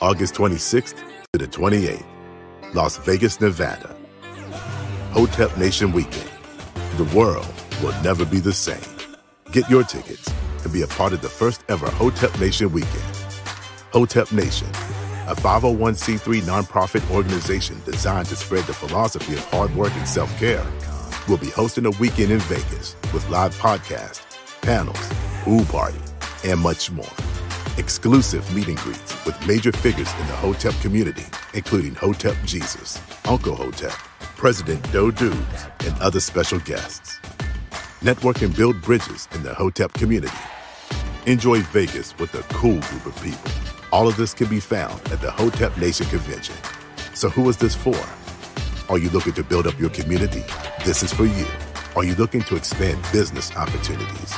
August 26th to the 28th, Las Vegas, Nevada. Hotep Nation Weekend. The world will never be the same. Get your tickets and be a part of the first ever Hotep Nation Weekend. Hotep Nation, a 501c3 nonprofit organization designed to spread the philosophy of hard work and self care, will be hosting a weekend in Vegas with live podcasts, panels, pool party, and much more. Exclusive meet and greets with major figures in the Hotep community, including Hotep Jesus, Uncle Hotep, President Doe Dubes, and other special guests. Network and build bridges in the Hotep community. Enjoy Vegas with a cool group of people. All of this can be found at the Hotep Nation Convention. So, who is this for? Are you looking to build up your community? This is for you. Are you looking to expand business opportunities?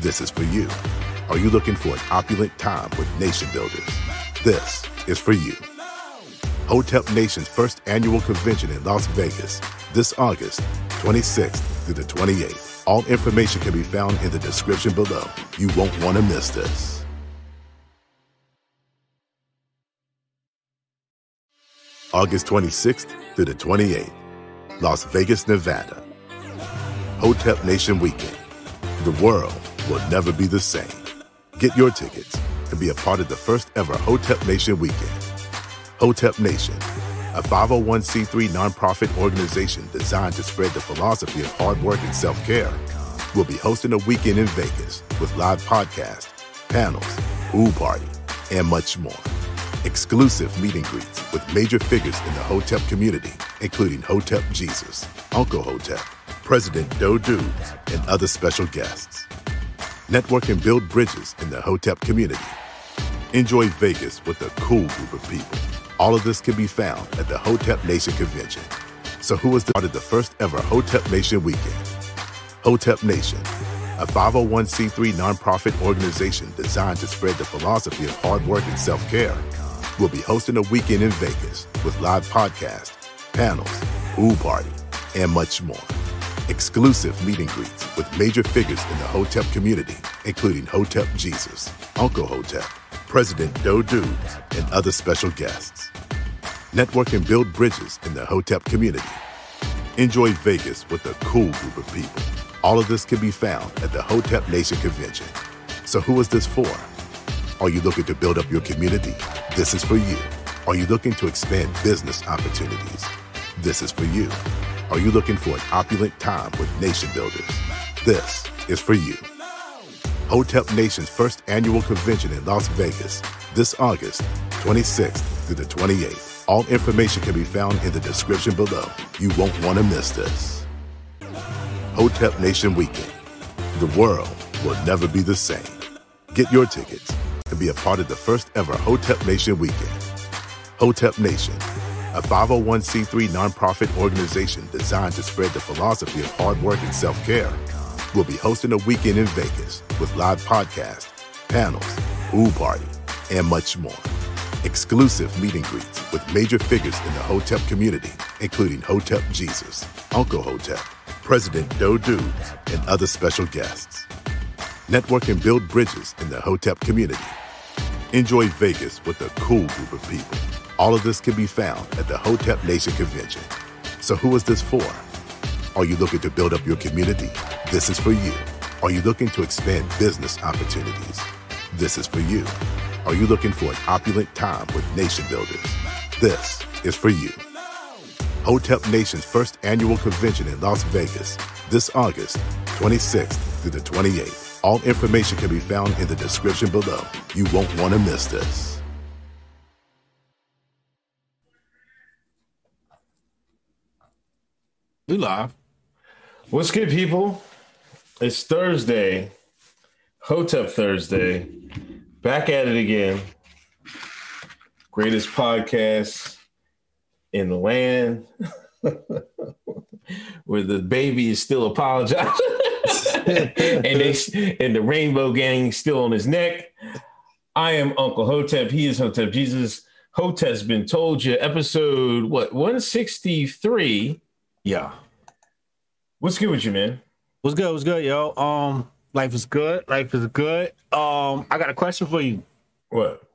This is for you. Are you looking for an opulent time with nation builders? This is for you. Hotep Nation's first annual convention in Las Vegas this August 26th through the 28th. All information can be found in the description below. You won't want to miss this. August 26th through the 28th, Las Vegas, Nevada. Hotep Nation Weekend. The world will never be the same. Get your tickets and be a part of the first ever Hotep Nation Weekend. Hotep Nation, a 501c3 nonprofit organization designed to spread the philosophy of hard work and self care, will be hosting a weekend in Vegas with live podcasts, panels, pool party, and much more. Exclusive meet and greets with major figures in the Hotep community, including Hotep Jesus, Uncle Hotep, President Doe Dubes, and other special guests. Network and build bridges in the Hotep community. Enjoy Vegas with a cool group of people. All of this can be found at the Hotep Nation Convention. So, who part of the first ever Hotep Nation Weekend? Hotep Nation, a 501c3 nonprofit organization designed to spread the philosophy of hard work and self care, will be hosting a weekend in Vegas with live podcasts, panels, pool party, and much more. Exclusive meet and greets with major figures in the Hotep community, including Hotep Jesus, Uncle Hotep, President Doe Dubes, and other special guests. Network and build bridges in the Hotep community. Enjoy Vegas with a cool group of people. All of this can be found at the Hotep Nation Convention. So, who is this for? Are you looking to build up your community? This is for you. Are you looking to expand business opportunities? This is for you. Are you looking for an opulent time with nation builders? This is for you. Hotep Nation's first annual convention in Las Vegas this August 26th through the 28th. All information can be found in the description below. You won't want to miss this. Hotep Nation Weekend. The world will never be the same. Get your tickets and be a part of the first ever Hotep Nation Weekend. Hotep Nation, a 501c3 nonprofit organization designed to spread the philosophy of hard work and self care, will be hosting a weekend in Vegas with live podcasts, panels, pool party, and much more. Exclusive meet and greets with major figures in the Hotep community, including Hotep Jesus, Uncle Hotep, President Doe Dubes, and other special guests. Network and build bridges in the Hotep community. Enjoy Vegas with a cool group of people. All of this can be found at the Hotep Nation Convention. So, who is this for? Are you looking to build up your community? This is for you. Are you looking to expand business opportunities? This is for you. Are you looking for an opulent time with nation builders? This is for you. Hotep Nation's first annual convention in Las Vegas this August 26th through the 28th. All information can be found in the description below. You won't want to miss this. We live. What's good, people? It's Thursday, Hotep Thursday. Back at it again. Greatest podcast in the land. Where the baby is still apologizing. and they and the rainbow gang still on his neck. I am Uncle Hotep. He is Hotep Jesus. Hotep's been told you. Episode what 163. Yeah. What's good with you, man? What's good? What's good, yo? Um, life is good. Life is good. Um, I got a question for you. What?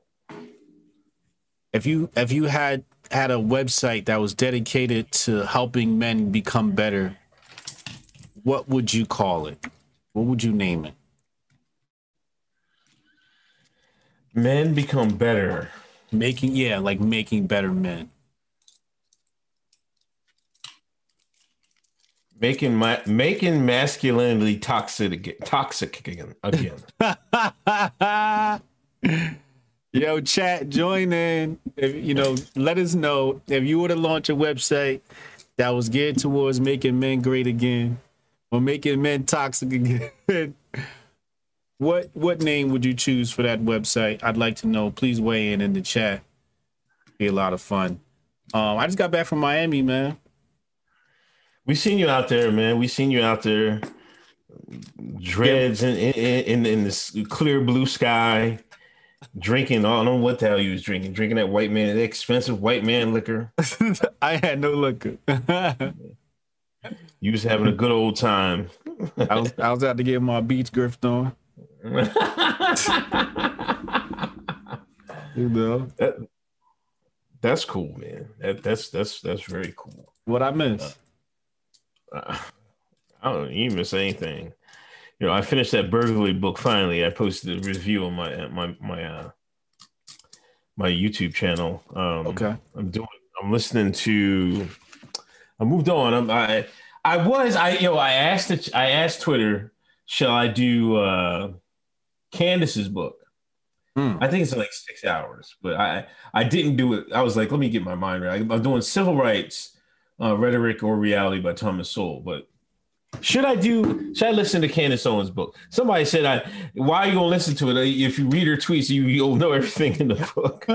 if you if you had had a website that was dedicated to helping men become better, what would you call it? What would you name it? Men become better. Making yeah, like making better men. Making my making masculinity toxic again, toxic again. again. Yo, chat, join in. If you know, let us know if you were to launch a website that was geared towards making men great again or making men toxic again. what what name would you choose for that website? I'd like to know. Please weigh in in the chat. Be a lot of fun. Um, I just got back from Miami, man. We seen you out there, man. We seen you out there, dreads in in, in, in this clear blue sky, drinking. I don't know what the hell you was drinking. Drinking that white man, that expensive white man liquor. I had no liquor. you was having a good old time. I was I was out to get my beach grift on. you know. That, that's cool, man. That, that's that's that's very cool. What I miss? Uh, I don't even miss anything. You know, I finished that burglary book finally. I posted a review on my my my uh my YouTube channel. Um Okay. I'm doing I'm listening to I moved on. I'm, I I was I you know I asked I asked Twitter, shall I do uh Candace's book? Hmm. I think it's like six hours, but I I didn't do it. I was like, let me get my mind right. I'm doing civil rights uh, rhetoric or reality by Thomas Sowell. But should I do? Should I listen to Candace Owens' book? Somebody said, "I why are you gonna listen to it? If you read her tweets, you you'll know everything in the book."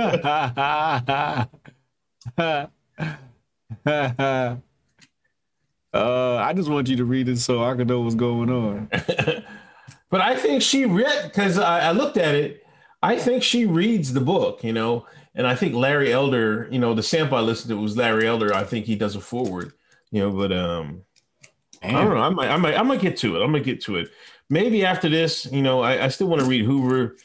uh, I just want you to read it so I can know what's going on. but I think she read because I, I looked at it. I think she reads the book, you know, and I think Larry Elder, you know, the sample I listened to was Larry Elder. I think he does a forward, you know, but um, I don't know. I might, I might, I might get to it. I'm gonna get to it. Maybe after this, you know, I, I still want to read Hoover.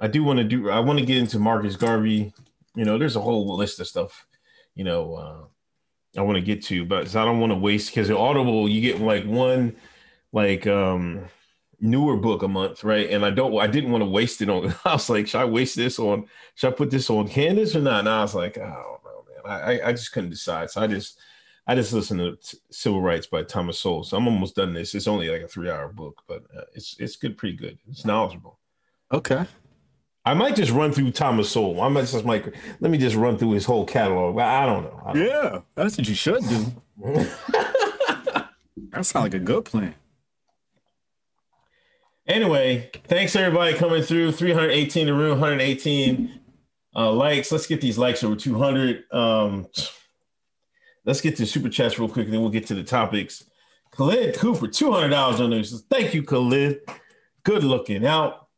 I do want to do. I want to get into Marcus Garvey. You know, there's a whole list of stuff. You know, uh, I want to get to, but I don't want to waste because Audible you get like one, like um newer book a month, right? And I don't, I didn't want to waste it on. I was like, should I waste this on? Should I put this on Candace or not? And I was like, I don't know, man. I, I just couldn't decide. So I just, I just listened to Civil Rights by Thomas Sowell. So I'm almost done this. It's only like a three hour book, but uh, it's it's good, pretty good. It's knowledgeable. Okay. I might just run through Thomas Sowell. I might just like let me just run through his whole catalog. I don't know. I don't yeah, know. that's what you should do. that sounds like a good plan. Anyway, thanks everybody coming through. 318 the room, 118 uh, likes. Let's get these likes over 200. Um, let's get to super chats real quick, and then we'll get to the topics. Khalid Cooper, $200 on this. Thank you, Khalid. Good looking out.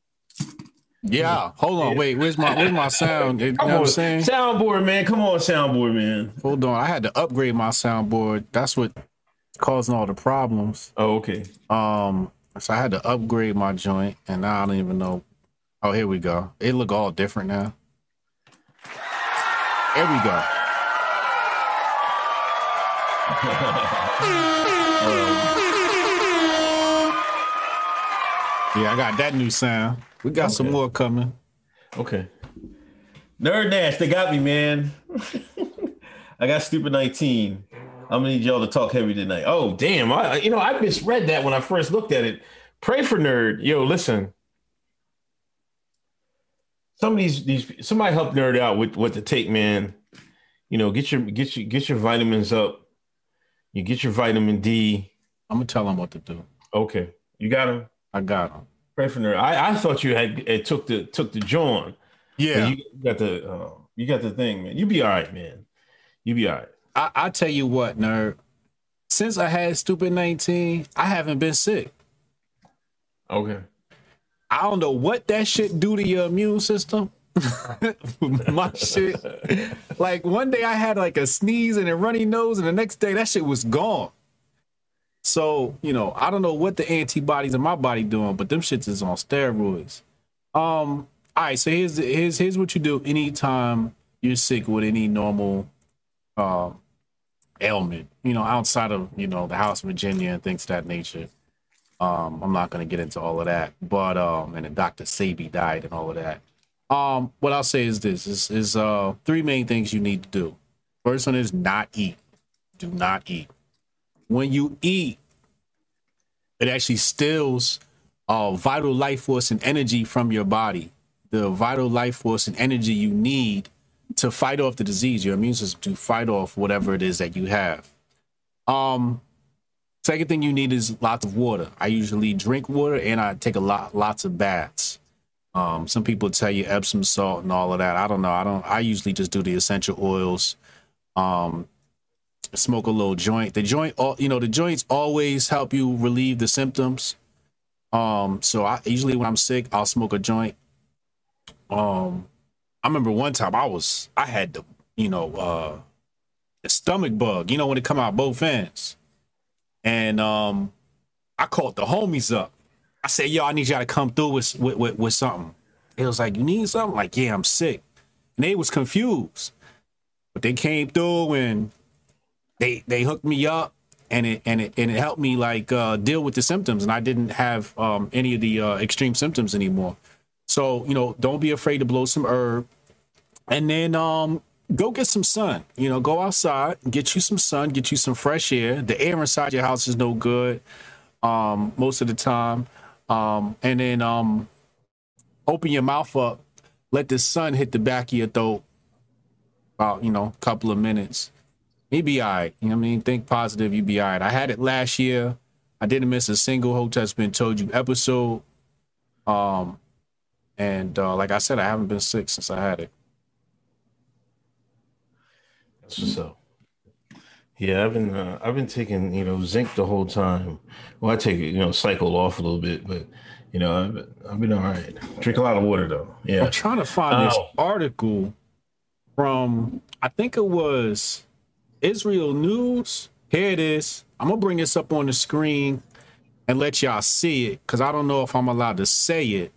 Yeah, hold on, wait. Where's my where's my sound? You know what I'm saying? Soundboard, man. Come on, soundboard, man. Hold on, I had to upgrade my soundboard. That's what causing all the problems. Oh, okay. Um, so I had to upgrade my joint, and now I don't even know. Oh, here we go. It look all different now. There we go. yeah, I got that new sound. We got okay. some more coming. Okay. Nerd Nash, they got me, man. I got stupid 19. I'm gonna need y'all to talk heavy tonight. Oh, damn. I you know, I misread that when I first looked at it. Pray for nerd. Yo, listen. Some of these these somebody help nerd out with what to take, man. You know, get your get your get your vitamins up. You get your vitamin D. I'm gonna tell him what to do. Okay. You got him? I got him. Pray for nerd. I, I thought you had it took the took the John. Yeah. You got the uh, you got the thing, man. You be all right, man. You be all right. I, I tell you what, nerd. Since I had stupid 19, I haven't been sick. Okay. I don't know what that shit do to your immune system. My shit. Like one day I had like a sneeze and a runny nose, and the next day that shit was gone. So, you know, I don't know what the antibodies in my body doing, but them shits is on steroids. Um, all right, so here's here's here's what you do anytime you're sick with any normal uh, ailment, you know, outside of you know the House of Virginia and things of that nature. Um, I'm not going to get into all of that, but um, and then Dr. Sebi died and all of that. Um, what I'll say is this: is, is uh, three main things you need to do. First one is not eat. Do not eat. When you eat, it actually steals uh, vital life force and energy from your body. The vital life force and energy you need to fight off the disease, your immune system to fight off whatever it is that you have. Um, second thing you need is lots of water. I usually drink water and I take a lot, lots of baths. Um, some people tell you Epsom salt and all of that. I don't know. I don't. I usually just do the essential oils. Um, smoke a little joint. The joint, you know, the joints always help you relieve the symptoms. Um, so I usually when I'm sick, I'll smoke a joint. Um, I remember one time I was I had the you know uh the stomach bug, you know, when it come out both ends. And um I called the homies up. I said, yo, I need y'all to come through with with, with, with something. It was like, you need something? Like, yeah, I'm sick. And they was confused. But they came through and they they hooked me up and it and it and it helped me like uh, deal with the symptoms and I didn't have um, any of the uh, extreme symptoms anymore. So, you know, don't be afraid to blow some herb and then um go get some sun. You know, go outside, get you some sun, get you some fresh air. The air inside your house is no good um most of the time. Um and then um open your mouth up, let the sun hit the back of your throat about, you know, a couple of minutes. You be all right. You know what I mean? Think positive, you be all right. I had it last year. I didn't miss a single Hotep's Been Told You episode. Um and uh, like I said, I haven't been sick since I had it. So, yeah, I've been uh, I've been taking you know zinc the whole time. Well, I take it you know cycle off a little bit, but you know I've been, I've been all right. Drink a lot of water though. Yeah, I'm trying to find this article from I think it was Israel News. Here it is. I'm gonna bring this up on the screen and let y'all see it because I don't know if I'm allowed to say it,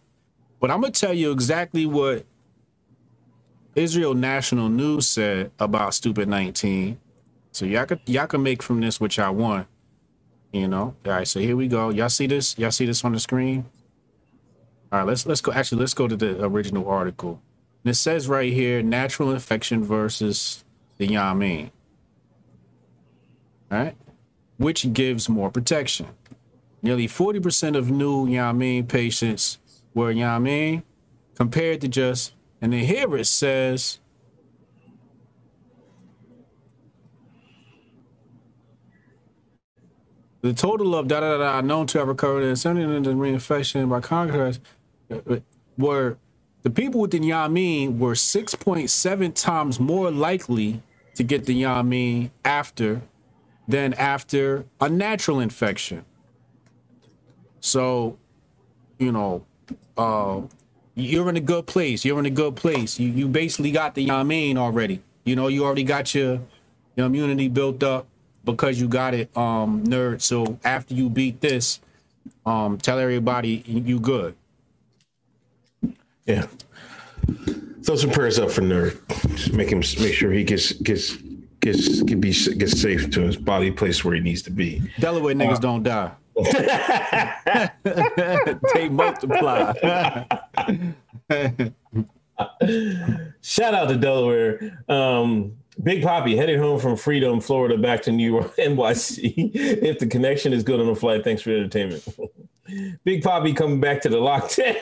but I'm gonna tell you exactly what Israel National News said about Stupid 19. So y'all could y'all can make from this what y'all want. You know. All right, so here we go. Y'all see this? Y'all see this on the screen? All right, let's let's go. Actually, let's go to the original article. And it says right here, natural infection versus the Yamin. All right, which gives more protection. Nearly 40% of new Yamin patients were Yamin compared to just and then here it says, the total of da da da known to have recovered in 70 reinfection by contrast uh, were the people with the Yamin were 6.7 times more likely to get the Yamin after than after a natural infection. So, you know, uh, you're in a good place. You're in a good place. You you basically got the Yamin already. You know, you already got your your immunity built up because you got it, um, nerd. So after you beat this, um, tell everybody you good. Yeah. Throw some prayers up for nerd. Just make him make sure he gets gets gets can be gets safe to his body place where he needs to be. Delaware niggas uh, don't die. they multiply. Shout out to Delaware. Um, Big Poppy headed home from Freedom, Florida, back to New York, NYC. if the connection is good on the flight, thanks for the entertainment. Big Poppy coming back to the lockdown.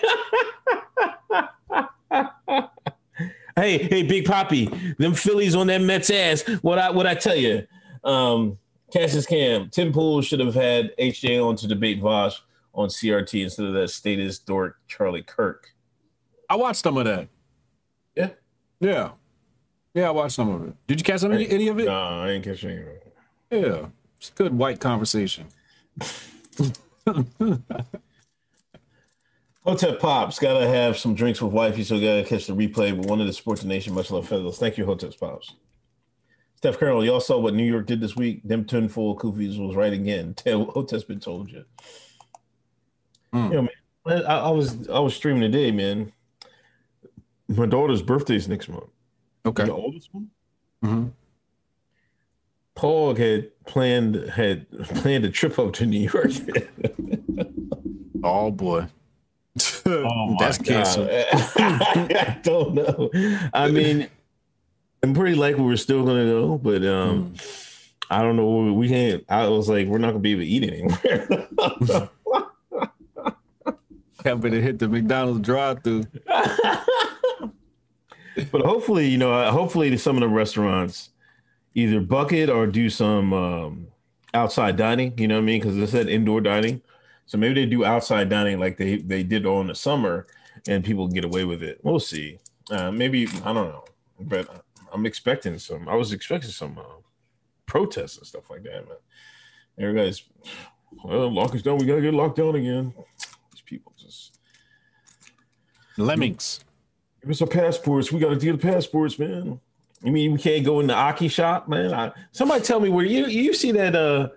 hey, hey, Big Poppy, them Phillies on that Mets ass. What I what I tell you? Um, Cassius Cam, Tim Pool should have had HJ on to debate Vaush on CRT instead of that status dork Charlie Kirk. I watched some of that. Yeah. Yeah. Yeah, I watched some of it. Did you catch any, any of it? No, I ain't catch any of it. Yeah. It's good white conversation. Hotep Pops gotta have some drinks with wifey, so gotta catch the replay with one of the Sports Nation. Much love, fellas. Thank you, Hotep Pops. Steph Carroll, y'all saw what New York did this week. Them tin full Kufis was right again. Hotep's been told you. Mm. You know, man, I, I, was I was streaming today, man. My daughter's birthday's next month. Okay. the oldest one. Mhm. Paul had planned had planned a trip up to New York. Oh boy. Oh That's canceled. I don't know. I mean, I'm pretty likely we're still gonna go, but um, I don't know. We can't. I was like, we're not gonna be able to eat anywhere. Happy to hit the McDonald's drive-through. but hopefully, you know, uh, hopefully some of the restaurants either bucket or do some um, outside dining. You know what I mean? Because it said indoor dining, so maybe they do outside dining like they they did on the summer, and people get away with it. We'll see. Uh, maybe I don't know, but I'm expecting some. I was expecting some uh, protests and stuff like that, man. Everybody's well, lock us down. We gotta get locked down again. These people just Lemmings. give us our passports. We gotta do the passports, man. You mean we can't go in the Aki shop, man? I, somebody tell me where you you see that uh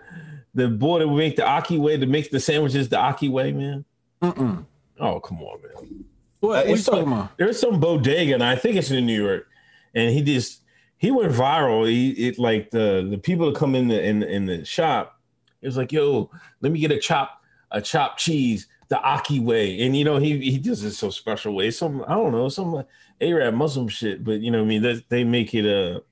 the boy that would make the Aki way to make the sandwiches the Aki way, man. Mm-mm. Oh come on, man. What, what you talking about? There's some bodega, and I think it's in New York, and he just he went viral. He it like the the people that come in the in in the shop. It was like, yo, let me get a chop a chopped cheese the Aki way, and you know he he does it so special way. Some I don't know some Arab Muslim shit, but you know I mean they, they make it a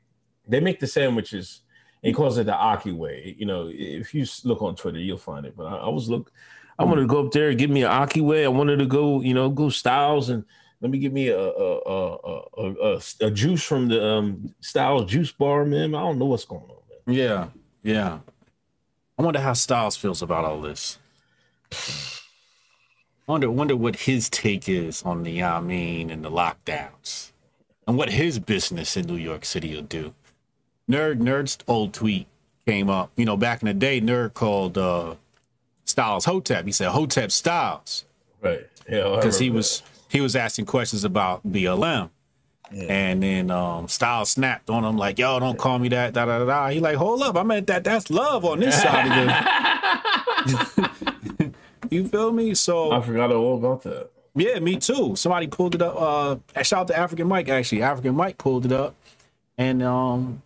they make the sandwiches and he calls it the Aki way. You know if you look on Twitter you'll find it. But I, I was look. I wanted to go up there and give me an Aki way. I wanted to go, you know, go Styles and let me give me a a a, a, a, a juice from the um, Styles juice bar, man. I don't know what's going on, man. Yeah, yeah. I wonder how Styles feels about all this. Wonder, wonder what his take is on the, I mean, and the lockdowns, and what his business in New York City will do. Nerd, Nerd's old tweet came up. You know, back in the day, Nerd called uh, Styles Hotep. He said Hotep Styles Right? Yeah, because he was he was asking questions about BLM. And then um, Styles snapped on him like, "Yo, don't call me that." Da da da. da. He like, "Hold up, I meant that. That's love on this side of the." you feel me? So I forgot all about that. yeah, me too. Somebody pulled it up. Uh, shout out to African Mike. Actually, African Mike pulled it up, and um,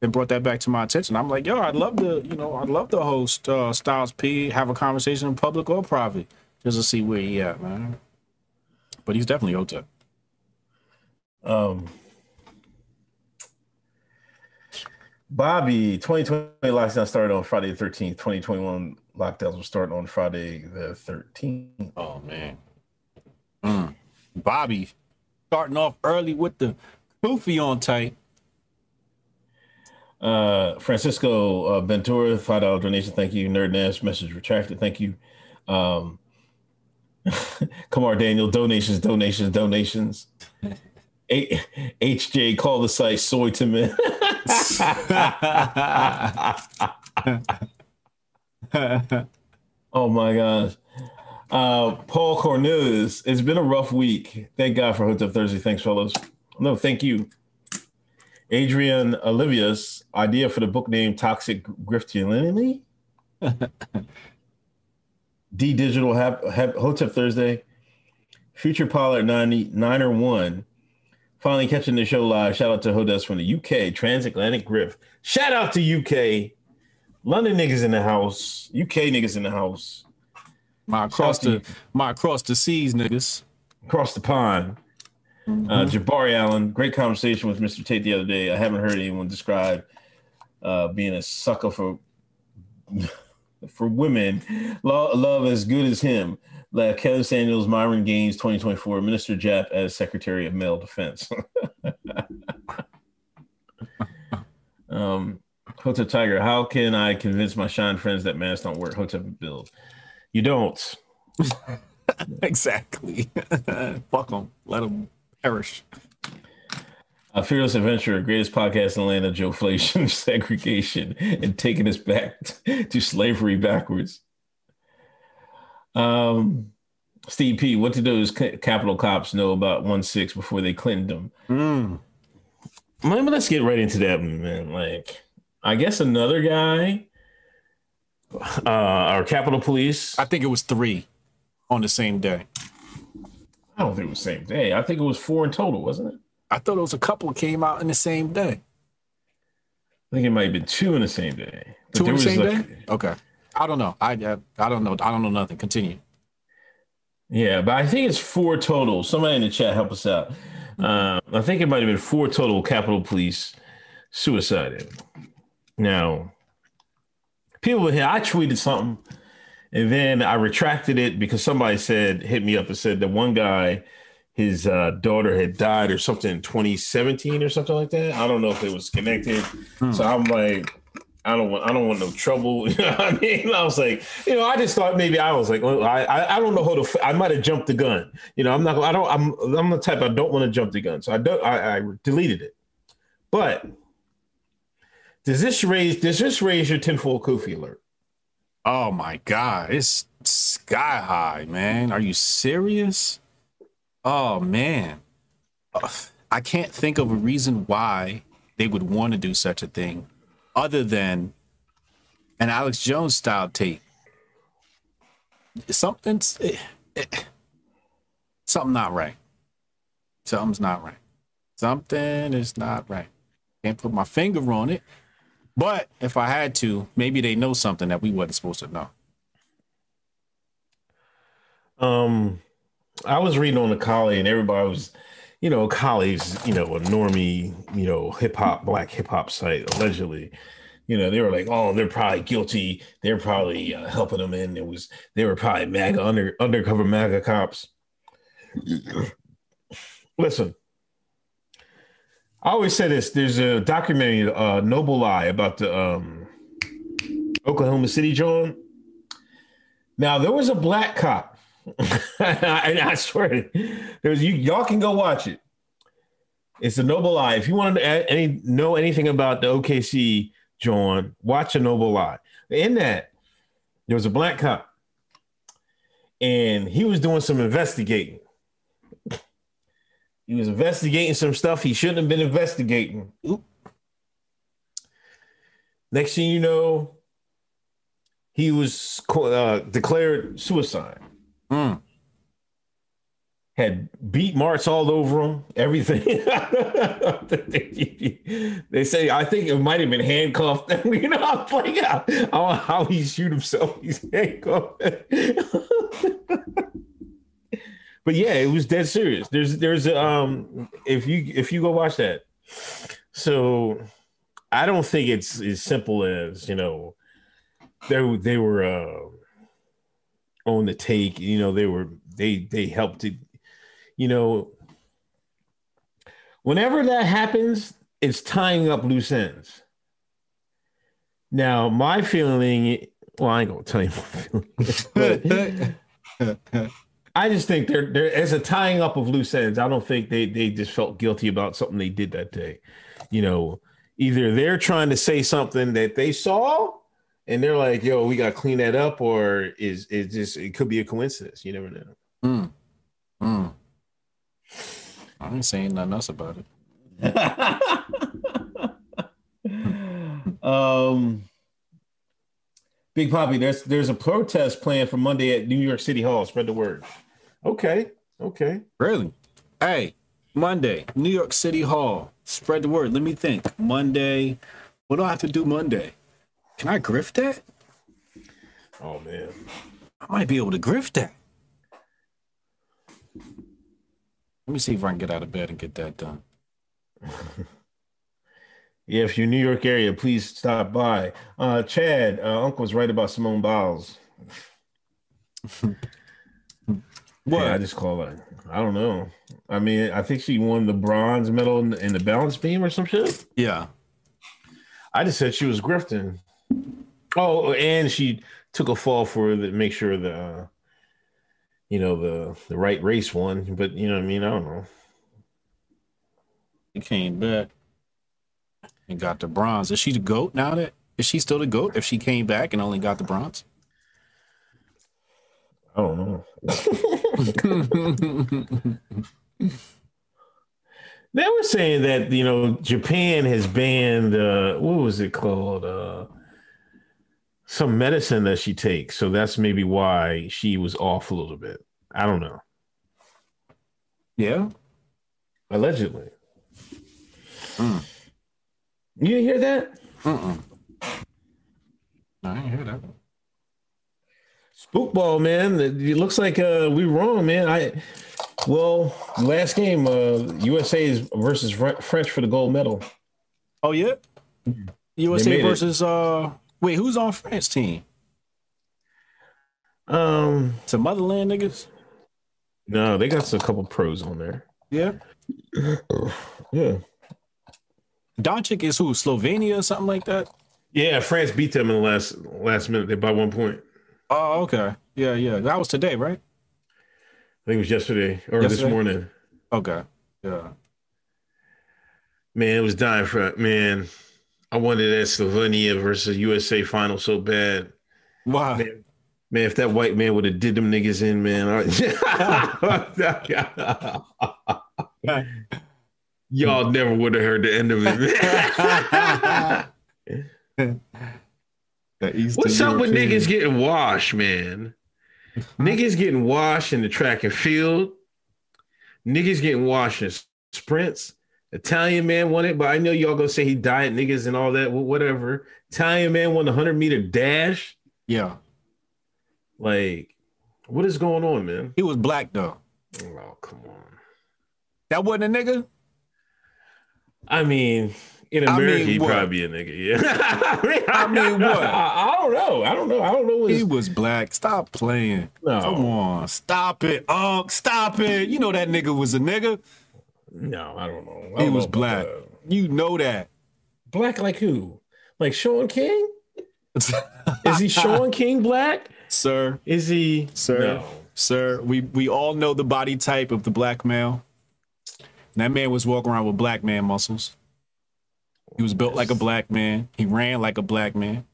then brought that back to my attention. I'm like, yo, I'd love to, you know, I'd love to host uh, Styles P, have a conversation in public or private, just to see where he at, man. But he's definitely Hotep. Um, Bobby, 2020 lockdown started on Friday the 13th. 2021 lockdowns will start on Friday the 13th. Oh man, Mm. Bobby starting off early with the goofy on tight. Uh, Francisco uh, Ventura, five dollar donation. Thank you. Nerd Nash message retracted. Thank you. Um, Kamar Daniel donations, donations, donations. A- HJ call the site soy to men. oh my gosh. Uh, Paul Cornelius, it's been a rough week. Thank God for Hotep Thursday. Thanks, fellas. No, thank you. Adrian Olivia's idea for the book name Toxic Griftianity. D Digital Hap, Hap, Hotep Thursday. Future Pilot 90, 9 or 1. Finally catching the show live. Shout out to Hodes from the UK, Transatlantic Griff. Shout out to UK. London niggas in the house. UK niggas in the house. My across the my across the seas niggas. Across the pond. Uh, Jabari Allen, great conversation with Mr. Tate the other day. I haven't heard anyone describe uh, being a sucker for for women. Love, love as good as him. Like Kevin Samuels, Myron Gaines, 2024, Minister Jap as Secretary of Male Defense. um, Hotep Tiger, how can I convince my shine friends that masks don't work? Hotep build. You don't. exactly. Fuck them. Let them perish. Uh, Fearless Adventure, greatest podcast in the land of Joe Flation, segregation, and taking us back to slavery backwards. Um, Steve P, what did those ca- Capitol cops know about 1 6 before they cleaned them? Mm. Man, let's get right into that, man. Like, I guess another guy, uh, our Capitol Police. I think it was three on the same day. I don't think it was the same day. I think it was four in total, wasn't it? I thought it was a couple came out in the same day. I think it might have been two in the same day. But Two in the same like- day. Okay. I don't know. I, I I don't know. I don't know nothing. Continue. Yeah, but I think it's four total. Somebody in the chat help us out. Um, I think it might have been four total Capitol Police suicided. Now, people here, I tweeted something, and then I retracted it because somebody said hit me up and said that one guy, his uh, daughter had died or something in 2017 or something like that. I don't know if it was connected. So I'm like, I don't want I don't want no trouble. You know what I mean? I was like, you know, I just thought maybe I was like, well, I I, I don't know how to. f- I might have jumped the gun. You know, I'm not. I don't. I'm I'm the type I don't want to jump the gun, so I don't. I, I deleted it. But does this raise does this raise your tinfoil Kufi alert? Oh my god, it's sky high, man. Are you serious? Oh man, I can't think of a reason why they would want to do such a thing, other than an Alex Jones style tape. Something's eh, eh, something not right. Something's not right. Something is not right. Can't put my finger on it. But if I had to, maybe they know something that we wasn't supposed to know. Um, I was reading on the Coli, and everybody was, you know, collies, you know, a normie, you know, hip hop, black hip hop site, allegedly. You know, they were like, oh, they're probably guilty. They're probably uh, helping them in. It was they were probably MAGA under undercover MAGA cops. Listen, I always say this. There's a documentary, uh, Noble Lie, about the um, Oklahoma City John. Now there was a black cop and I swear, there's you. Y'all can go watch it. It's a noble lie. If you want to any know anything about the OKC, John, watch a noble lie. In that, there was a black cop, and he was doing some investigating. He was investigating some stuff he shouldn't have been investigating. Oop. Next thing you know, he was uh, declared suicide Mm. had beat marks all over him, everything. they say, I think it might have been handcuffed. you know, I'm like, how, how, how he shoot himself, he's handcuffed. but yeah, it was dead serious. There's, there's, um, if you, if you go watch that, so I don't think it's as simple as, you know, they, they were, uh, on the take, you know, they were, they, they helped to, you know, whenever that happens, it's tying up loose ends. Now, my feeling, well, I ain't gonna tell you my feeling, but I just think there, there as a tying up of loose ends. I don't think they they just felt guilty about something they did that day. You know, either they're trying to say something that they saw, and they're like, "Yo, we got to clean that up," or is it just it could be a coincidence. You never know. Mm. Mm. I ain't saying nothing else about it. um, Big Poppy, there's there's a protest planned for Monday at New York City Hall. Spread the word. Okay, okay. Really? Hey, Monday, New York City Hall. Spread the word. Let me think. Monday. What do I have to do Monday? Can I grift that? Oh man, I might be able to grift that. Let me see if I can get out of bed and get that done. yeah. If you're in New York area, please stop by. Uh, Chad, uh, Uncle's right about Simone Biles. What? Yeah, I just call it. I don't know. I mean, I think she won the bronze medal in, in the balance beam or some shit. yeah. I just said she was grifting. Oh, and she took a fall for the make sure the uh, you know the the right race won. But you know what I mean? I don't know. He came back and got the bronze. Is she the GOAT now that is she still the GOAT if she came back and only got the bronze? I don't know. They were saying that you know Japan has banned uh, what was it called uh, some medicine that she takes, so that's maybe why she was off a little bit. I don't know. yeah. Allegedly, You didn't hear that? Mm-mm. I didn't hear that. Spookball, man. It looks like uh, we wrong, man. I well, last game, uh, USA is versus French for the gold medal. Oh yeah, USA versus uh. Wait, who's on France team? Um, Some motherland niggas. no, they got a couple pros on there. Yeah. Yeah, Doncic is who? Slovenia or something like that. yeah. France beat them in the last last minute. They by one point. Oh, okay. Yeah, yeah. That was today, right? I think it was yesterday or this morning. Okay. Yeah. Man, it was dying for man. I wanted that Slovenia versus USA final so bad. Wow. Man, man, if that white man would have did them niggas in, man. Y'all never would have heard the end of it. What's up with niggas getting washed, man? niggas getting washed in the track and field. Niggas getting washed in sprints. Italian man won it, but I know y'all gonna say he died niggas and all that, wh- whatever. Italian man won the 100 meter dash. Yeah. Like, what is going on, man? He was black though. Oh, come on. That wasn't a nigga? I mean, in I America, mean, he'd what? probably be a nigga. Yeah. I mean, what? I, I don't know. I don't know. I don't know. What He was black. Stop playing. No. Come on. Stop it. Unc, stop it. You know that nigga was a nigga. No, I don't know. I He don't was know black. that. You know that. Black like who? Like Shaun King? Is he Shaun King black? Sir, Is he? Sir. No. sir, we, we all know the body type of the black male. That man was walking around with black man muscles. He was built like a black man. He ran like a black man.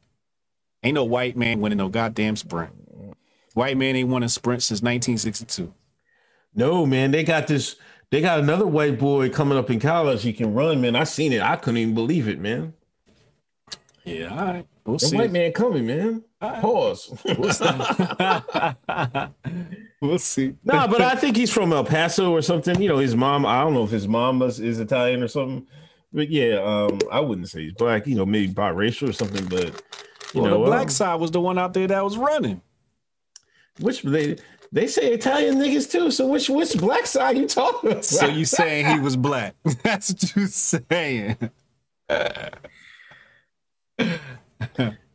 Ain't no white man winning no goddamn sprint. White man ain't won a sprint since 1962. No, man. They got this. They got another white boy coming up in college. He can run, man. I seen it. I couldn't even believe it, man. Yeah, all right. We'll The see. white man coming, man. Pause. We'll see. we'll see. nah, but I think he's from El Paso or something. You know, his mom. I don't know if his mom is, is Italian or something. But yeah, um, I wouldn't say he's black. You know, maybe biracial or something. But you well, know, the black um, side was the one out there that was running. which they they say Italian niggas too. So which which black side you talking about? So you saying he was black? That's what you saying.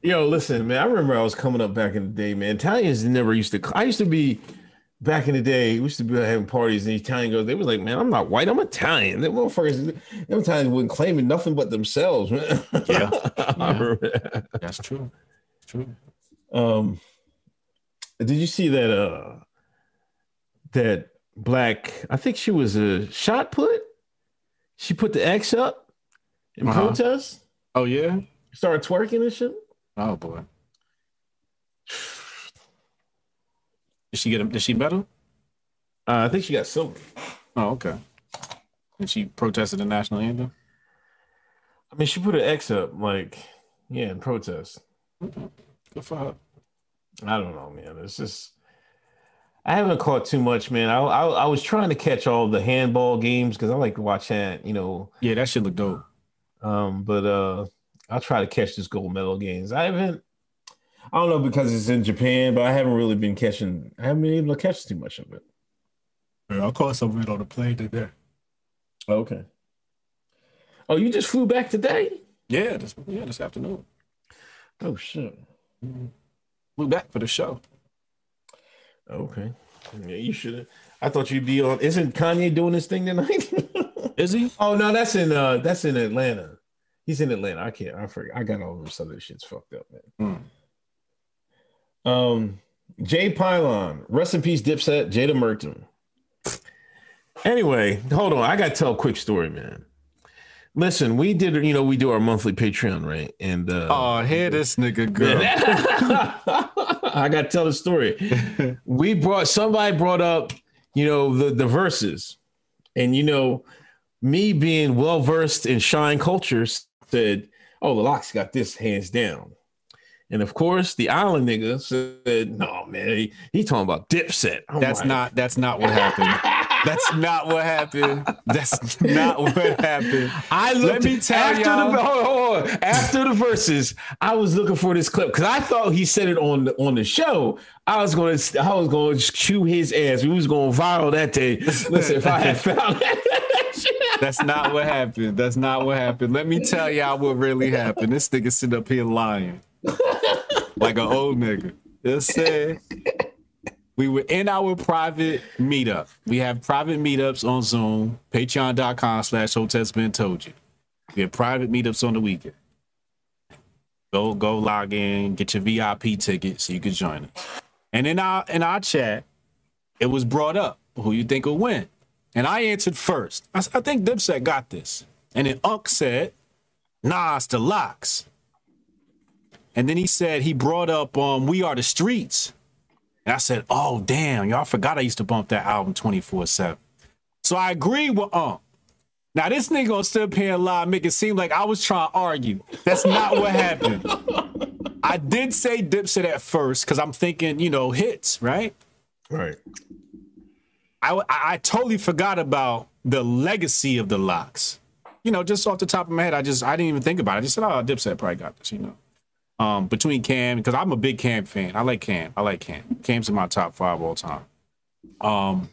Yo, listen, man. I remember I was coming up back in the day, man. Italians never used to. I used to be back in the day. We used to be having parties, and Italian girls. They was like, "Man, I'm not white. I'm Italian." Them motherfuckers, them Italians wasn't claiming nothing but themselves, man. Yeah. Remember. That's true. True. Um, did you see that? Uh, that black. I think she was a shot put. She put the X up in Uh-huh. protest. Oh yeah. Started twerking and shit. Oh boy. Did she get him? Did she medal? Uh, I think she got silver. Oh okay. And she protested the national anthem. I mean, she put an X up, like, yeah, in protest. Good for her. I don't know, man. It's just I haven't caught too much, man. I I, I was trying to catch all the handball games because I like to watch that, you know. Yeah, that shit look dope. Um, but uh, I'll try to catch this gold medal games. I haven't. I don't know because it's in Japan, but I haven't really been catching. I haven't been able to catch too much of it. Yeah, I caught some of it on the plane today. Okay. Oh, you just flew back today? Yeah, this yeah this afternoon. Oh shit. Flew back for the show. Okay. Yeah, you should have. I thought you'd be on. Isn't Kanye doing this thing tonight? Is he? Oh no, that's in uh that's in Atlanta. He's in Atlanta. I can't. I forget. I got all of some of other shits fucked up, man. Um, Jay Pylon, rest in peace, Dipset, Jada Merton. Anyway, hold on. I got to tell a quick story, man. Listen, we did, you know, we do our monthly Patreon, right? And uh, Oh, here this nigga go. I got to tell the story. we brought somebody brought up, you know, the the verses, and you know, me being well versed in shine culture said, "Oh, the Lox got this hands down." And of course, the island nigga said, "No, man, he, he talking about Dipset." I'm That's like- not that's not what happened. That's not what happened. That's not what happened. I looked, Let me tell after y'all. The, hold on, hold on. After the verses, I was looking for this clip because I thought he said it on the, on the show. I was going to I was going to chew his ass. We was going viral that day. Listen, if I had found that. That's not what happened. That's not what happened. Let me tell y'all what really happened. This nigga sit up here lying like an old nigga. Just said we were in our private meetup. We have private meetups on Zoom, patreon.com slash hotels been told you. We have private meetups on the weekend. Go go log in, get your VIP ticket so you can join us. And in our in our chat, it was brought up who you think will win. And I answered first. I, I think Dipset got this. And then Unc said, nah, it's the LOX. And then he said he brought up um We Are the Streets. And I said, oh, damn, y'all forgot I used to bump that album 24 7. So I agree with Um. Now, this nigga gonna still pay a lie, make it seem like I was trying to argue. That's not what happened. I did say Dipset at first because I'm thinking, you know, hits, right? Right. I, I, I totally forgot about the legacy of the LOX. You know, just off the top of my head, I just I didn't even think about it. I just said, oh, Dipset probably got this, you know um, between Cam because I'm a big Cam fan. I like Cam. I like Cam. Cam's in my top five all time. Um,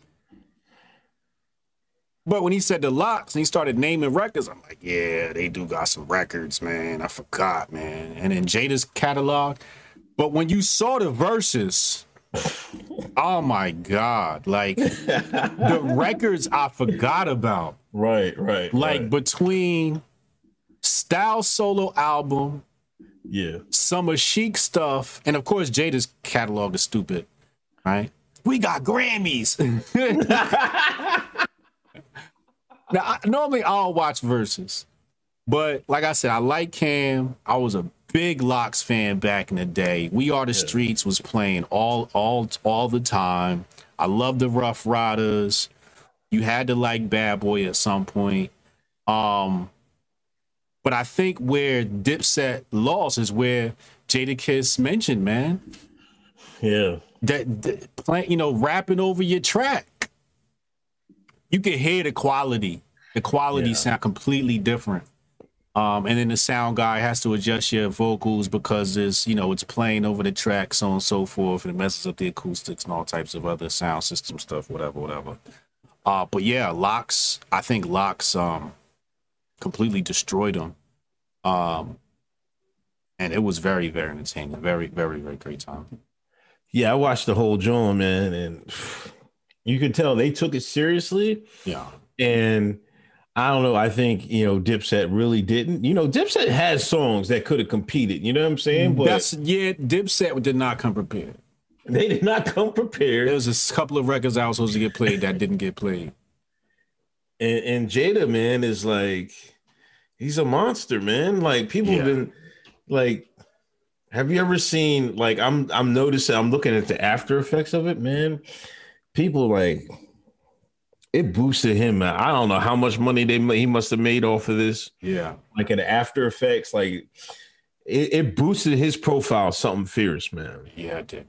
but when he said the LOX and he started naming records, I'm like, yeah, they do got some records, man. I forgot, man. And then Jada's catalog. But when you saw the verses, oh my God, like the records I forgot about. Right, right. Like right. between Style solo album yeah. Some of Sheek stuff, and of course Jada's catalog is stupid, right? We got Grammys. now, I, normally I'll watch verses, but like I said, I like Cam. I was a big LOX fan back in the day. We Are the yeah. Streets was playing all all all the time. I love the Rough Riders. You had to like Bad Boy at some point. Um, but I think where Dipset lost is where Jadakiss mentioned, man. Yeah. That, that playing, you know, rapping over your track. You can hear the quality. The quality yeah. sound completely different. Um, and then the sound guy has to adjust your vocals because it's, you know, it's playing over the track, so on and so forth, and it messes up the acoustics and all types of other sound system stuff, whatever, whatever. Uh, but yeah, LOX, I think LOX um completely destroyed them. Um, and it was very, very entertaining. Very, very, very great time. Yeah, I watched the whole joint, man, and you could tell they took it seriously. Yeah. And I don't know. I think you know Dipset really didn't. You know, Dipset has songs that could have competed. You know what I'm saying? But That's yeah. Dipset did not come prepared. They did not come prepared. There was a couple of records I was supposed to get played that didn't get played. And, and Jada, man, is like he's a monster, man. Like people yeah. have been like have you ever seen like I'm I'm noticing I'm looking at the after effects of it, man. People like it boosted him. Man. I don't know how much money they he must have made off of this. Yeah, like in After Effects, like it, it boosted his profile something fierce, man. Yeah, it did.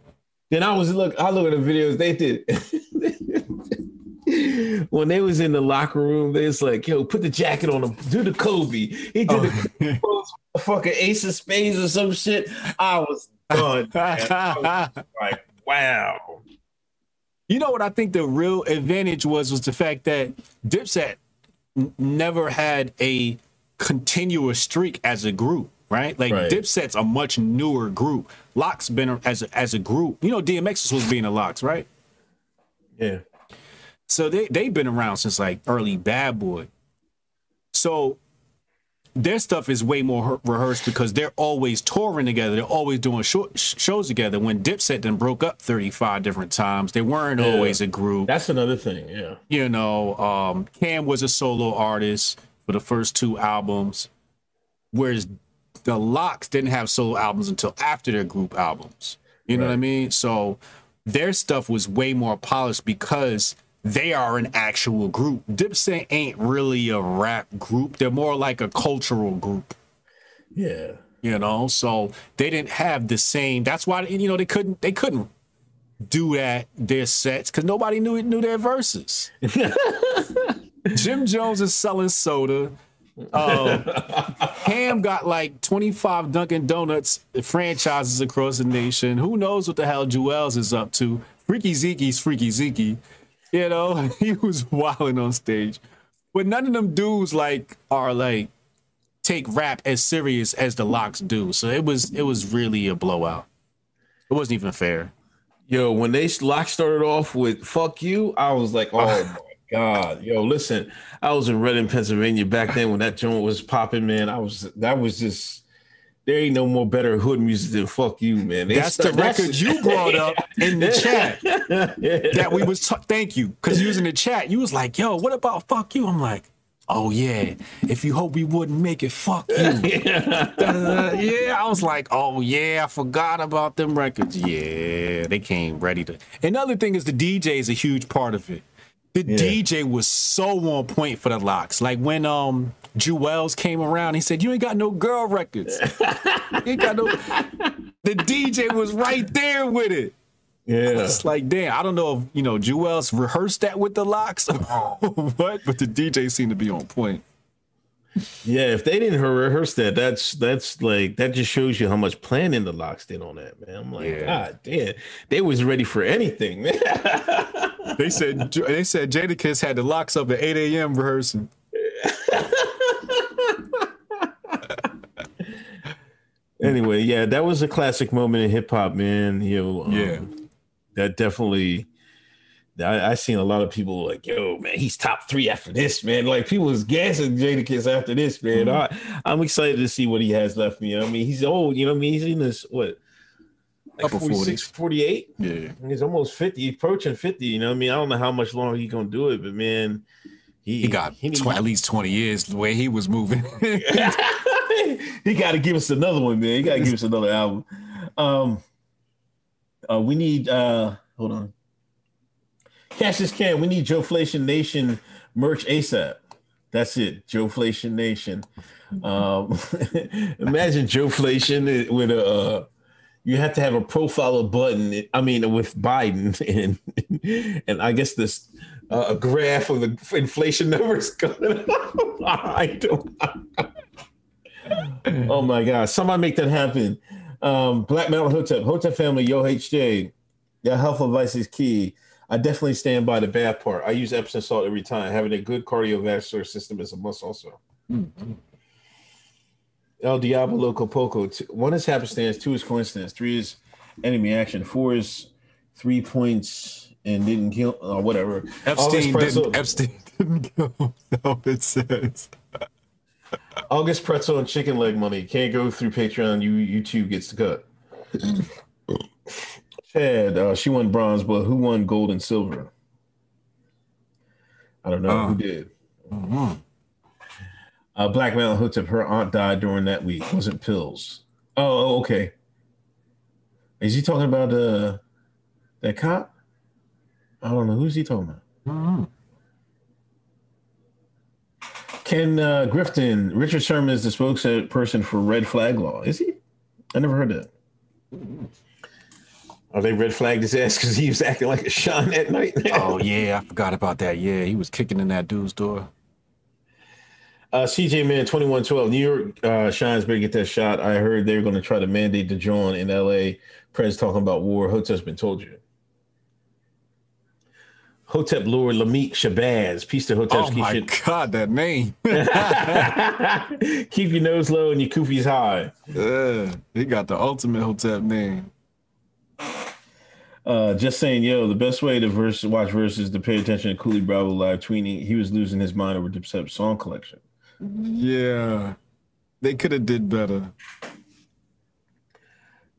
Then I was look. I look at the videos they did. when they was in the locker room, they was like, "Yo, put the jacket on him. Do the Kobe." He did oh. the fucking Ace of Spades or some shit. I was done. I was like, wow. You know what I think the real advantage was was the fact that Dipset n- never had a continuous streak as a group, right? Like right. Dipset's a much newer group. LOX been as a, as a group. You know, DMX was being a LOX, right? Yeah. So they they've been around since like early Bad Boy. So their stuff is way more rehearsed because they're always touring together. They're always doing short shows together. When Dipset then broke up 35 different times, they weren't yeah. always a group. That's another thing, yeah. You know, um, Cam was a solo artist for the first two albums, whereas the LOX didn't have solo albums until after their group albums. You know what I mean? So their stuff was way more polished because – they are an actual group. Dipset ain't really a rap group. They're more like a cultural group. Yeah. You know, so they didn't have the same. That's why you know they couldn't they couldn't do that their sets because nobody knew it knew their verses. Jim Jones is selling soda. Uh, Ham got like 25 Dunkin' Donuts franchises across the nation. Who knows what the hell Juelz is up to? Freaky Zeke's Freaky Zeke. You know, he was wilding on stage. But none of them dudes like are like take rap as serious as the LOX do. So it was it was really a blowout. It wasn't even fair. Yo, when they lock started off with "fuck you," I was like, "Oh my god!" Yo, listen, I was in Reading, Pennsylvania back then when that joint was popping. Man, I was that was just there ain't no more better hood music than "fuck you," man. They that's start, the record that's, you brought up in the chat that we was. T- thank you, because using the chat. You was like, "Yo, what about fuck you?" I'm like. Oh yeah, if you hope we wouldn't make it, fuck you. yeah, I was like, oh yeah, I forgot about them records. Yeah, they came ready to. Another thing is the DJ is a huge part of it. The yeah. DJ was so on point for the LOX. Like when um Juelz came around, he said, "You ain't got no girl records. you ain't got no." The DJ was right there with it. Yeah. It's like, damn, I don't know if, you know, Juelz rehearsed that with the LOX or what, but the DJ seemed to be on point. Yeah, if they didn't rehearse that, that's that's like that just shows you how much planning the LOX did on that, man. I'm like, yeah. God damn, they was ready for anything, man. they said they said Jadakiss had the LOX up at 8 a.m. rehearsing. anyway, yeah, that was a classic moment in hip hop, man. You know, um, yeah that definitely I, I seen a lot of people like, yo, man, he's top three after this, man. Like people was gassing Jadakiss after this, man. Mm-hmm. I, I'm excited to see what he has left. You know, I mean, he's old. You know, I mean, he's in this what, like 46, 48. Yeah, he's almost 50, approaching 50. You know, I mean, I don't know how much longer he's gonna do it, but man, he, he got he at least 20 years the way he was moving. he got to give us another one, man. He got to give us another album. Um, uh, we need uh, hold on. Cassius Can. We need Joe Flation Nation merch ASAP. That's it, Joe Flation Nation. Um, imagine Joe Flation with a. Uh, you have to have a profile button. I mean, with Biden and and I guess this uh, a graph of the inflation numbers coming. up. I don't. oh my God! Somebody make that happen. Um, Black Mountain Hotep, Hotep family, Yo HJ. Your health advice is key. I definitely stand by the bath part. I use Epsom salt every time. Having a good cardiovascular system is a must also. Mm-hmm. El Diablo Poco. One is happenstance, two is coincidence, three is enemy action, four is three points and didn't kill or whatever. Epstein didn't, Epstein didn't kill. No, it says. August pretzel and chicken leg money can't go through Patreon. You YouTube gets the cut. Chad, uh, she won bronze, but who won gold and silver? I don't know uh, who did. Uh-huh. Uh, Black Mountain Hotep, her aunt died during that week. Wasn't pills. Oh, oh, okay. Is he talking about uh, that cop? I don't know. Who's he talking about? Uh-huh. Ken uh, Grifton, Richard Sherman is the spokesperson for Red Flag Law. Is he? I never heard that. Are they red flagged his ass because he was acting like a Sean that night? oh yeah, I forgot about that. Yeah, he was kicking in that dude's door. Uh, CJ Man twenty one twelve New York uh, Shines better get that shot. I heard they're going to try to mandate the John in L.A. Prez talking about war. Hotep's been told you. Hotep Lord Lamik Shabazz. Peace to Hotep. Oh my shit. God, that name. keep your nose low and your kufis high. Yeah, he got the ultimate Hotep name. Uh, just saying, yo, the best way to verse, watch verses to pay attention to Cooley Bravo live tweeting. He was losing his mind over Dipset song collection. Yeah, they could have did better.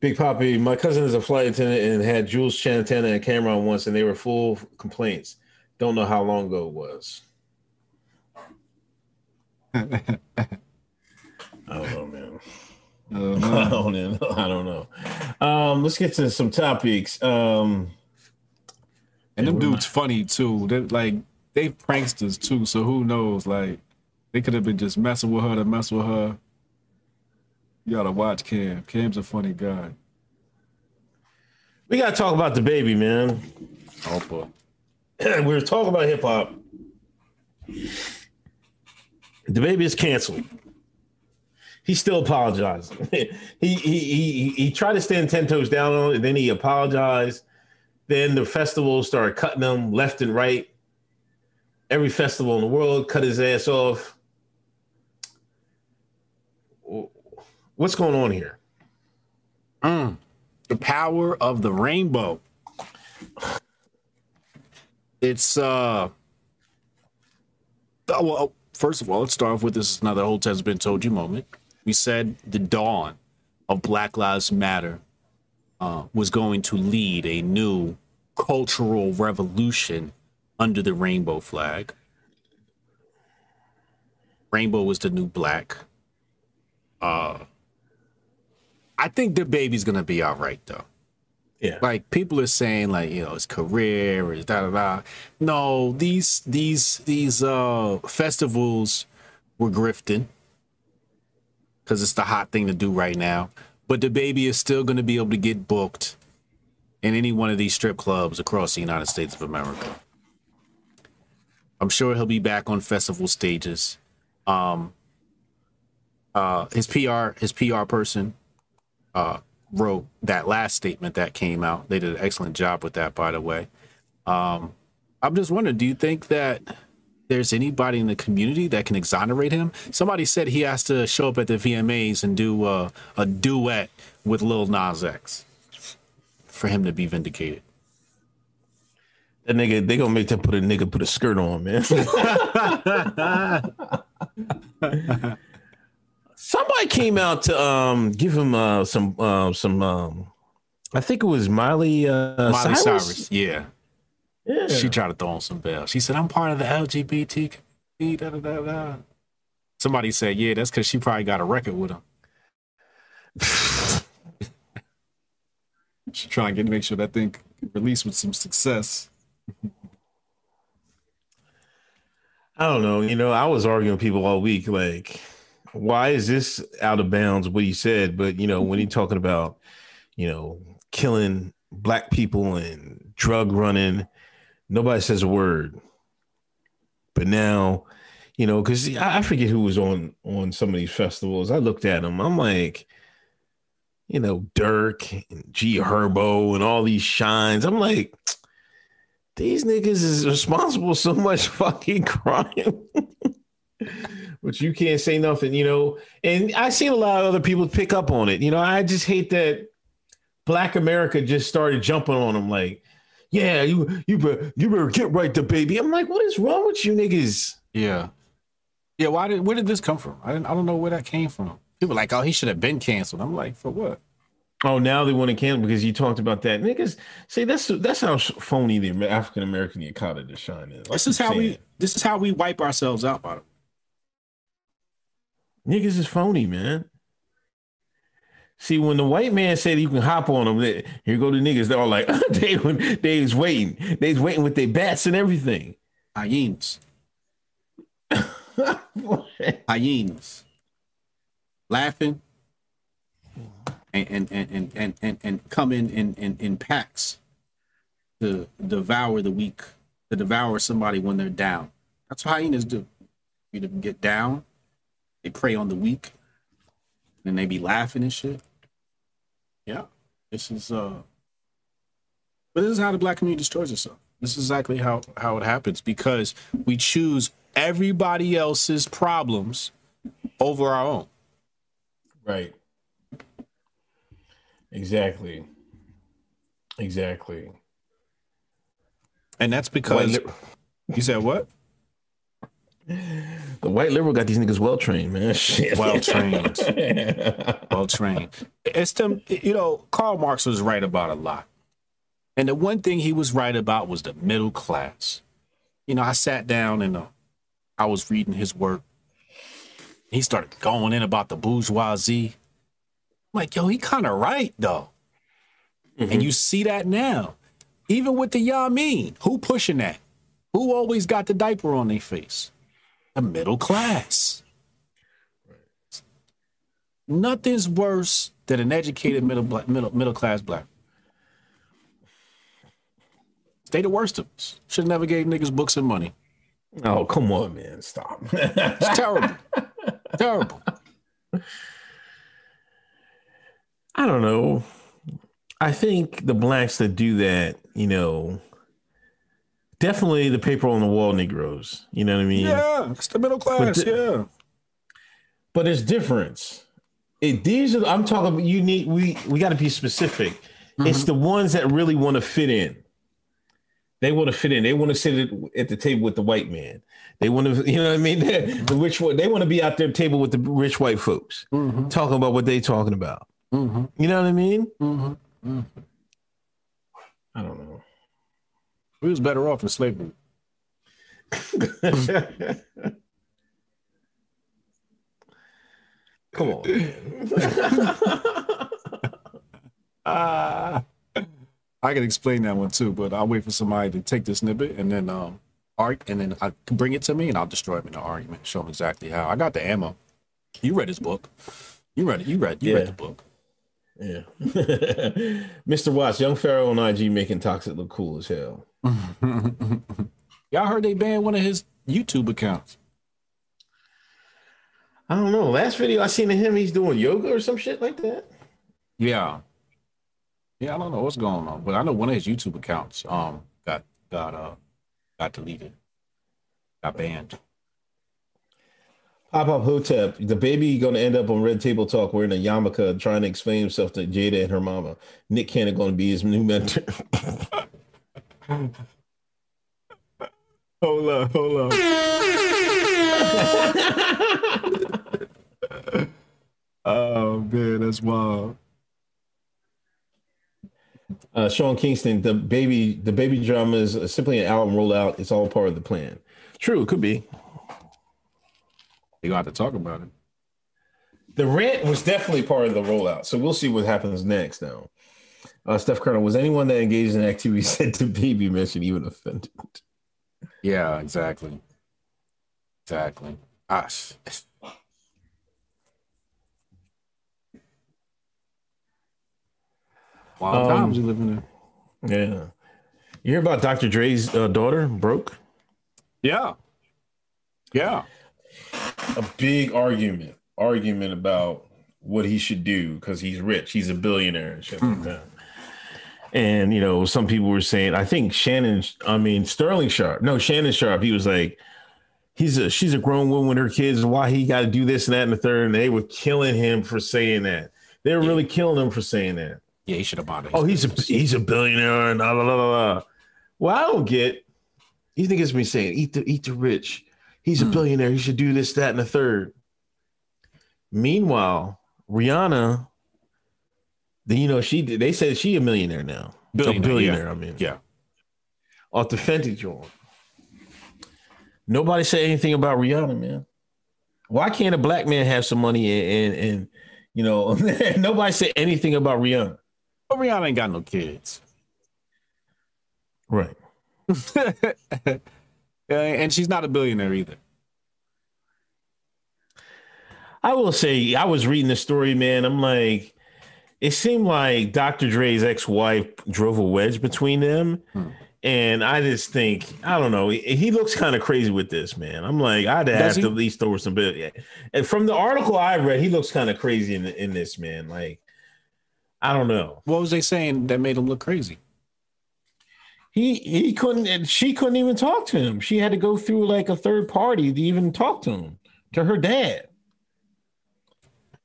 Big Poppy, my cousin is a flight attendant and had Juelz Santana and Cam'ron once, and they were full complaints. Don't know how long ago it was. I don't know, man. I don't know. I don't know. Um, let's get to some topics. Um, and them dudes funny too. They like they pranksters too. So who knows? Like they could have been just messing with her to mess with her. You gotta watch Cam. Cam's a funny guy. We gotta talk about the baby, man. Oh boy. we were talking about hip hop. The baby is canceled. He's still apologized. he, he he he tried to stand ten toes down on it, then he apologized. Then the festival started cutting him left and right. Every festival in the world cut his ass off. What's going on here? Mm, the power of the rainbow. It's uh oh, well, first of all, let's start off with this another whole has been told you moment. We said the dawn of Black Lives Matter uh, was going to lead a new cultural revolution under the rainbow flag. Rainbow was the new black. Uh, I think the baby's gonna be all right though. Yeah. Like people are saying, like you know, his career is da da da. No, these these these uh festivals were grifting because it's the hot thing to do right now. But the baby is still going to be able to get booked in any one of these strip clubs across the United States of America. I'm sure he'll be back on festival stages. Um, uh, his PR, his PR person, uh, wrote that last statement that came out. They did an excellent job with that, by the way. Um, I'm just wondering, do you think that there's anybody in the community that can exonerate him? Somebody said he has to show up at the VMAs and do uh, a duet with Lil Nas X for him to be vindicated. That nigga, they gonna make them put a nigga put a skirt on, man. Somebody came out to um give him uh some uh some um I think it was Miley uh Miley Cyrus. Cyrus, yeah. Yeah. She tried to throw on some bells. She said, I'm part of the LGBT community. Da, da, da, da. Somebody said, yeah, that's because she probably got a record with him. she trying to get make sure that thing released with some success. I don't know. You know, I was arguing with people all week, like, why is this out of bounds what he said? But you know, when he's talking about, you know, killing black people and drug running, nobody says a word. But now, you know, because I forget who was on on some of these festivals. I looked at them. I'm like, you know, Durk and G Herbo and all these shines. I'm like, these niggas is responsible so much fucking crime. but you can't say nothing, you know. And I seen a lot of other people pick up on it. You know, I just hate that Black America just started jumping on them like, yeah, you you better, you better get right the baby. I'm like, what is wrong with you niggas? Yeah. Yeah, why did where did this come from? I didn't, I don't know where that came from. People like, oh, he should have been canceled. I'm like, for what? Oh, now they want to cancel because you talked about that. Niggas see that's that's how phony the African American economy to shine is. Like This is how we this is how we wipe ourselves out by the niggas is phony, man. See, when the white man said you can hop on them, they, here go the niggas. They're all like, they they was waiting. They was waiting with their bats and everything. hyenas. hyenas laughing and and and and and, and, come in, in in in packs to devour the weak to devour somebody when they're down that's what hyenas do you get down they prey on the weak and they be laughing and shit this is uh but this is how the black community destroys itself this is exactly how how it happens because we choose everybody else's problems over our own. Right. Exactly. Exactly. And that's because you said what? The white liberal got these niggas well trained, man. Shit. Well trained. Well trained. It's them, you know, Karl Marx was right about a lot. And the one thing he was right about was the middle class. You know, I sat down and uh, I was reading his work. He started going in about the bourgeoisie. I'm like, yo, he kind of right though. And you see that now. Even with the Yamin, who pushing that? Who always got the diaper on their face? The middle class. Nothing's worse than an educated middle black, middle middle class black. They the worst of us. Should never gave niggas books and money. Oh, come on, man. Stop. It's terrible. terrible. I don't know. I think the blacks that do that, you know, definitely the paper on the wall Negroes. You know what I mean? Yeah, it's the middle class. the- yeah. But it's different. It, these are I'm talking about you need we we got to be specific. It's the ones that really want to fit in. They want to fit in. They want to sit at, at the table with the white man. They want to, you know what I mean? The rich one. They want to be out there table with the rich white folks, talking about what they talking about. Mhm. You know what I mean? Mhm. I don't know. We was better off in slavery. Come on. Ah, I can explain that one too, but I'll wait for somebody to take this snippet and then um arc and then I can bring it to me and I'll destroy him in the argument, show him exactly how. I got the ammo. You read his book. You read it. You read. You read the book. Yeah. Mr. Watts, young Pharaoh on IG making Toxic look cool as hell. Y'all heard they banned one of his YouTube accounts. I don't know. Last video I seen of him, he's doing yoga or some shit like that. Yeah. Yeah, I don't know what's going on, but I know one of his YouTube accounts um got got uh got deleted, got banned. Pop Up Hotep, the baby gonna end up on Red Table Talk wearing a yarmulke trying to explain himself to Jada and her mama. Nick Cannon gonna be his new mentor. Hold up, hold up. oh man, that's wild. uh, Sean Kingston, the baby, the baby drama is simply an album rollout. It's all part of the plan. True, it could be. You got to talk about it. The rant was definitely part of the rollout. So we'll see what happens next now. Uh, Steph Colonel, was anyone that engaged in activity said to be mentioned even offended? Yeah, exactly. Exactly. Gosh. Wild Um, times you living in. Yeah. You hear about Dr. Dre's uh, daughter, Broke? Yeah. Yeah. A big argument, argument about what he should do because he's rich. He's a billionaire and shit like hmm. that. And, you know, some people were saying, I think Shannon, I mean, Sterling Sharpe, no, Shannon Sharpe, he was like, he's a, she's a grown woman with her kids. Why he got to do this and that and the third. And they were killing him for saying that. They were really killing him for saying that. Yeah, he should have bought it. Oh, he's a he's a billionaire and la la la la. la. Well, I don't get. These niggas be saying eat the eat the rich. He's a hmm. billionaire. He should do this, that, and the third. Meanwhile, Rihanna, the, you know, she they said she a millionaire now. Billionaire, a billionaire. yeah. I mean, Yeah. off the Fenty joint. Nobody said anything about Rihanna, man. Why can't a black man have some money and and, and you know nobody said anything about Rihanna? But Rihanna ain't got no kids. Right. Uh, and she's not a billionaire either. I will say, I was reading the story, man. I'm like, it seemed like Dr. Dre's ex-wife drove a wedge between them. And I just think, I don't know, he, he looks kind of crazy with this, man. I'm like, I'd have Does to he? at least throw some bit. And from the article I read, he looks kind of crazy in, in this, man. Like, I don't know. What was they saying that made him look crazy? He he couldn't, and she couldn't even talk to him. She had to go through like a third party to even talk to him, to her dad.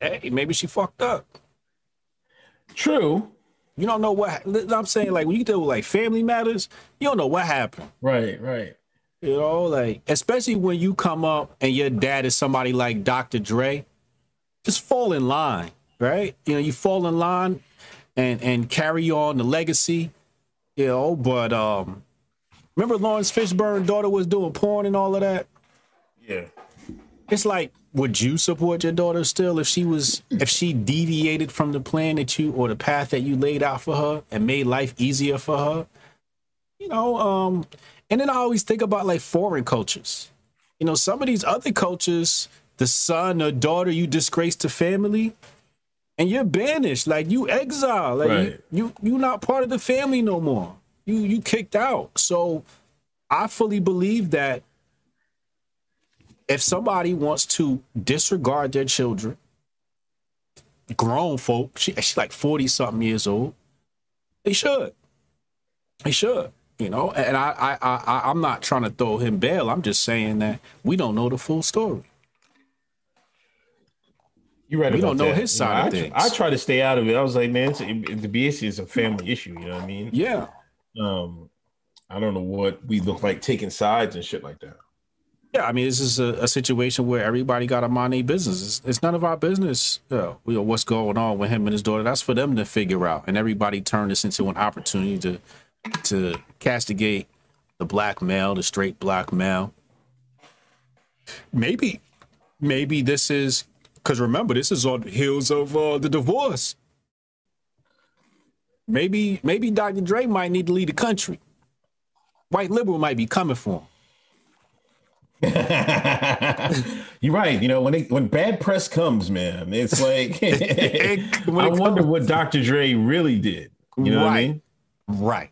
Hey, maybe she fucked up. True. You don't know what I'm saying. Like when you deal with like family matters, you don't know what happened. Right, right. You know, like especially when you come up and your dad is somebody like Dr. Dre, just fall in line, right? You know, you fall in line and and carry on the legacy. You know, but um, remember Laurence Fishburne daughter was doing porn and all of that. Yeah. It's like, would you support your daughter still if she was if she deviated from the plan that you or the path that you laid out for her and made life easier for her? You know, um, and then I always think about like foreign cultures. You know, some of these other cultures, the son or daughter you disgrace to family, and you're banished, like you exile, like Right. you, you you're not part of the family no more. you you kicked out. So I fully believe that if somebody wants to disregard their children, grown folk, she, she's like 40 something years old, they should. They should. You know, and I, I, I, I'm not trying to throw him bail. I'm just saying that we don't know the full story. You right. We don't know that. his side you know, of I, things. I try to stay out of it. I was like, man, it, the BS is a family issue. You know what I mean? Yeah. Um, I don't know what we look like taking sides and shit like that. Yeah, I mean, this is a, a situation where everybody got a money business. It's, it's none of our business. Uh, you know, what's going on with him and his daughter? That's for them to figure out. And everybody turned this into an opportunity to to castigate the black male, the straight black male. Maybe, maybe this is because remember, this is on the heels of uh, the divorce. Maybe, maybe Dr. Dre might need to leave the country. White liberal might be coming for him. You're right. You know, when they, when bad press comes, man, it's like When I wonder comes- what Dr. Dre really did. You know what I Right. mean? Right.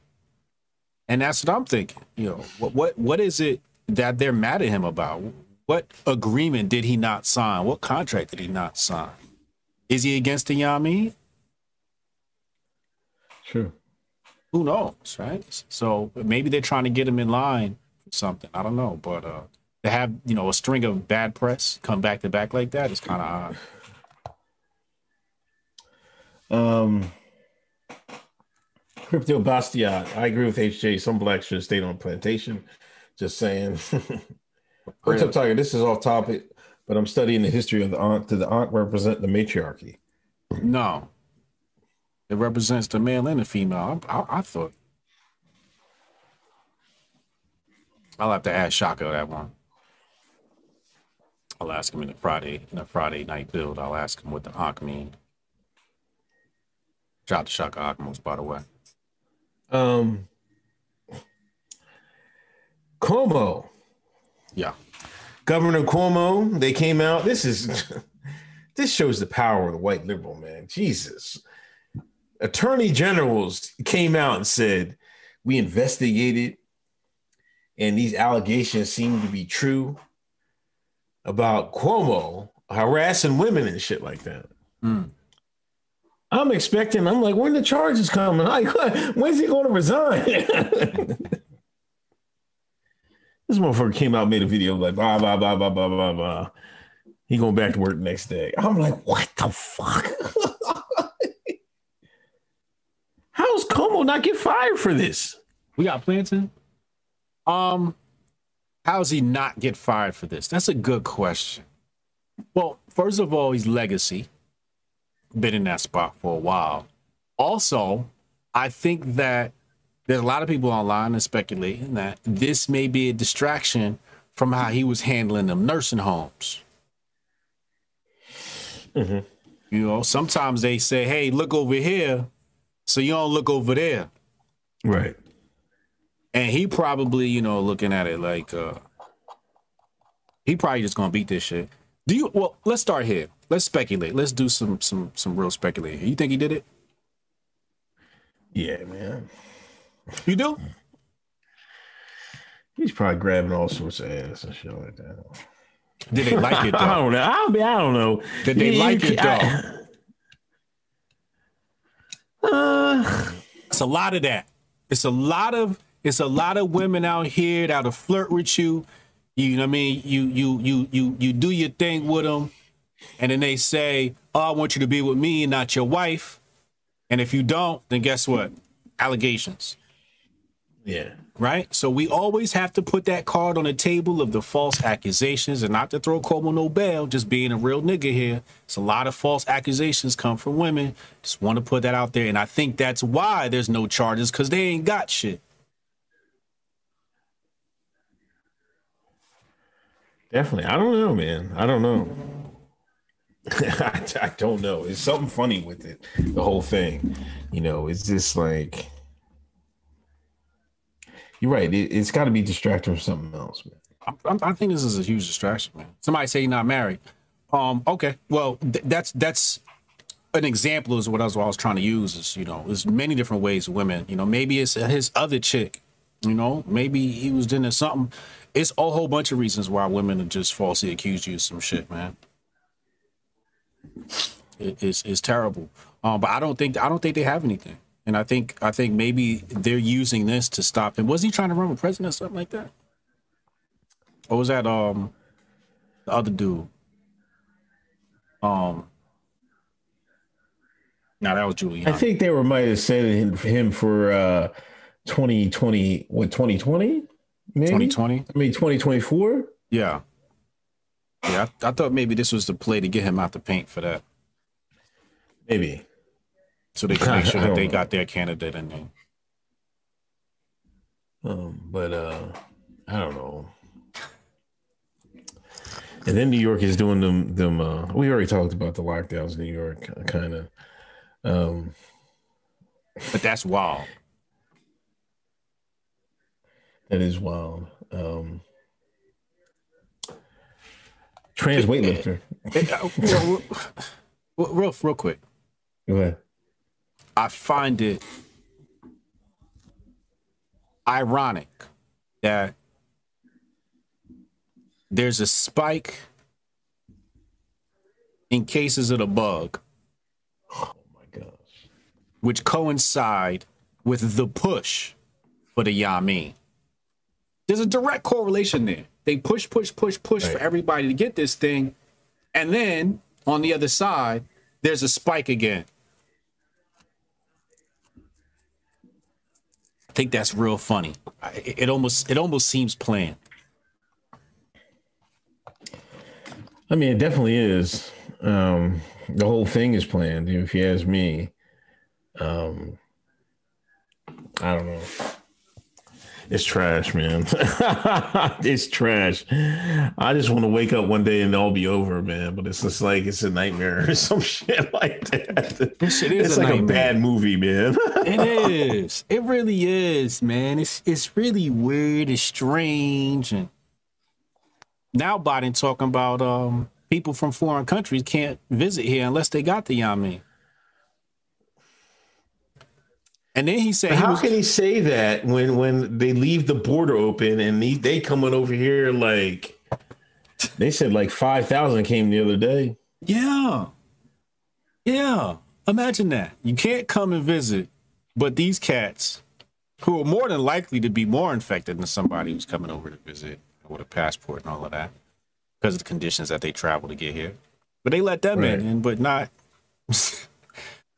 And that's what I'm thinking. You know, what what what is it that they're mad at him about? What agreement did he not sign? What contract did he not sign? Is he against the Yami? True. Who knows, right? So maybe they're trying to get him in line for something. I don't know, but uh to have you know a string of bad press come back to back like that is kind of odd. Um, Crypto Bastiat. I agree with HJ. Some blacks should have stayed on plantation. Just saying. What's up, Tiger? This is off topic, but I'm studying the history of the Ankh. Did the Ankh represent the matriarchy? No, it represents the male and the female. I, I, I thought. I'll have to ask Shaka that one. I'll ask him in the Friday in a Friday night build. I'll ask him what the Ankh mean. Shout out to Shaka Ahmose, by the way. Um, Cuomo, Yeah. Governor Cuomo, they came out. This is this shows the power of the white liberal man. Jesus. Attorney generals came out and said, We investigated, and these allegations seem to be true about Cuomo harassing women and shit like that. Mm. I'm expecting, I'm like, when the charges coming? Like, when's he going to resign? this motherfucker came out, made a video like, blah, blah, blah, blah, blah, blah, blah. He going back to work next day. I'm like, what the fuck? How's Cuomo not get fired for this? We got Planton. Um, how's he not get fired for this? That's a good question. Well, first of all, he's legacy. Been in that spot for a while. Also, I think that there's a lot of people online that speculating that this may be a distraction from how he was handling them nursing homes. Mhm. You know, sometimes they say, "Hey, look over here," so you don't look over there. Right. And he probably, you know, looking at it like uh he probably just gonna beat this shit. Do you well let's start here. Let's speculate. Let's do some some some real speculating. You think he did it? Yeah, man. You do? He's probably grabbing all sorts of ass and shit like that. Did they like it I don't know. I mean, I don't know. Did they You- like you it though? Uh, It's a lot of that. It's a lot of it's a lot of women out here that'll flirt with you. You know what I mean? You you you you you do your thing with them, and then they say, "Oh, I want you to be with me and not your wife." And if you don't, then guess what? Allegations. Yeah. right? So we always have to put that card on the table of the false accusations and not to throw Cuomo no bail, just being a real nigga here. It's a lot of false accusations come from women. Just want to put that out there. And I think that's why there's no charges because they ain't got shit. Definitely. I don't know, man. I don't know. I, I don't know. It's something funny with it, the whole thing. You know, it's just like you're right. It, it's got to be distracting from something else, man. I, I- I think this is a huge distraction, man. Somebody say you're not married. Um, okay. Well, th- that's that's an example is what I was, what I was trying to use is you know there's many different ways women you know maybe it's his other chick you know maybe he was doing something it's a whole bunch of reasons why women are just falsely accused you of some shit man it, it's, it's terrible um, but I don't think I don't think they have anything and I think I think maybe they're using this to stop him. Was he trying to run for president or something like that? Or was that um the other dude? Um no, that was Giuliani. I think they were might have sent him for uh 2020 what 2020 maybe? 2020. I mean 2024 Yeah. Yeah, I, I thought maybe this was the play to get him out the paint for that, maybe so they can make sure that they got their candidate in there. um but uh I don't know. And then New York is doing them them uh we already talked about the lockdowns in New York kind of um But that's wild. that is wild. Um trans weightlifter. It- uh, well, well, real, real quick, go ahead I find it ironic that there's a spike in cases of the bug, oh my gosh which coincide with the push for the Yamin. There's a direct correlation there. They push, push, push, push for everybody to get this thing. And then on the other side, there's a spike again. Think that's real funny. It, it almost it almost seems planned. I mean, it definitely is. Um, the whole thing is planned, if you ask me. Um, I don't know. It's trash, man. it's trash. I just want to wake up one day and it'll all be over, man. But it's just like it's a nightmare or some shit like that. This shit is it's a like a bad movie, man. It is. It really is, man. It's it's really weird. It's strange, and now Biden talking about um people from foreign countries can't visit here unless they got the Yamin. And then he said he How was, can he say that when when they leave the border open and they, they coming over here like they said like five thousand came the other day. yeah, yeah. Imagine that you can't come and visit, but these cats, who are more than likely to be more infected than somebody who's coming over to visit with a passport and all of that, because of the conditions that they travel to get here. But they let them Right. in, but not.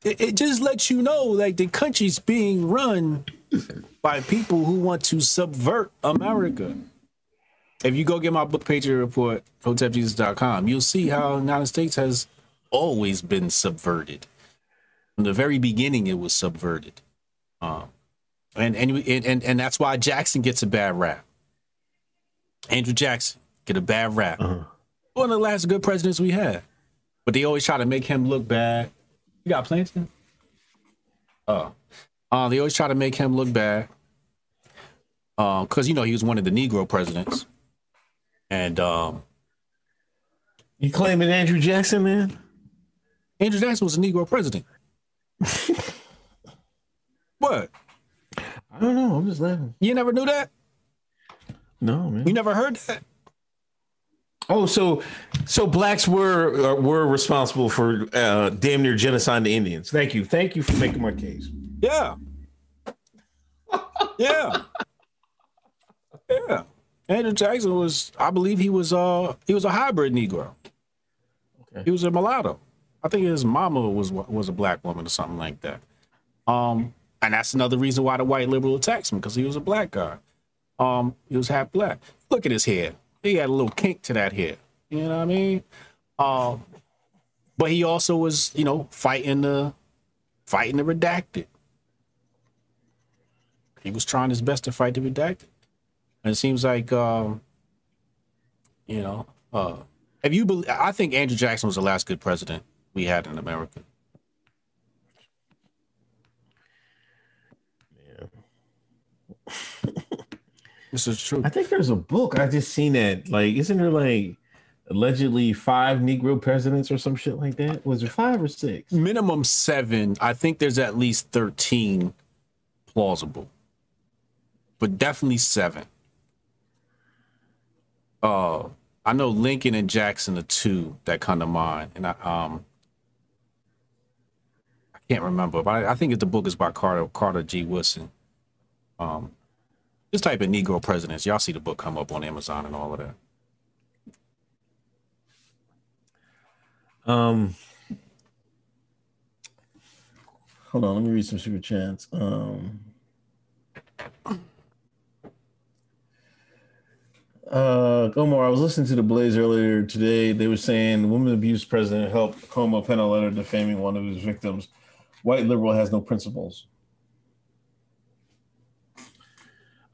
it, it just lets you know, like the country's being run by people who want to subvert America. If you go get my book Patriot Report, hotepjesus.com, you'll see how the United States has always been subverted. From the very beginning, it was subverted. Um, and, and and and that's why Jackson gets a bad rap. Andrew Jackson get a bad rap. Uh-huh. One of the last good presidents we had, but they always try to make him look bad. You got Plantain? Oh, uh, they always try to make him look bad. Um, because you know he was one of the Negro presidents, and um, You claiming Andrew Jackson, man? Andrew Jackson was a Negro president. what? I don't know. I'm just laughing. You never knew that? No, man. You never heard that? Oh, so so blacks were uh, were responsible for uh, damn near genocide the Indians. Thank you, thank you for making my case. Yeah. yeah. Yeah. Andrew Jackson was, I believe he was uh he was a hybrid Negro. Okay. He was a mulatto. I think his mama was was a black woman or something like that. Um, and that's another reason why the white liberal attacks him because he was a black guy. Um, he was half black. Look at his hair. He had a little kink to that here. You know what I mean? Um, but he also was, you know, fighting the fighting the redacted. He was trying his best to fight the redacted. And it seems like um, you know, uh if you believe I think Andrew Jackson was the last good president we had in America. This is true. I think there's a book I just seen that. Like, isn't there like allegedly five Negro presidents or some shit like that. Was it five or six? Minimum seven. I think there's at least 13 plausible, but definitely seven. Uh, I know Lincoln and Jackson are two that come to mind, and I um I can't remember, but I, I think the book is by Carter Carter G. Woodson. Um, just type in Negro presidents. Y'all see the book come up on Amazon and all of that. Um, hold on, let me read some super chats. Um, uh, Omar, I was listening to the Blaze earlier today. They were saying the woman abuse president helped Cuomo pen a letter defaming one of his victims. White liberal has no principles.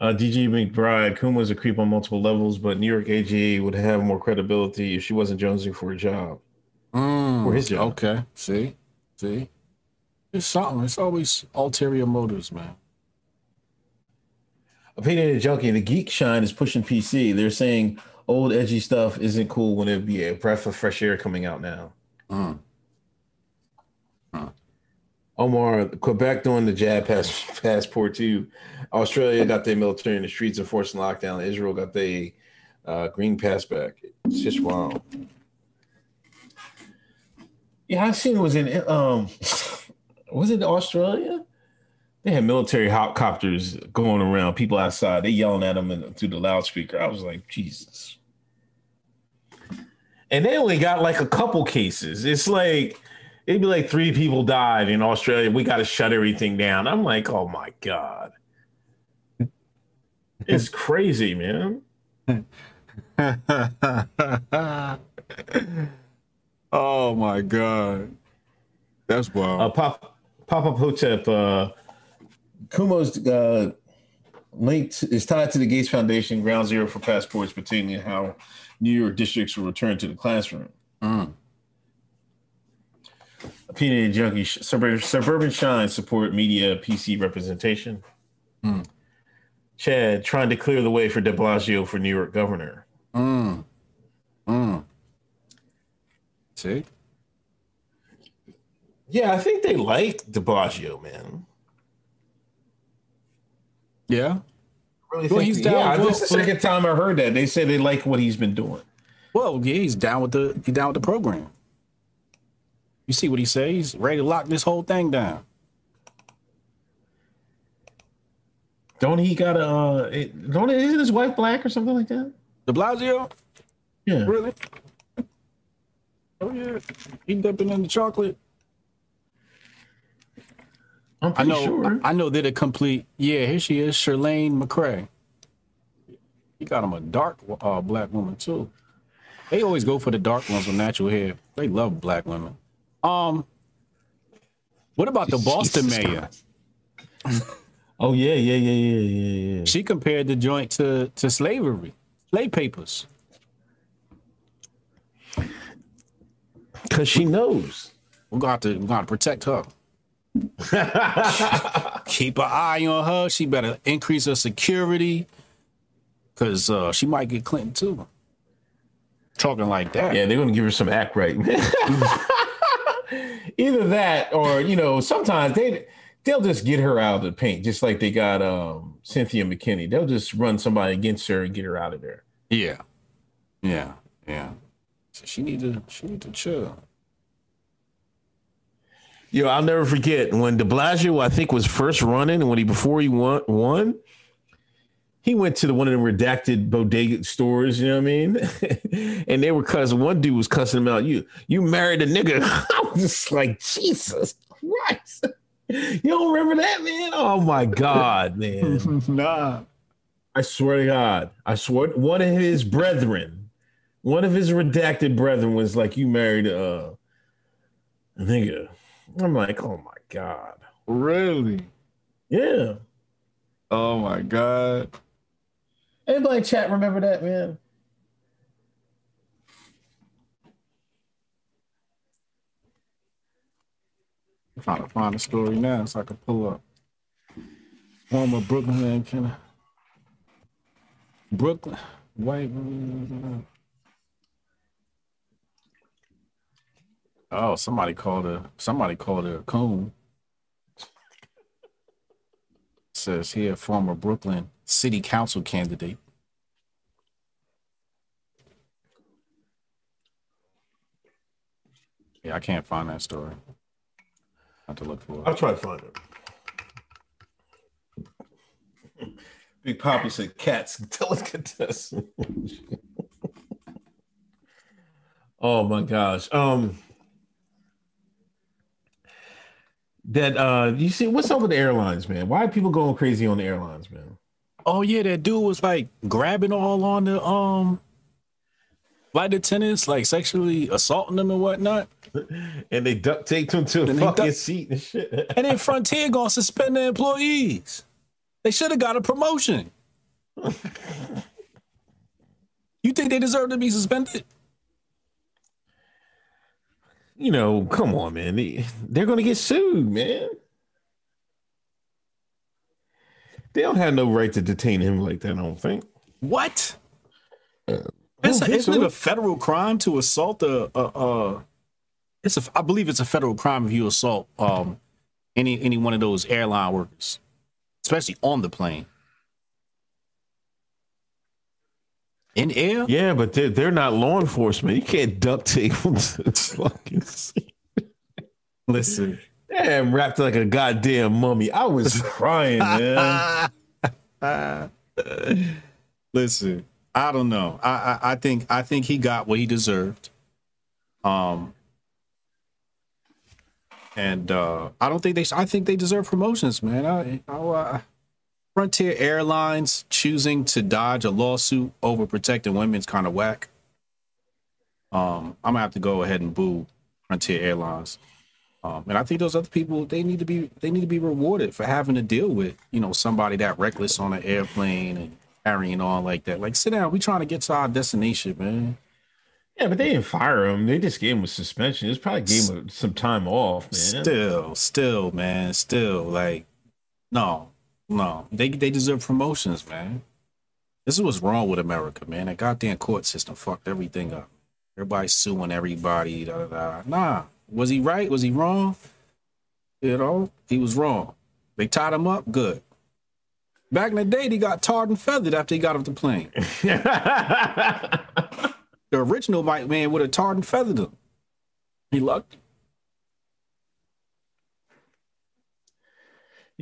Uh, DG McBride, Cuomo was a creep on multiple levels, but New York AGA would have more credibility if she wasn't jonesing for a job. Mm, Or his job. Okay. See, see, it's something. It's always ulterior motives, man. Opinionated Junkie, the Geek Shine is pushing PC. They're saying old edgy stuff isn't cool when it'd be a breath of fresh air coming out now. Mm. Omar, Quebec doing the jab pass, passport too. Australia got their military in the streets enforcing lockdown. Israel got their uh, green pass back. It's just wild. Yeah, I seen it was in um was it Australia? They had military helicopters going around, people outside, they yelling at them in, through the loudspeaker. I was like, Jesus. And they only got like a couple cases. It's like it'd be like three people died in Australia. We got to shut everything down. I'm like, oh my god, it's crazy, man. oh my god, that's wild. Uh, Pop Pop Up Hotep, uh, Cuomo's uh, linked is tied to the Gates Foundation Ground Zero for passports, pertaining to how New York districts will return to the classroom. Mm. Opinionated Junkie, Suburban, Suburban Shine support media PC representation. Hmm. Chad trying to clear the way for De Blasio for New York governor. Mm. Mm. See, Yeah, I think they like De Blasio, man. yeah. Really Well, he's down- Yeah, well, this is the second time I heard that. They said they like what he's been doing. Well, yeah, he's down with the he's down with the program. You see what he says? He's ready to lock this whole thing down. Don't he got a? Uh, it- don't isn't his wife black or something like that? De Blasio, Yeah. really? Oh yeah, he dipping in the chocolate. I'm I know. sure. I know that a complete. Yeah, here she is, Chirlane McCray. He got him a dark uh, black woman too. They always go for the dark ones with natural hair. They love black women. Um, what about the Boston Jesus mayor? Oh yeah, yeah, yeah, yeah, yeah, yeah. She compared the joint to to slavery, slave papers. Because she knows. We're gonna have to we're gonna to protect her. Keep an eye on her. She better increase her security. Cause uh, she might get Clinton too. Talking like that. Yeah, they're gonna give her some act right. Either that, or you know, sometimes they they'll just get her out of the paint, just like they got um, Cynthia McKinney. They'll just run somebody against her and get her out of there. Yeah. Yeah. Yeah. So she need to she need to chill. Yo, I'll never forget when De Blasio, I think, was first running, and when he before he won, won he went to the one of them redacted bodega stores. You know what I mean? and they were cussing. One dude was cussing him out. You you married a nigga. I was just like Jesus Christ. You don't remember that, man? Oh my God, man! nah. I swear to God, I swear. One of his brethren, one of his redacted brethren, was like, "You married a, a nigga." I'm like, "Oh my God." Really? Yeah. Oh my God. Anybody in chat remember that, man? I'm trying to find the story now so I can pull up. One with Brooklyn and can Brooklyn, white. Oh, somebody called a somebody called a coon. Says here, former Brooklyn city council candidate. Yeah, I can't find that story. I have to look for it. I'll try to find it. Big Poppy said cats delicatessen. oh my gosh. Um that uh you see what's up with the airlines, man? Why are people going crazy on the airlines, man? Oh yeah, that dude was like grabbing all on the um flight attendants, like sexually assaulting them and whatnot. And they duct taped him to a And they fucking duct- seat and shit. And then Frontier gonna suspend their employees. They should have got a promotion. you think they deserve to be suspended? You know, come on, man. They, they're gonna get sued, man. They don't have no right to detain him like that, I don't think. What? It's don't think isn't so. it a federal crime to assault a, a, a it's a I believe it's a federal crime if you assault um any any one of those airline workers, especially on the plane. In air? Yeah, but they're, they're not law enforcement. You can't duct tape them to the fucking seat. Listen. Damn, wrapped like a goddamn mummy. I was crying, man. Listen, I don't know. I, I I think I think he got what he deserved. Um, and uh, I don't think they. I think they deserve promotions, man. I, I, uh, Frontier Airlines choosing to dodge a lawsuit over protecting women's kind of whack. Um, I'm gonna have to go ahead and boo Frontier Airlines. Um, and I think those other people they need to be they need to be rewarded for having to deal with you know somebody that reckless on an airplane and carrying on like that. Like sit down, we trying to get to our destination, man. Yeah, but they didn't fire him. They just gave him a suspension. It's probably gave him some time off, man. Still, still, man, still like no, no. They they deserve promotions, man. This is what's wrong with America, man. That goddamn court system fucked everything up. Everybody's suing everybody. Da, da, da. Nah, was he right? Was he wrong? You know, he was wrong. They tied him up. Good. Back in the day, he got tarred and feathered after he got off the plane. The original white man would have tarred and feathered him. He lucky.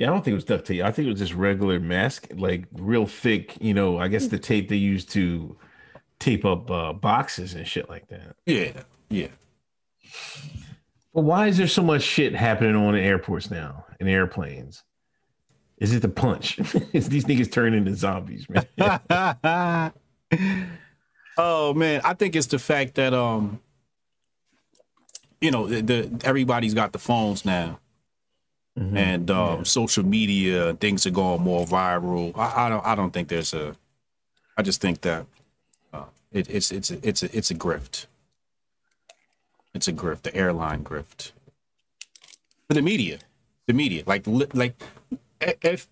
Yeah, I don't think it was duct tape. I think it was just regular mask, like real thick. You know, I guess the tape they used to tape up uh, boxes and shit like that. Yeah, yeah. But why is there so much shit happening on the airports now and airplanes? Is it the punch? is these niggas turning into zombies, man? oh man, I think it's the fact that um, you know, the, the everybody's got the phones now, Mhm. and um, Yeah. social media things are going more viral. I, I don't, I don't think there's a. I just think that uh, it, it's it's a, it's a, it's a grift. It's a grift, the airline grift. For the media, the media, like like if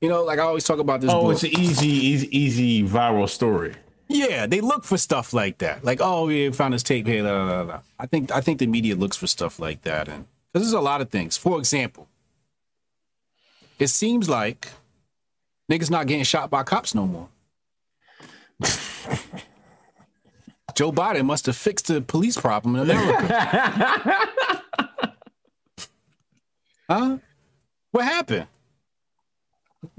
you know, like I always talk about this. Oh, book. it's an easy, easy, easy viral story. Yeah, they look for stuff like that. Like, oh, yeah, we found this tape. La, la, la, la. I think I think the media looks for stuff like that, and because there's a lot of things. For example, it seems like niggas not getting shot by cops no more. Joe Biden must have fixed the police problem in America. huh? What happened?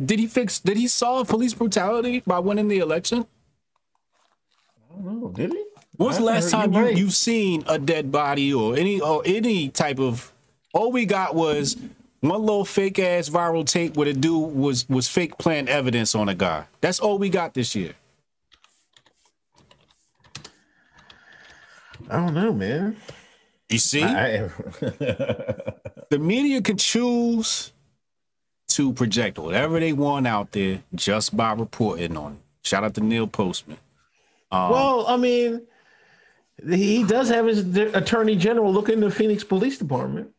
Did he fix? Did he solve police brutality by winning the election? I don't know. Did he? When's the last time you're you, you've seen a dead body or any or any type of all we got was one little fake ass viral tape where the dude was was fake plant evidence on a guy. That's all we got this year. I don't know, man. You see? I, the media can choose to project whatever they want out there just by reporting on it. Shout out to Neil Postman. Um, well, I mean, he does have his attorney general look into the Phoenix Police Department.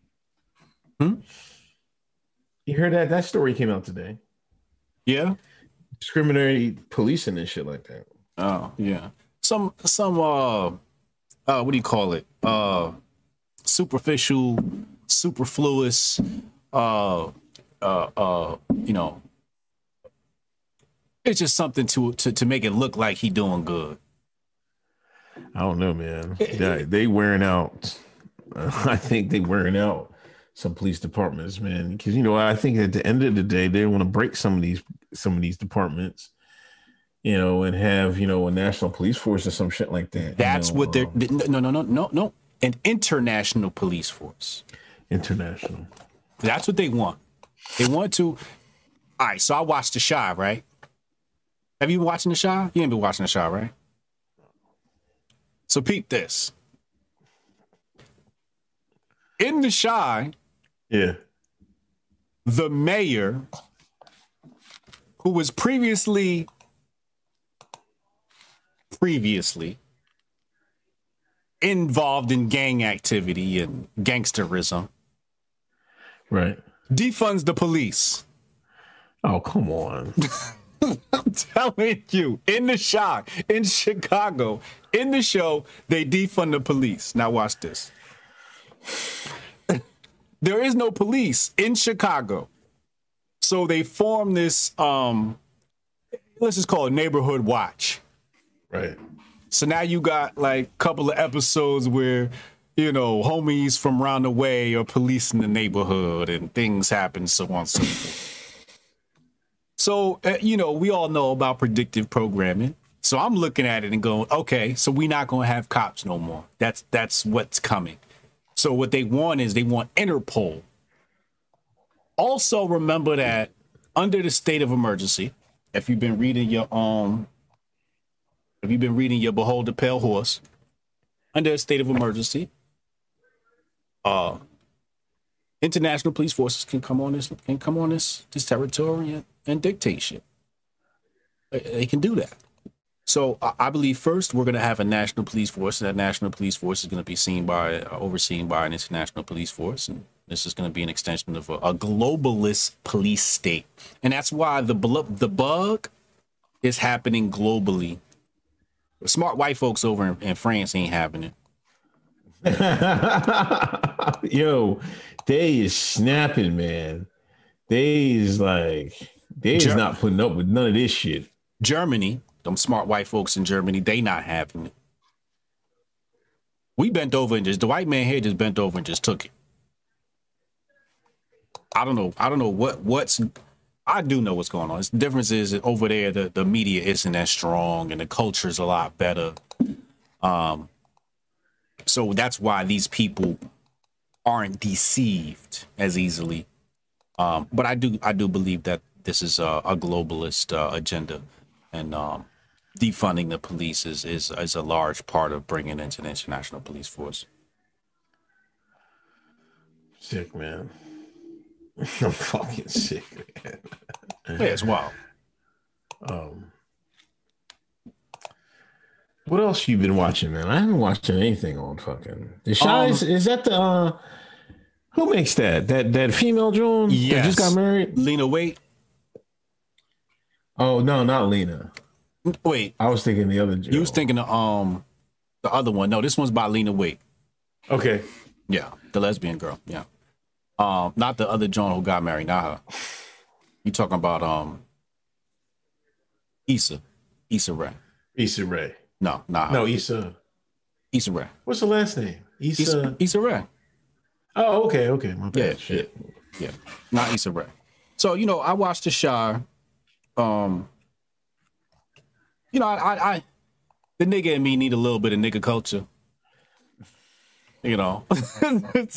Hmm? You heard that? That story came out today. yeah. Discriminatory policing and shit like that. Oh, yeah. Some some uh uh what do you call it? Uh superficial, superfluous, uh, uh, uh, you know, it's just something to to to make it look like he doing good. I don't know, man. They, they wearing out. I think they wearing out some police departments, man. Because you know, I think at the end of the day, they want to break some of these some of these departments, you know, and have you know a national police force or some shit like that. That's you know, what they're um, no no no no no an international police force. international. That's what they want. They want to. All right, so I watched The Chi, right? Have you been watching The Chi? You ain't been watching The Chi, right? So peep this. In The Chi, Yeah. the mayor, who was previously previously involved in gang activity and gangsterism, Right. defunds the police. Oh come on. I'm telling you, in the shot in Chicago, in the show, they defund the police. Now watch this. There is no police in Chicago. So they form this um let's just call it neighborhood watch. right. So now you got like a couple of episodes where, you know, homies from around the way are policing the neighborhood and things happen, so on and so forth. So, uh, you know, we all know about predictive programming. So I'm looking at it and going, okay, so we're not going to have cops no more. That's that's what's coming. So what they want is they want Interpol. Also remember that under the state of emergency, if you've been reading your um if you've been reading your Behold the Pale Horse, under a state of emergency, uh, international police forces can come on this can come on this this territory and, and dictate shit. They, they can do that. So I, believe first we're going to have a national police force, and that national police force is going to be seen by uh, overseen by an international police force, and this is going to be an extension of a, a globalist police state, and that's why the bl- the bug is happening globally Smart white folks over in, in France ain't having it. Yo, they is snapping, man. They is like they is Ger- not putting up with none of this shit. Germany, them smart white folks in Germany, they not having it. We bent over and just the white man here just bent over and just took it. I don't know. I don't know what what's. I do know what's going on. The difference is over there the, the media isn't as strong and the culture is a lot better. Um, so that's why these people aren't deceived as easily. Um, but I do I do believe that this is a, a globalist uh, agenda, and um, defunding the police is, is is a large part of bringing into the international police force. Sick, man. I'm fucking sick, man. Yeah, it's wild. Um, what else you been watching, man? I haven't watched anything on fucking the Chi. Um, is, is that the uh, who makes that? That that female that Yes. just got married? Lena, wait, Oh no, not Lena. Wait. I was thinking the other. Joan. You was thinking of um the other one. No, this one's by Lena Waithe. okay. Yeah, the lesbian girl. Yeah. Um, not the other John who got married, not her. You talking about um Issa. Issa Rae. Issa Rae. No, not her. No, Issa. Issa Rae. What's the last name? Issa. Issa, Issa Rae. Oh, okay, okay. My bad. Yeah, Shit. Yeah, not Issa Rae. So you know, I watched The Chi. Um, you know, I, I, I, the nigga in me need a little bit of nigga culture. You know,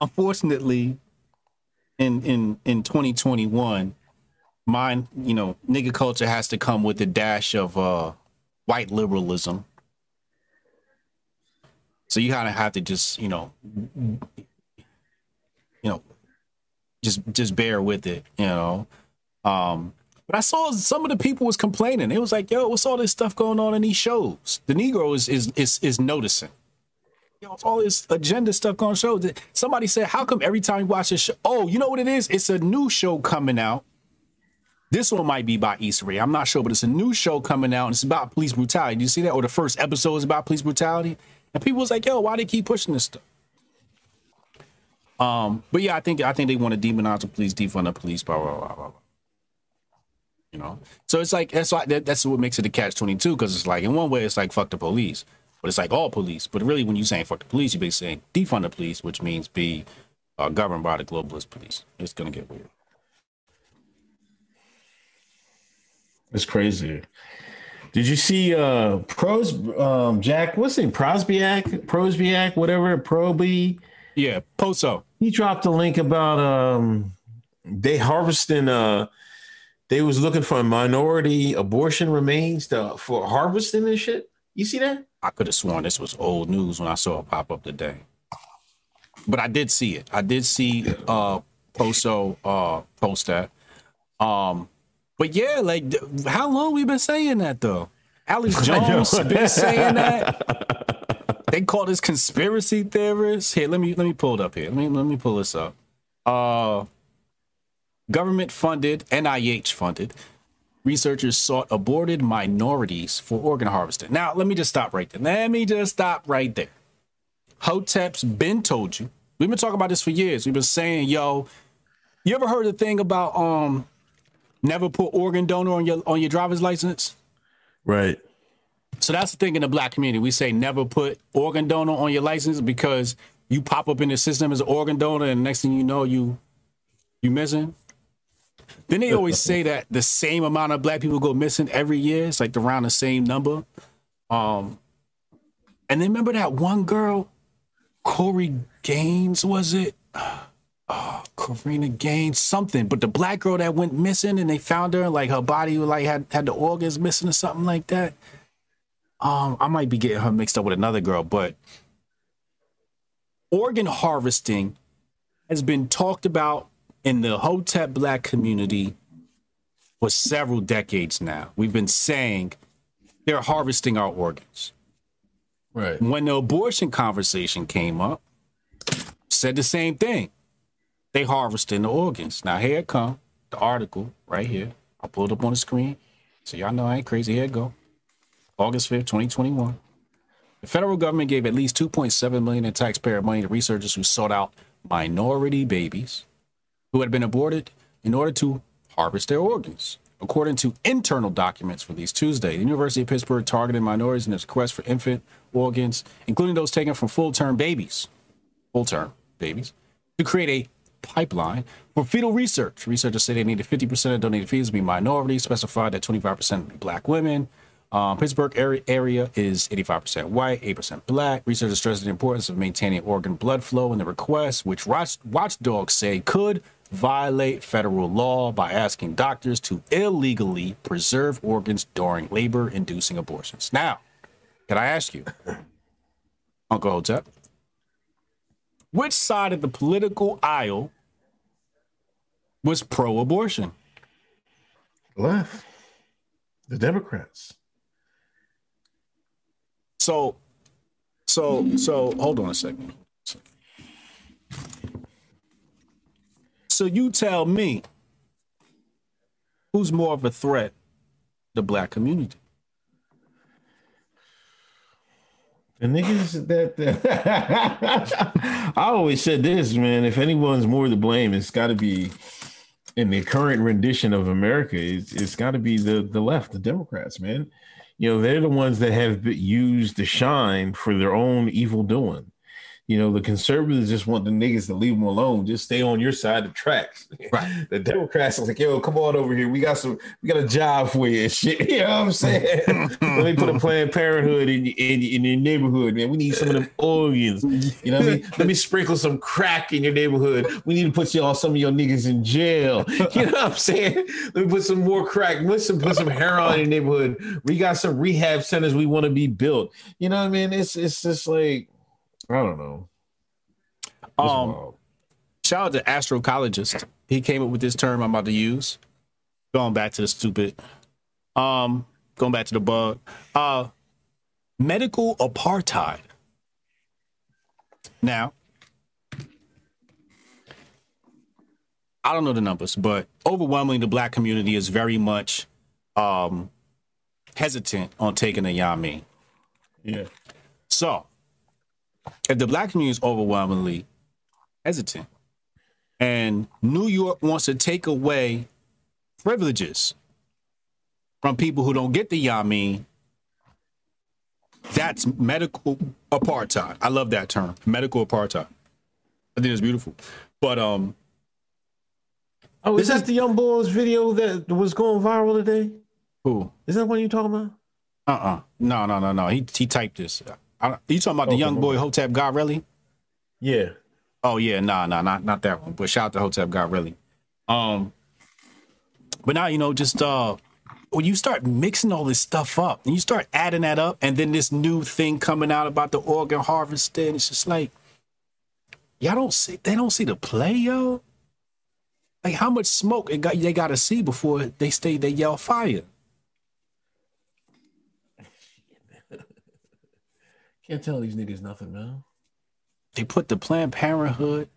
unfortunately, in in in 2021, mine, you know, nigga culture has to come with a dash of uh white liberalism. So you kind of have to just, you know, you know, just just bear with it, you know. Um, but I saw some of the people was complaining. It was like, yo, what's all this stuff going on in these shows? The Negro is is is, is noticing. All this agenda stuff going on shows. Somebody said, how come every time you watch a show? Oh, you know what it is? It's a new show coming out. This one might be by Issa Rae. I'm not sure, but it's a new show coming out and it's about police brutality. Do you see that? Or the first episode is about police brutality. And people was like, yo, why they keep pushing this stuff? Um, but yeah, I think I think they want to demonize the police, defund the police, blah blah blah blah. blah. You know, so it's like that's why that, that's what makes it a catch twenty two because it's like in one way it's like fuck the police, but it's like all police. But really, when you saying fuck the police, you're basically saying defund the police, which means be uh, governed by the globalist police. It's gonna get weird. It's crazy. Did you see uh pros um Jack what's his name Prosbiak Prosbiak whatever Proby Yeah, Poso. he dropped a link about um they harvesting uh they was looking for minority abortion remains to, for harvesting and shit. You see that? I could have sworn this was old news when I saw it pop up today. But I did see it. I did see uh Poso uh post that. Um but yeah, like how long we been saying that though? Alex Jones been saying that. They call this conspiracy theorists. Here, let me let me pull it up here. Let me let me pull this up. Uh government funded, NIH funded, researchers sought aborted minorities for organ harvesting. Now, let me just stop right there. Let me just stop right there. Hotep's been told you. We've been talking about this for years. We've been saying, yo, you ever heard the thing about um never put organ donor on your on your driver's license? Right. So that's the thing in the black community. We say never put organ donor on your license because you pop up in the system as an organ donor, and next thing you know, you you missing. Then they always say that the same amount of black people go missing every year. It's like around the same number. Um, and then remember that one girl, Corey Gaines, was it? Oh, Gaines, something. But the black girl that went missing and they found her, like her body like had had the organs missing or something like that. Um, I might be getting her mixed up with another girl, but organ harvesting has been talked about in the Hotep black community for several decades now. We've been saying they're harvesting our organs. Right. When the abortion conversation came up, said the same thing. They harvesting the organs. Now here it come, the article right here. I pulled up on the screen. So y'all know I ain't crazy. Here it go. August 5th, 2021. The federal government gave at least 2.7 million in taxpayer money to researchers who sought out minority babies who had been aborted in order to harvest their organs. According to internal documents released Tuesday, the University of Pittsburgh targeted minorities in its quest for infant organs, including those taken from full-term babies, full-term babies, to create a pipeline for fetal research. Researchers say they needed 50% of donated fees to be minorities, specified that 25% be black women. Um, Pittsburgh area, area is 85% white, 8% black. Researchers stressed the importance of maintaining organ blood flow in the request, which watch, watchdogs say could violate federal law by asking doctors to illegally preserve organs during labor inducing abortions. Now, can I ask you, Uncle Hotep, which side of the political aisle was pro abortion? Left. The Democrats. So, so, so, hold on a second. So you tell me who's more of a threat? The black community. The niggas that, that I always said this, man. If anyone's more to blame, it's got to be in the current rendition of America. It's, it's got to be the the left, the Democrats, man. You know, they're the ones that have used the shine for their own evil doing. You know, the conservatives just want the niggas to leave them alone. Just stay on your side of the tracks. Right. The Democrats are like, yo, come on over here. We got some, we got a job for you and shit. You know what I'm saying? Let me put a Planned Parenthood in, in, in your neighborhood, man. We need some of them organs. You know what I mean? Let me sprinkle some crack in your neighborhood. We need to put you all some of your niggas in jail. You know what I'm saying? Let me put some more crack. Let's put some heroin in your neighborhood. We got some rehab centers we want to be built. You know what I mean? It's it's just like I don't know. Um, wild. shout out to astrocologist. He came up with this term I'm about to use. Going back to the stupid, um, going back to the bug. Uh, medical apartheid. Now, I don't know the numbers, but overwhelmingly the black community is very much um hesitant on taking a Yami. yeah. So, if the black community is overwhelmingly hesitant, And New York wants to take away privileges from people who don't get the Yamin. That's medical apartheid. I love that term, medical apartheid. I think it's beautiful. But um, oh, is that is, the Young Boys video that was going viral today? Who is that? What you talking about? Uh uh-uh. uh No no no no. He he typed this. I, you talking about okay, the young boy Hotep Garelli? Yeah. Oh yeah, nah, nah, not not that one. But shout out to Hotep Garelli. Um, but now you know, just uh, when you start mixing all this stuff up and you start adding that up, and then this new thing coming out about the organ harvesting, it's just like y'all don't see they don't see the play, yo. Like how much smoke it got they gotta see before they stay they yell fire. Can't tell these niggas nothing, man. They put the Planned Parenthood.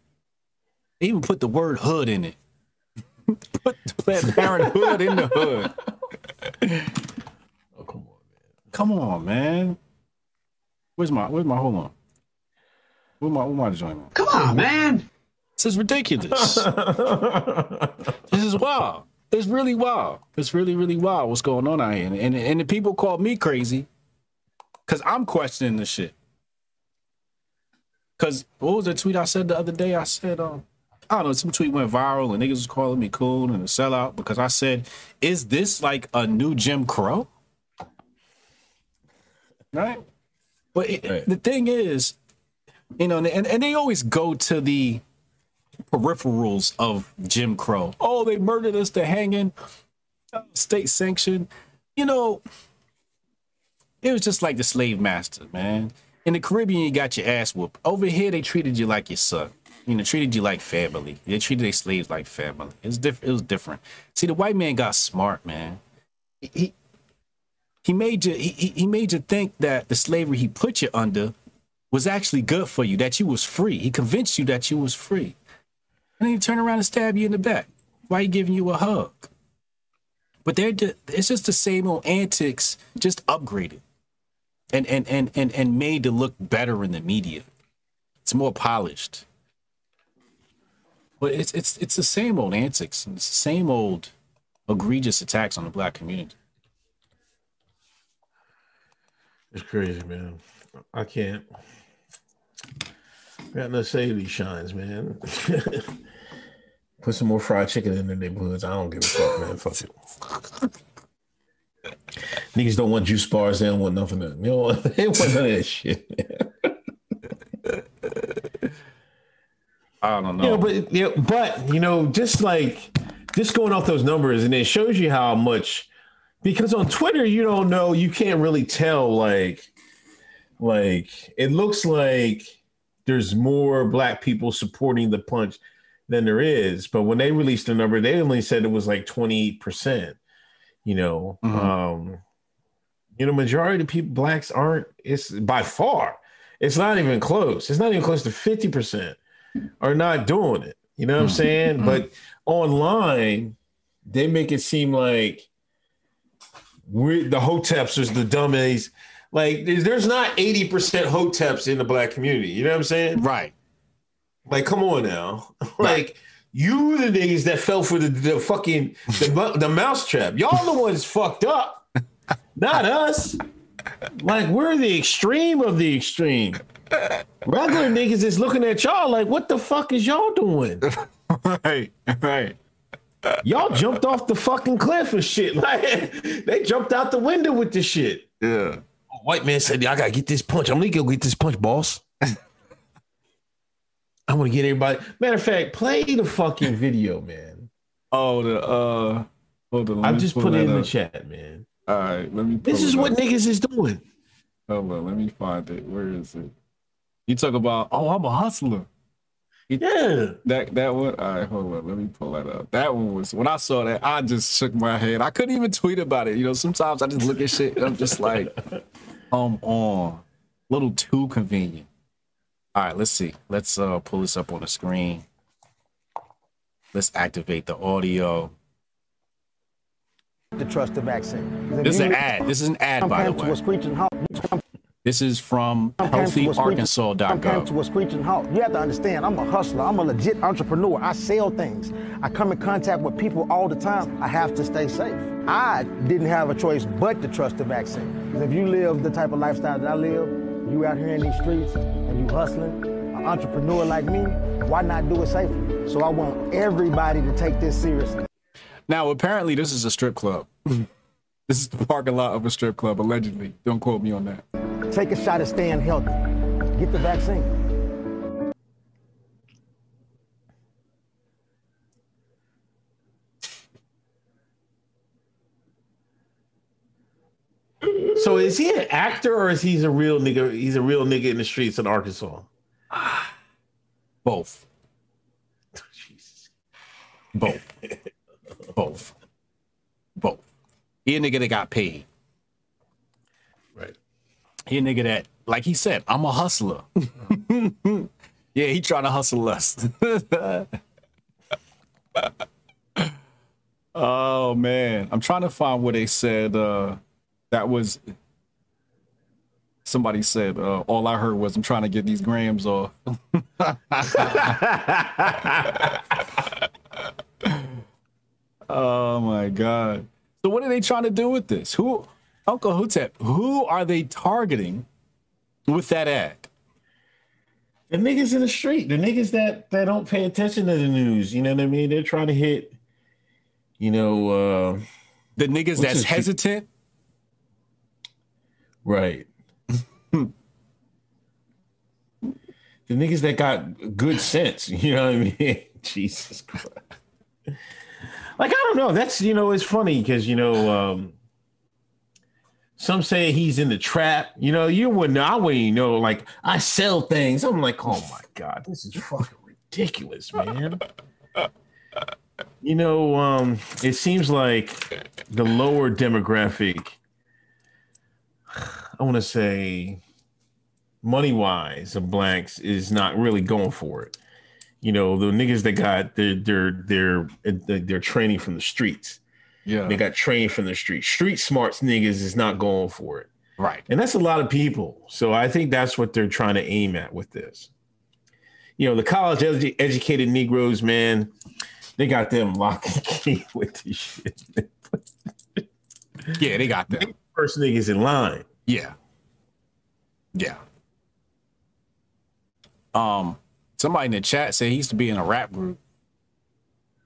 They even put the word hood in it. put the Planned Parenthood in the hood. oh come on, man. Come on, man. Where's my where's my hold on? Where my where my joint? Come on, man. This is ridiculous. this is wild. It's really wild. It's really, really wild what's going on out here. And, and, and the people call me crazy because I'm questioning the shit. Because what was the tweet I said the other day? I said, um, I don't know, some tweet went viral and niggas was calling me cool and a sellout because I said, is this like a new Jim Crow? Right? But it, right. the thing is, you know, and, and they always go to the peripherals of Jim Crow. Oh, they murdered us to hanging, state sanctioned. You know, it was just like the slave master, man. In the Caribbean, you got your ass whooped. Over here, they treated you like your son. You know, treated you like family. They treated their slaves like family. It was different. It was different. See, the white man got smart, man. He he made you he, he made you think that the slavery he put you under was actually good for you, that you was free. He convinced you that you was free. And then he turn around and stab you in the back. Why he giving you a hug? But they're it's just the same old antics, just upgraded and and and and and made to look better in the media. It's more polished. But it's it's it's the same old antics and it's the same old egregious attacks on the black community. It's crazy, man. I can't. I Got no these shines, man. Put some more fried chicken in the neighborhoods. I don't give a fuck, man. Fuck it. Niggas don't want juice bars. They don't want nothing. Of, you know, they don't want none of that shit. I don't know. You know, but you know, but you know, just like just going off those numbers, and it shows you how much because on Twitter you don't know, you can't really tell. Like, like it looks like there's more black people supporting the punch than there is, but when they released the number, they only said it was like twenty percent. You know, mm-hmm. um, you know, majority of people blacks aren't. It's by far. It's not even close. It's not even close to fifty percent are not doing it. You know what I'm mm-hmm. saying? Mm-hmm. But online, they make it seem like we the hoteps is the dummies. Like there's not 80% hoteps in the black community. You know what I'm saying? Right. Like, come on now. like you the niggas that fell for the, the fucking the, the mousetrap. Y'all the ones fucked up, not us. Like we're the extreme of the extreme. Regular niggas is looking at y'all like, what the fuck is y'all doing? right, right. Y'all jumped off the fucking cliff and shit. Like they jumped out the window with the shit. Yeah. White man said, I gotta get this punch. I'm gonna go get this punch, boss. I want to get everybody. Matter of fact, play the fucking video, man. Oh, the uh, hold on. I just put it in up. the chat, man. All right, let me. This is what up. niggas is doing. Hold on, let me find it. Where is it? You talk about, oh, I'm a hustler. Yeah. That that one. All right, hold on. Let me pull that up. That one was when I saw that, I just shook my head. I couldn't even tweet about it. You know, sometimes I just look at shit and I'm just like, come on. A little too convenient. All right, let's see. Let's uh pull this up on the screen. Let's activate the audio. To trust the vaccine. This is an ad. This is an ad, by the way. This is from I'm came to a screeching- I'm healthyarkansas.gov. halt. You have to understand, I'm a hustler. I'm a legit entrepreneur. I sell things. I come in contact with people all the time. I have to stay safe. I didn't have a choice but to trust the vaccine. If you live the type of lifestyle that I live, you out here in these streets and you hustling, an entrepreneur like me, why not do it safely? So I want everybody to take this seriously. Now, apparently, this is a strip club. this is the parking lot of a strip club, allegedly. Don't quote me on that. Take a shot at staying healthy. Get the vaccine. So is he an actor or is he a real nigga? He's a real nigga in the streets in Arkansas. Both. Jesus. Both. Both. Both. He a nigga that got paid. Right. He a nigga that, like he said, I'm a hustler. yeah, he trying to hustle us. oh man. I'm trying to find where they said uh that was somebody said uh, all I heard was I'm trying to get these grams off. oh my god. So what are they trying to do with this? Who Uncle Hotep, who are they targeting with that ad? The niggas in the street, the niggas that that don't pay attention to the news. You know what I mean? They're trying to hit. You know, uh The niggas that's hesitant? Right. the niggas that got good sense. You know what I mean? Jesus Christ. Like I don't know. That's you know it's funny because you know um some say he's in the trap. You know you wouldn't. I wouldn't know. Like I sell things. I'm like, oh my god, this is fucking ridiculous, man. You know, um, it seems like the lower demographic. I want to say, money wise, of blanks is not really going for it. You know, the niggas that got their their their their training from the streets. Yeah. They got trained from the street. Street smarts niggas is not going for it. Right. And that's a lot of people. So I think that's what they're trying to aim at with this. You know, the college edu- educated Negroes, man, they got them lock and key with this shit. Yeah, they got them. First niggas in line. Yeah. Yeah. Um, somebody in the chat said he used to be in a rap group.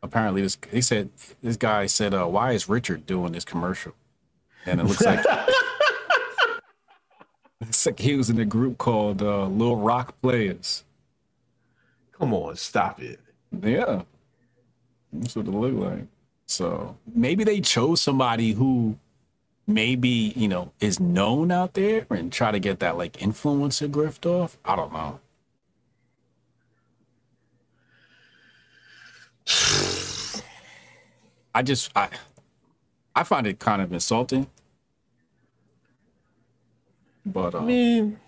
Apparently, this he said this guy said, uh, "Why is Richard doing this commercial?" And it looks like it's like he was in a group called uh, Lil Rock Players. Come on, stop it. Yeah, that's what it looked like. So maybe they chose somebody who maybe you know is known out there and try to get that like influencer grift off. I don't know. I just I I find it kind of insulting. But I um, mean,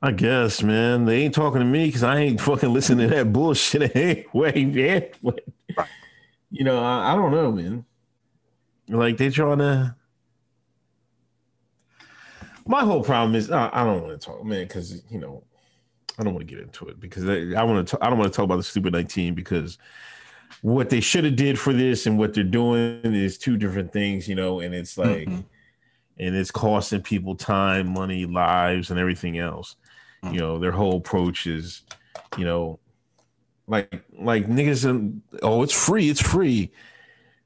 I guess, man, they ain't talking to me because I ain't fucking listening to that bullshit anyway, man. You know, I, I don't know, man. Like they're trying to. My whole problem is I, I don't want to talk, man, because you know I don't want to get into it because I, I want to. I don't want to talk about the stupid nineteen because what they should have did for this and what they're doing is two different things, you know, and it's like Mhm. and it's costing people time, money, lives, and everything else. You know, their whole approach is, you know, like like niggas and oh, it's free, it's free.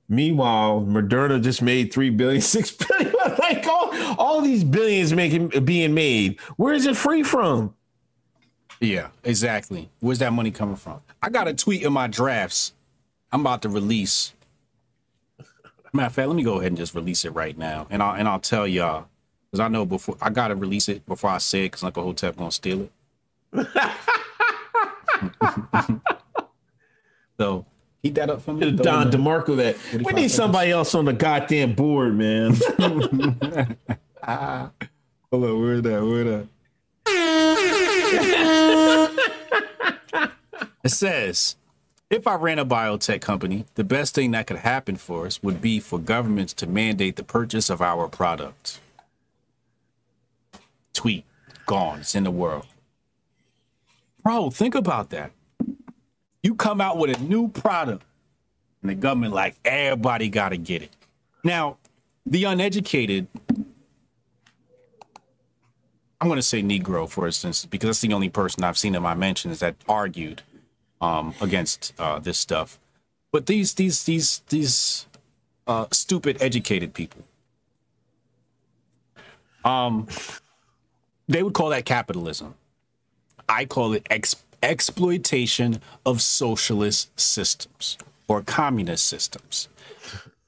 Meanwhile, Moderna just made three billion, six billion. like all, all these billions making being made. Where is it free from? Yeah, exactly. Where's that money coming from? I got a tweet in my drafts. I'm about to release. Matter of fact, let me go ahead and just release it right now, and I'll and I'll tell y'all because I know before I gotta release it before I say it because Uncle Hotep gonna steal it. so keep that up for me. Don DeMarco that. We need somebody else on the goddamn board, man. there. Hold on, where that? Where that? It says, If I ran a biotech company, the best thing that could happen for us would be for governments to mandate the purchase of our products. Tweet, gone. It's in the world. Bro, think about that. You come out with a new product, and the government, like, everybody got to get it. Now, the uneducated, I'm going to say Negro, for instance, because that's the only person I've seen in my mentions that argued um, against uh, this stuff. But these these these these uh, stupid educated people, um, they would call that capitalism. I call it ex- exploitation of socialist systems or communist systems.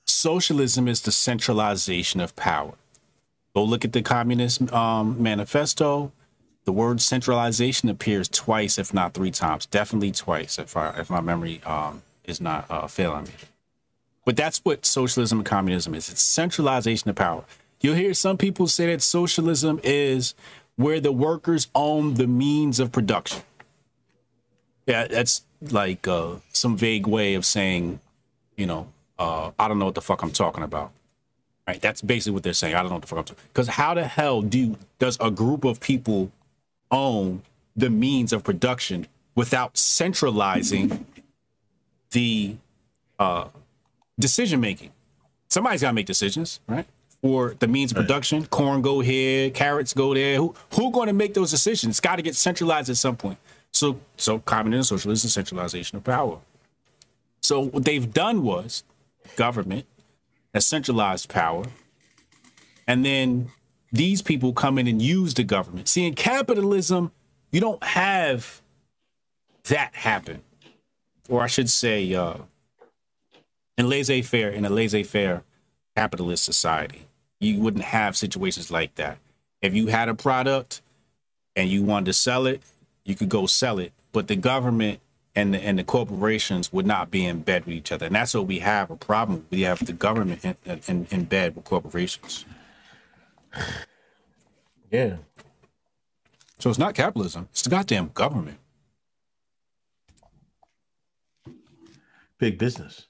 Socialism is the centralization of power. Go look at the Communist um, Manifesto. The word centralization appears twice, if not three times. Definitely twice, if I, if my memory um, is not uh, failing me. But that's what socialism and communism is. It's centralization of power. You'll hear some people say that socialism is where the workers own the means of production. Yeah, that's like uh, some vague way of saying, you know, uh, I don't know what the fuck I'm talking about. Right? That's basically what they're saying. I don't know what the fuck I'm talking. Because how the hell do does a group of people own the means of production without centralizing the uh, decision making? Somebody's got to make decisions, right? For the means of production, corn go here, carrots go there. Who who going to make those decisions? It's got to get centralized at some point. So so communism, socialism, centralization of power. So what they've done was government has centralized power, and then these people come in and use the government. See, in capitalism, you don't have that happen, or I should say, uh, in laissez-faire, in a laissez-faire capitalist society, you wouldn't have situations like that. If you had a product and you wanted to sell it, you could go sell it, but the government and the, and the corporations would not be in bed with each other, and that's what we have a problem. We have the government in, in, in bed with corporations. Yeah. So it's not capitalism; it's the goddamn government. Big business.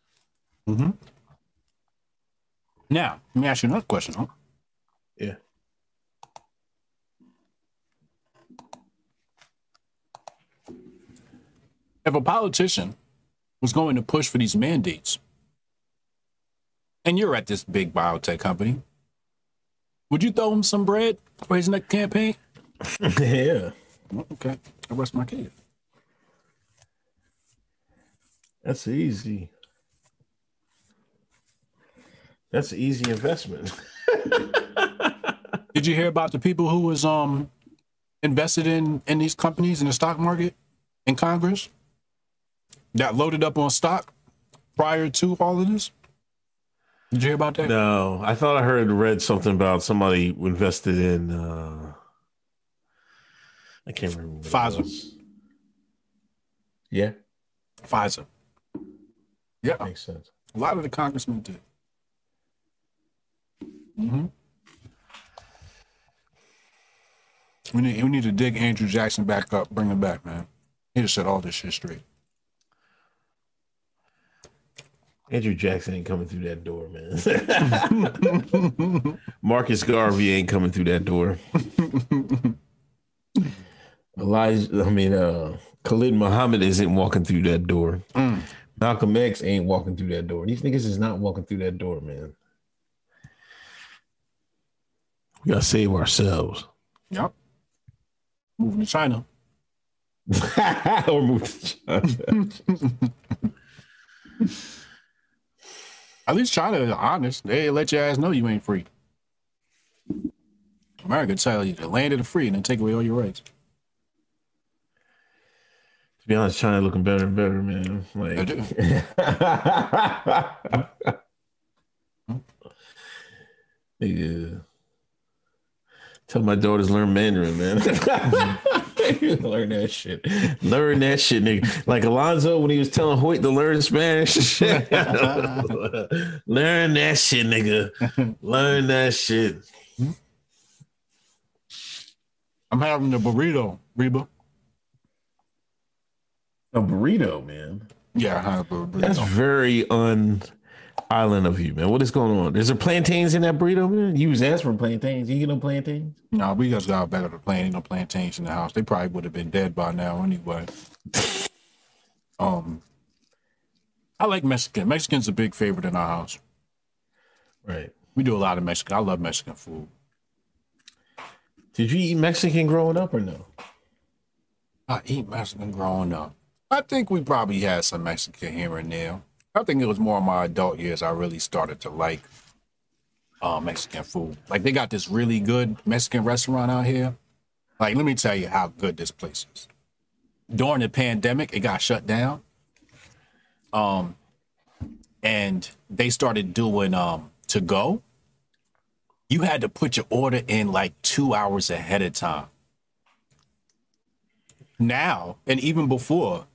Mm-hmm. Now, let me ask you another question. Huh? Yeah. If a politician was going to push for these mandates, and you're at this big biotech company, would you throw him some bread for his next campaign? yeah. Okay, I rest my case. That's easy. That's an easy investment. Did you hear about the people who was um invested in in these companies in the stock market in Congress? Got loaded up on stock prior to all of this. Did you hear about that? No, I thought I heard read something about somebody who invested in uh I can't remember. Pfizer. Yeah, Pfizer. Yeah, makes sense. a lot of the congressmen did. Hmm We need we need to dig Andrew Jackson back up, bring him back, man. He just set all this shit straight. Andrew Jackson ain't coming through that door, man. Marcus Garvey ain't coming through that door. Elijah, I mean, uh, Khalid Muhammad isn't walking through that door. Mm. Malcolm X ain't walking through that door. These niggas is not walking through that door, man. We gotta save ourselves. Yep. Moving to China. or move to China. At least China is honest. They let your ass know you ain't free. America tell you the land of the free and then take away all your rights. To be honest, China looking better and better, man. Like, Nigga. Tell my daughters learn Mandarin, man. learn that shit. Learn that shit, nigga. Like Alonzo when he was telling Hoyt to learn Spanish. learn that shit, nigga. Learn that shit. I'm having a burrito, Reba. A burrito, man. Yeah, hybrid burrito. That's very un island of you, man. What is going on? Is there plantains in that burrito, man? You was asking for plantains. You get no plantains? No, we just got back of the plane. Ain't no plantains in the house. They probably would have been dead by now anyway. um, I like Mexican. Mexican's a big favorite in our house. Right. We do a lot of Mexican. I love Mexican food. Did you eat Mexican growing up or no? I eat Mexican growing up. I think we probably had some Mexican here and there. I think it was more in my adult years I really started to like uh, Mexican food. Like they got this really good Mexican restaurant out here. Like let me tell you how good this place is. During the pandemic, it got shut down. Um, and they started doing um to go. You had to put your order in like two hours ahead of time. Now, and even before,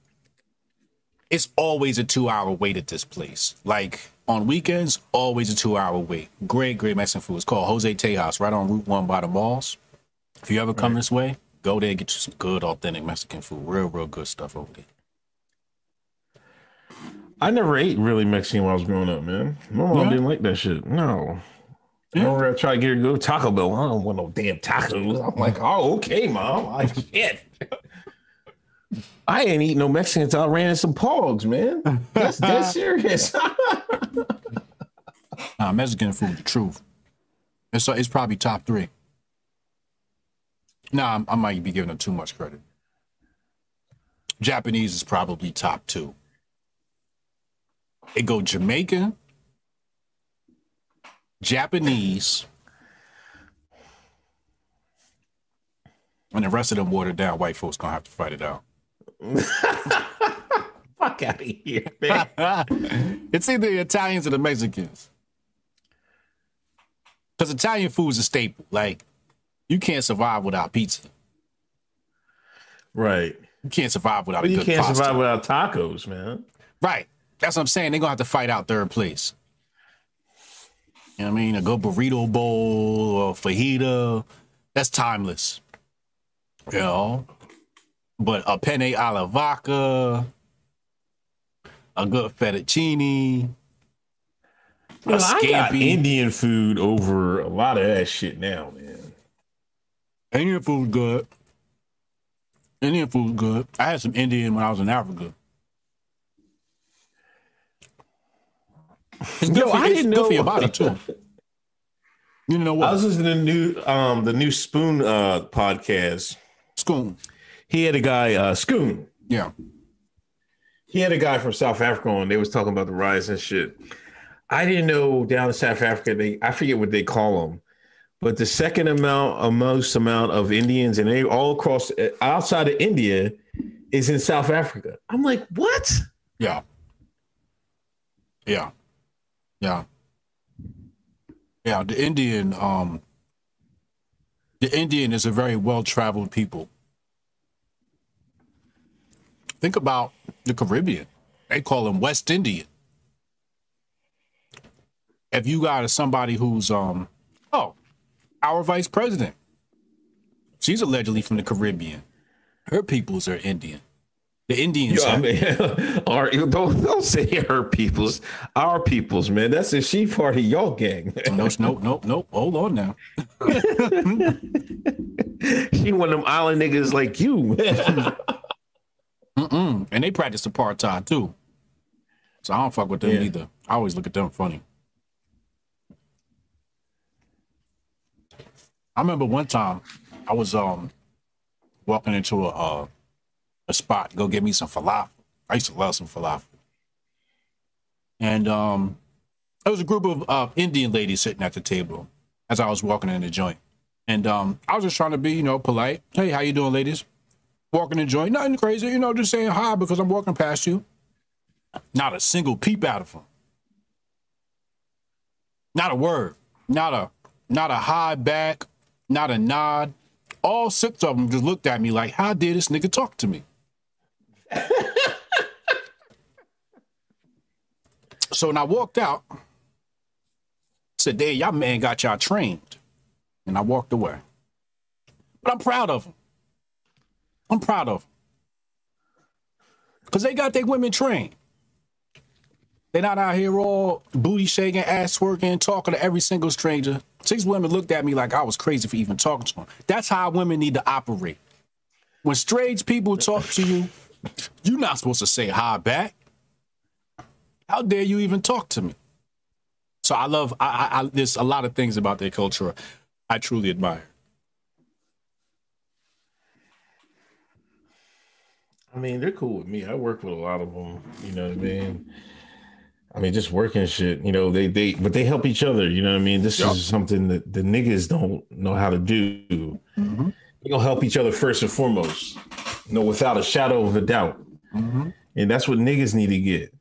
it's always a two hour wait at this place. Like on weekends, always a two hour wait. Great, great Mexican food. It's called Jose Tejas, right on Route One by the malls. If you ever come this way, go there and get you some good, authentic Mexican food. Real, real good stuff over there. I never ate really Mexican when I was growing up, man. My mom Yeah? didn't like that shit. No. I Yeah. remember I tried to get her to go to Taco Bell. I don't want no damn tacos. I'm like, oh, okay, mom. I like, shit. I ain't eat no Mexican until I ran into some pogs, man. That's dead serious. Nah, Mexican food, the truth. It's it's probably top three. Nah, I'm- I might be giving them too much credit. Japanese is probably top two. It go Jamaican, Japanese, and the rest of them watered down. White folks gonna have to fight it out. Fuck out of here, man. it's either the Italians or the Mexicans. Because Italian food is a staple. Like, you can't survive without pizza. right. You can't survive without But you can't pasta. survive without tacos, man. Right. That's what I'm saying. They're gonna have to fight out third place. You know what I mean? A good burrito bowl or fajita. That's timeless. You know? But a penne alla vodka, a good fettuccine, a Well, I got. Indian food over a lot of that shit now, man. Indian food good. Indian food good. I had some Indian when I was in Africa. It's Yo, for, I didn't know- for your body too. You know what? I was listening to the new um the new Spoon uh podcast. Schoon. He had a guy, uh Scoon. Yeah. He had a guy from South Africa on. They was talking about the rise and shit. I didn't know down in South Africa they I forget what they call them, but the second amount, uh, most amount of Indians and they all across uh, outside of India is in South Africa. I'm like, what? Yeah. Yeah. Yeah. Yeah. The Indian, um, the Indian is a very well traveled people. Think about the Caribbean. They call them West Indian. If you got somebody who's um oh, our vice president. She's allegedly from the Caribbean. Her peoples are Indian. The Indians Yo, I mean, our, don't don't say her peoples, our peoples, man. That's a she part of y'all gang. No, nope, nope, nope. Hold on now. she one of them island niggas like you, man. Mm-mm. And they practice apartheid too. So I don't fuck with them Yeah. either. I always look at them funny. I remember one time I was um walking into a uh, a spot to go get me some falafel. I used to love some falafel. And um there was a group of uh, Indian ladies sitting at the table as I was walking in the joint. And um I was just trying to be, you know, polite. Hey, how you doing, ladies? Walking the joint, nothing crazy, you know, just saying hi because I'm walking past you. Not a single peep out of them. Not a word. Not a not a high back, not a nod. All six of them just looked at me like, how dare this nigga talk to me? so when I walked out, I said, Dave, y'all man got y'all trained. And I walked away. But I'm proud of them. I'm proud of them. Because they got their women trained. They're not out here all booty shaking, ass twerking, talking to every single stranger. Six women looked at me like I was crazy for even talking to them. That's how women need to operate. When strange people talk to you, you're not supposed to say hi back. How dare you even talk to me? So I love. I, I, I there's a lot of things about their culture I truly admire. I mean, they're cool with me. I work with a lot of them. You know what I mean? I mean, just working shit. You know, they they but they help each other. You know what I mean? This yep. is something that the niggas don't know how to do. Mm-hmm. They gonna help each other first and foremost. You know, without a shadow of a doubt. Mm-hmm. And that's what niggas need to get.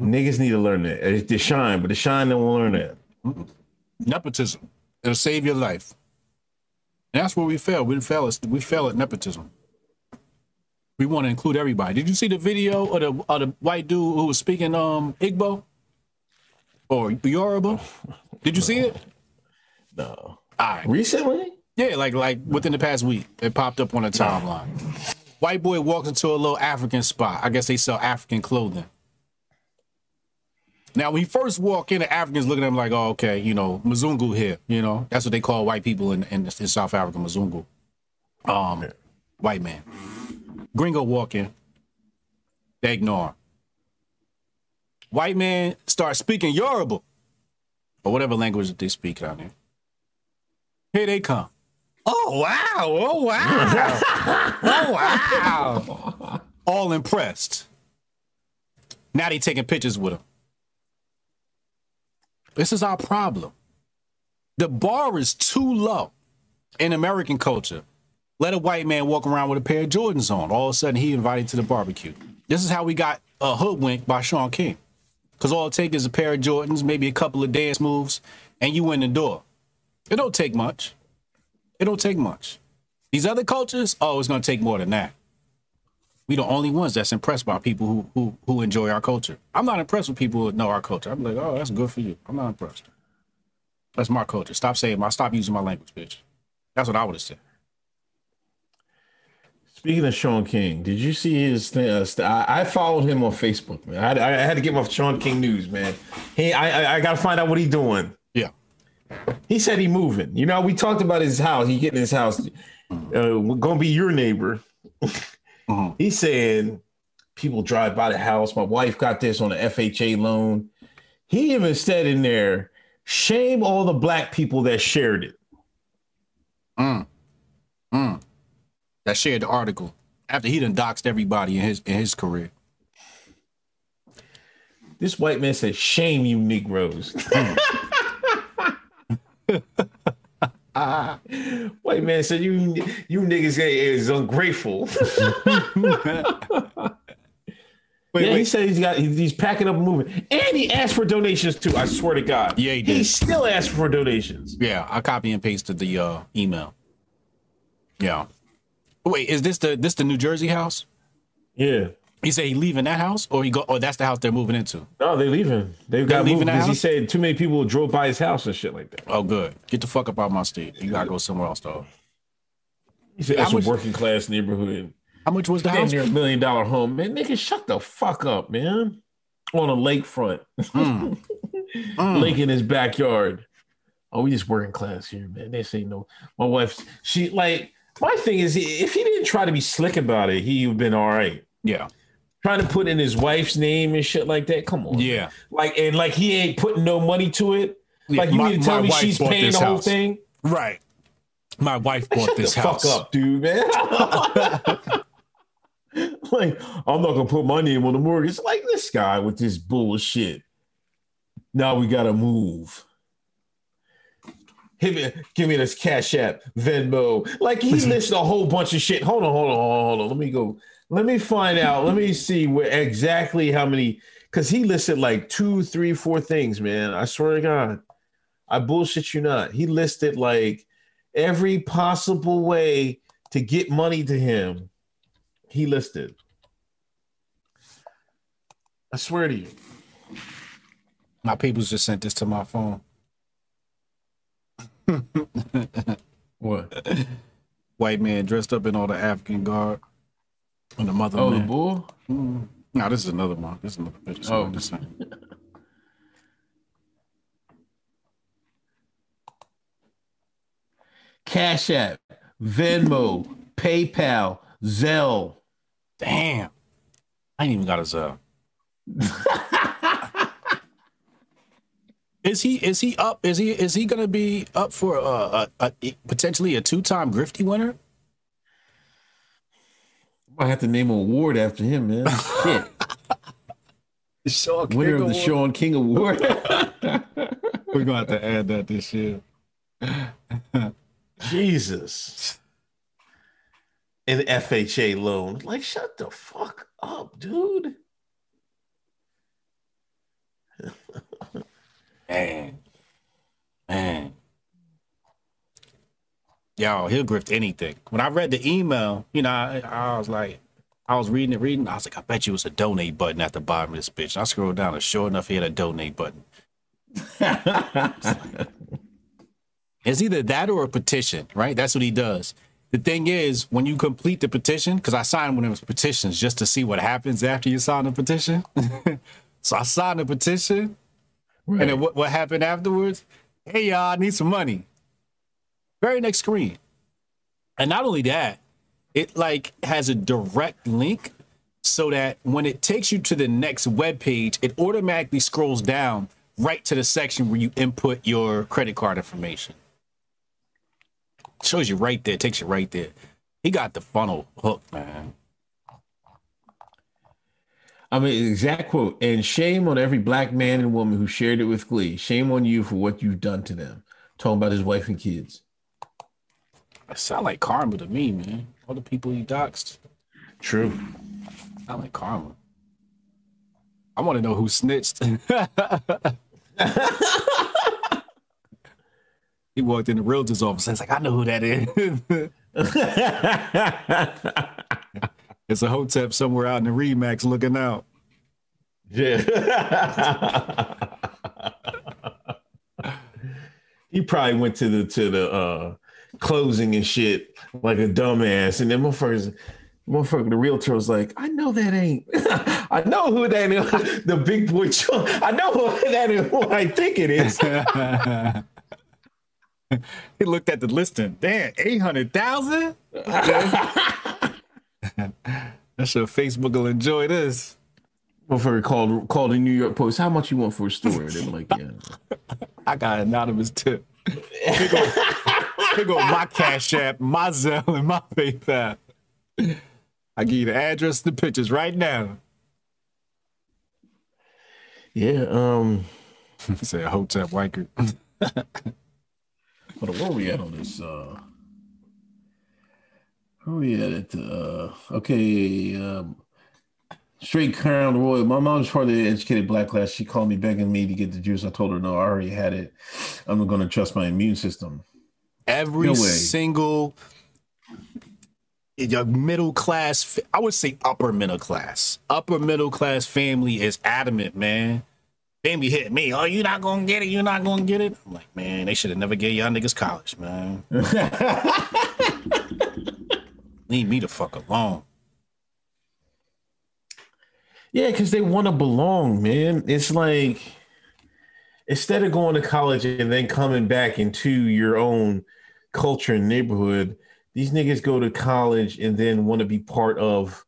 Niggas need to learn that. They shine, but the shine don't learn that. Mm-hmm. Nepotism. It'll save your life. And that's where we fail. We fail. We fail at nepotism. We want to include everybody. Did you see the video of the of the white dude who was speaking um Igbo or Yoruba? Did you see it? No. All right. Recently? Yeah, like like within the past week, it popped up on the timeline. White boy walks into a little African spot. I guess they sell African clothing. Now, when he first walk in, the Africans looking at him like, "Oh, okay, you know, Mzungu here." You know, that's what they call white people in in, in South Africa, Mzungu. Um, white man. Gringo walk in. They ignore. White man start speaking Yoruba or whatever language that they speak out there. Here they come. Oh wow! Oh wow! oh wow! All impressed. Now they taking pictures with him. This is our problem. The bar is too low in American culture. Let a white man walk around with a pair of Jordans on. All of a sudden, he invited to the barbecue. This is how we got a hoodwinked by Shaun King. Because all it takes is a pair of Jordans, maybe a couple of dance moves, and you in the door. It don't take much. It don't take much. These other cultures, oh, it's going to take more than that. We the only ones that's impressed by people who, who who enjoy our culture. I'm not impressed with people who know our culture. I'm like, oh, that's good for you. I'm not impressed. That's my culture. Stop saying my. Stop using my language, bitch. That's what I would have said. Speaking of Shaun King, did you see his thing? Uh, I, I, followed him on Facebook, man. I, I, had to get my Shaun King news, man. He, I, I got to find out what he's doing. Yeah. He said he moving. You know, we talked about his house. He getting his house. Uh, gonna be your neighbor. uh-huh. He's saying people drive by the house. My wife got this on an FHA loan. He even said in there, shame all the black people that shared it. Mm that shared the article after he done doxed everybody in his in his career. This white man said, "Shame you Negroes." white man said, "You you niggas is ungrateful." Wait, yeah, wait. he said he's got he's packing up and moving, and he asked for donations too. I swear to God. Yeah, he did. He still asked for donations. Yeah, I copy and pasted the uh, email. Yeah. Wait, is this the this the New Jersey house? Yeah. He said he leaving that house, or he go, or that's the house they're moving into. No, they leaving. They've got leaving because he said too many people drove by his house and shit like that. Oh, good. Get the fuck up out my state. You gotta go somewhere else, though. He said that's a working class neighborhood. How much was the house? Near a million dollar home, man. Nigga, shut the fuck up, man. On a lakefront, mm. mm. lake in his backyard. Oh, we just working class here, man. They say no. My wife, she like my thing is, if he didn't try to be slick about it, he would have been all right. Yeah. Trying to put in his wife's name and shit like that. Come on. Yeah. Like, and like he ain't putting no money to it. Yeah, like, you my, need to tell me she's paying the whole house. thing? Right. My wife bought this house. Fuck up, dude, man. like, I'm not gonna put my name on the mortgage. Like this guy with this bullshit. Now we gotta move hit me, give me this Cash App, Venmo. Like he listed a whole bunch of shit. Hold on, hold on, hold on. Let me go. Let me find out. Let me see where exactly how many. Because he listed like two, three, four things, man. I swear to God, I bullshit you not. He listed like every possible way to get money to him. He listed. I swear to you. My people's just sent this to my phone. what? White man dressed up in all the African garb and the mother. Oh, man. the bull. Mm-hmm. Mm. No, this is another one. This is another picture. Oh, the same. Cash App, Venmo, PayPal, Zelle. Damn, I ain't even got a Zelle. is he is he up? Is he is he gonna be up for uh, a, a, a potentially a two time Grifty winner? I have to name an award after him, man. Shit. Sean Winner of the Shaun King Award. We're gonna have to add that this year. Jesus. An FHA loan. Like, shut the fuck up, dude. Man. Man. Yo, he'll grift anything. When I read the email, you know, I, I was like, I was reading it, reading. I was like, I bet you it's a donate button at the bottom of this bitch. I scrolled down, and sure enough, he had a donate button. it's either that or a petition, right? That's what he does. The thing is, when you complete the petition, because I signed one of his petitions just to see what happens after you sign the petition. so I signed the petition, right. and then what, what happened afterwards? Hey, y'all, I need some money. Very next screen. And not only that, it like has a direct link so that when it takes you to the next web page, it automatically scrolls down right to the section where you input your credit card information. Shows you right there, takes you right there. He got the funnel hooked, man. I mean, exact quote. And shame on every black man and woman who shared it with Glee. Shame on you for what you've done to them. Talking about his wife and kids. It sound like karma to me, man. All the people he doxed. True. Sound like karma. I want to know who snitched. he walked in the realtor's office. and He's like, I know who that is. it's a hotep somewhere out in the Remax looking out. Yeah. he probably went to the to the uh closing and shit like a dumbass. And then motherfuckers, motherfucker, the realtor was like, I know that ain't, I know who that is, the big boy, I know who that is, who I think it is. he looked at the listing. Damn, 800,000? That's sure Facebook will enjoy this. Motherfucker called called the New York Post. How much you want for a story? They were like, yeah. I got an anonymous tip. Here go, here go my Cash App, my Zelle, and my PayPal. I give you the address, the pictures right now. Yeah. Um. Say a hotel Weicker. Hold on, where are we at on this? Uh, where we at? It uh, okay. Um, Straight Crown Royal. My mom's part of the educated black class. She called me begging me to get the juice. I told her no, I already had it. I'm going to trust my immune system. Every no single middle class, I would say upper middle class, upper middle class family is adamant, man. They be hitting me. Oh, you're not gonna get it. You're not gonna get it. I'm like, man, they should have never gave y'all niggas college, man. Leave me the fuck alone. Yeah, because they want to belong, man. It's like instead of going to college and then coming back into your own culture and neighborhood, these niggas go to college and then want to be part of,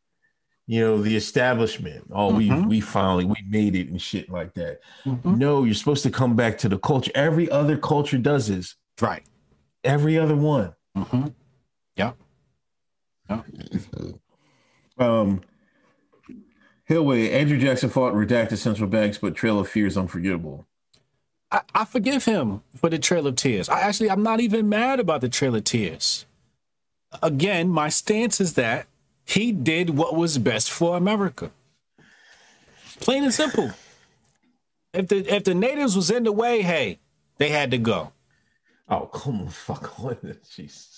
you know, the establishment. Oh, mm-hmm. we we finally we made it and shit like that. Mm-hmm. No, you're supposed to come back to the culture. Every other culture does this. Right. Every other one. Mm-hmm. Yeah. Yeah. Um Hillway, Andrew Jackson fought redacted central banks, but Trail of Fear is unforgettable. I, I forgive him for the Trail of Tears. I actually, I'm not even mad about the Trail of Tears. Again, my stance is that he did what was best for America. Plain and simple. If the if the natives was in the way, hey, they had to go. Oh, come on, fuck on. Jesus.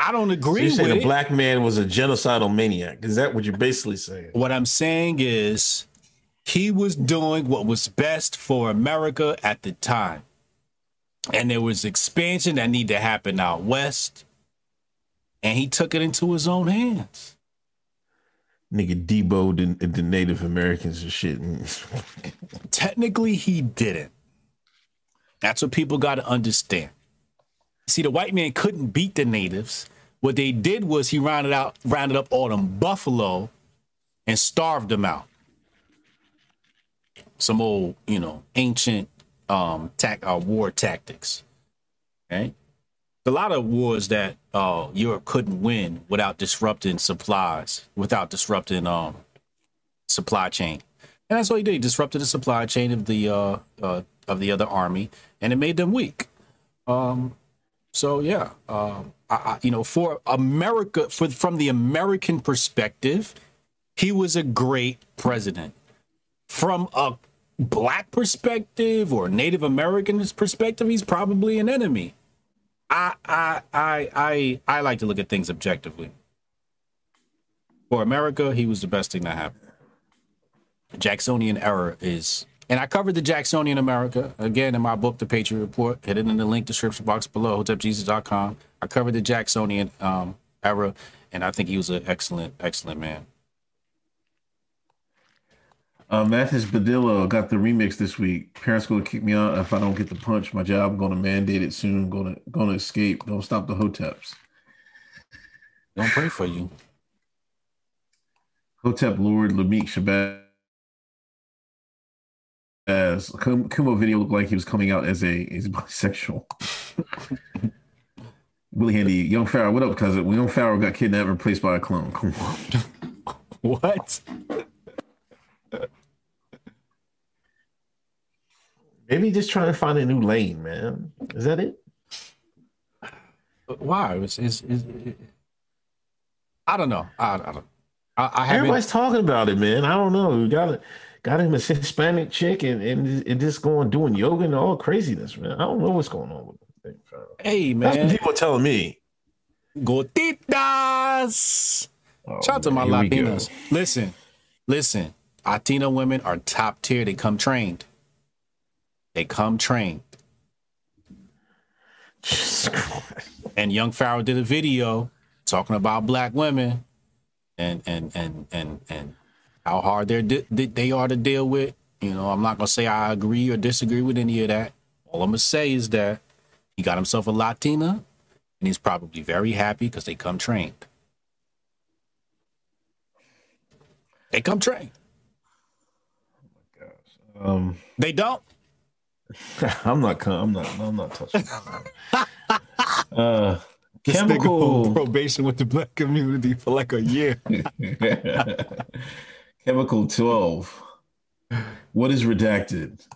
I don't agree so you're saying a black man was a genocidal maniac. Is that what you're basically saying? What I'm saying is he was doing what was best for America at the time. And there was expansion that needed to happen out west. And he took it into his own hands. Nigga Debo the, the Native Americans and shit. Technically, he didn't. That's what people got to understand. See, the white man couldn't beat the natives. What they did was he rounded out, rounded up all them buffalo, and starved them out. Some old, you know, ancient um, tac- uh, war tactics. Okay, a lot of wars that uh, Europe couldn't win without disrupting supplies, without disrupting um, supply chain, and that's what he did. He disrupted the supply chain of the uh, uh, of the other army, and it made them weak. Um, so yeah, um, I, I, you know, for America, for from the American perspective, he was a great president. From a black perspective or Native American perspective, he's probably an enemy. I I I I I like to look at things objectively. For America, he was the best thing that happened. Jacksonian era is and I covered the Jacksonian America again in my book, The Patriot Report. Hit it in the link description box below, hotepjesus.com. I covered the Jacksonian um, era, and I think he was an excellent, excellent man. Uh, Mathis Badillo got the remix this week. Parents going to kick me out if I don't get the punch. My job, I'm going to mandate it soon. Going to going to escape. Don't stop the hoteps. Don't pray for you. Hotep Lord Lamik Shabazz as Cuomo video looked like he was coming out as a as bisexual. Willie Handy, Young Pharaoh, what up, cousin? Young Pharaoh got kidnapped and replaced by a clone. Come on. what? Maybe just trying to find a new lane, man. Is that it? Why? It's, it's, it's, it, I don't know. I, I don't. I, I Everybody's talking about it, man. I don't know. We got it got him a Hispanic chick and, and, and just going doing yoga and all craziness, man. I don't know what's going on with him. Hey, man. That's what people telling me. Gotitas. Oh, Shout out to my Latinas. Listen, listen. Latina women are top tier. They come trained. They come trained. and Young Pharaoh did a video talking about black women and and and and and how hard they're they are to deal with. You know, I'm not gonna say I agree or disagree with any of that. All I'm gonna say is that he got himself a Latina, and he's probably very happy because they come trained. They come trained. Oh my gosh. Um, they don't. I'm not. I'm not. I'm not touching. uh, this chemical probation with the black community for like a year. Chemical 12. What is redacted?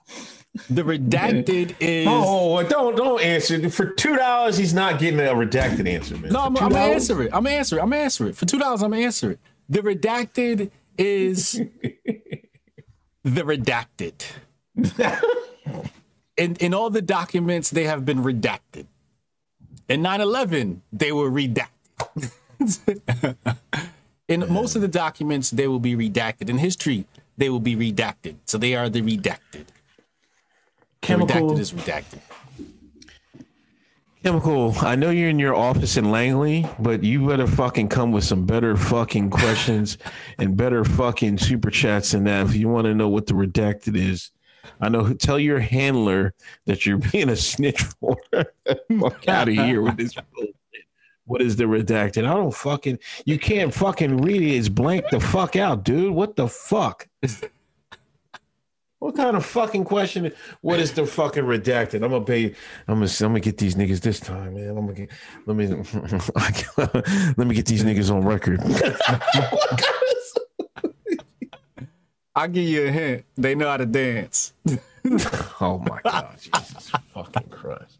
The redacted is Oh, don't don't answer. For two dollars, he's not getting a redacted answer, man. No, I'm, I'm, gonna answer it. I'm gonna answer it. I'm gonna answer it. For two dollars, I'm gonna answer it. The redacted is the redacted. in in all the documents, they have been redacted. In 9-11, they were redacted. In most of the documents, they will be redacted. In history, they will be redacted. So they are the redacted. Chemical, the redacted is redacted. Chemical, I know you're in your office in Langley, but you better fucking come with some better fucking questions and better fucking super chats than that if you want to know what the redacted is. I know. Tell your handler that you're being a snitch for. Fuck out of here with this what is the redacted? I don't fucking. You can't fucking read it. It's blank the fuck out, dude. What the fuck? what kind of fucking question? What is the fucking redacted? I'm gonna pay. I'm gonna. I'm gonna get these niggas this time, man. I'm gonna get. Let me. let me get these niggas on record. I'll give you a hint. They know how to dance. oh my god, Jesus fucking Christ.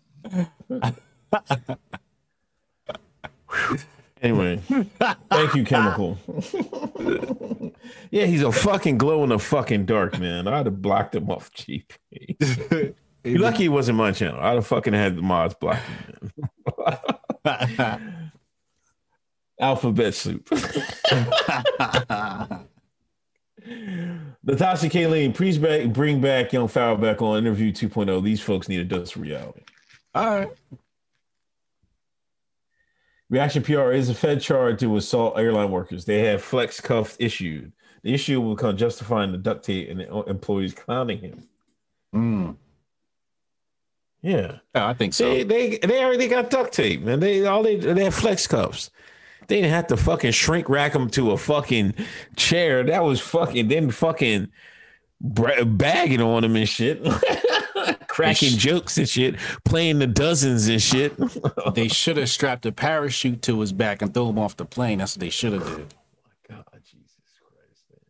Anyway, thank you, Chemical. yeah, he's a fucking glow in the fucking dark, man. I'd have blocked him off cheap. You're lucky he wasn't my channel. I'd have fucking had the mods block him. Alphabet soup. Natasha Kayleen, please back, bring back Young Pharaoh back on interview 2.0. These folks need a dose of reality. All right. Reaction PR is a Fed charge to assault airline workers. They have flex cuffs issued. The issue will become justifying the duct tape and the employees clowning him. Mm. Yeah, Yeah, I think so. they they they already got duct tape, man. They all they they have flex cuffs. They didn't have to fucking shrink rack them to a fucking chair. That was fucking then fucking bra- bagging on them and shit, cracking jokes and shit, playing the dozens and shit. they should have strapped a parachute to his back and throw him off the plane. That's what they should have did. My god, Jesus Christ.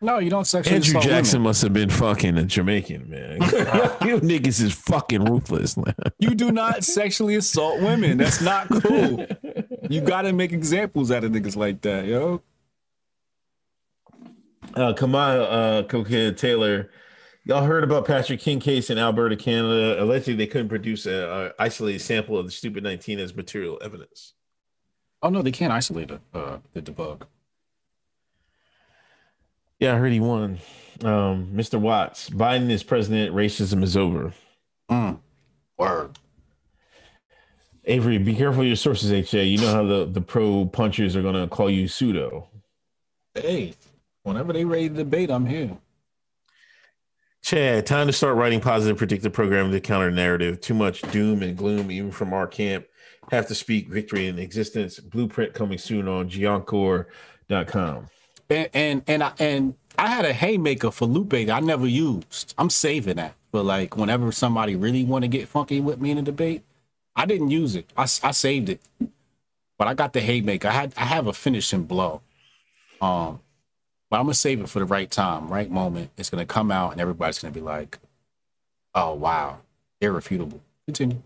No, you don't sexually assault. Andrew Jackson women. must have been fucking a Jamaican, man. you niggas is fucking ruthless, man. You do not sexually assault women. That's not cool. You got to make examples out of niggas like that, yo. Uh, Kamal uh, Cokehead Taylor, y'all heard about Patrick King case in Alberta, Canada. Allegedly, they couldn't produce a, a isolated sample of the stupid 19 as material evidence. Oh no, they can't isolate the uh, the debug. Yeah, I heard he won. Um, Mr. Watts, Biden is president. Racism is over. Mm. Word. Avery, be careful your sources, HA. You know how the, the pro punchers are going to call you pseudo. Hey, whenever they ready to debate, I'm here. Chad, time to start writing positive predictive programming to counter narrative. Too much doom and gloom, even from our camp. Have to speak victory in existence. Blueprint coming soon on giancore.com. And and and I and I had a haymaker for Lupe that I never used. I'm saving that for like whenever somebody really want to get funky with me in a debate. I didn't use it. I saved it, but I got the haymaker. I had I have a finishing blow. Um, but I'm gonna save it for the right time, right moment. It's gonna come out, and everybody's gonna be like, "Oh wow, irrefutable." Continue.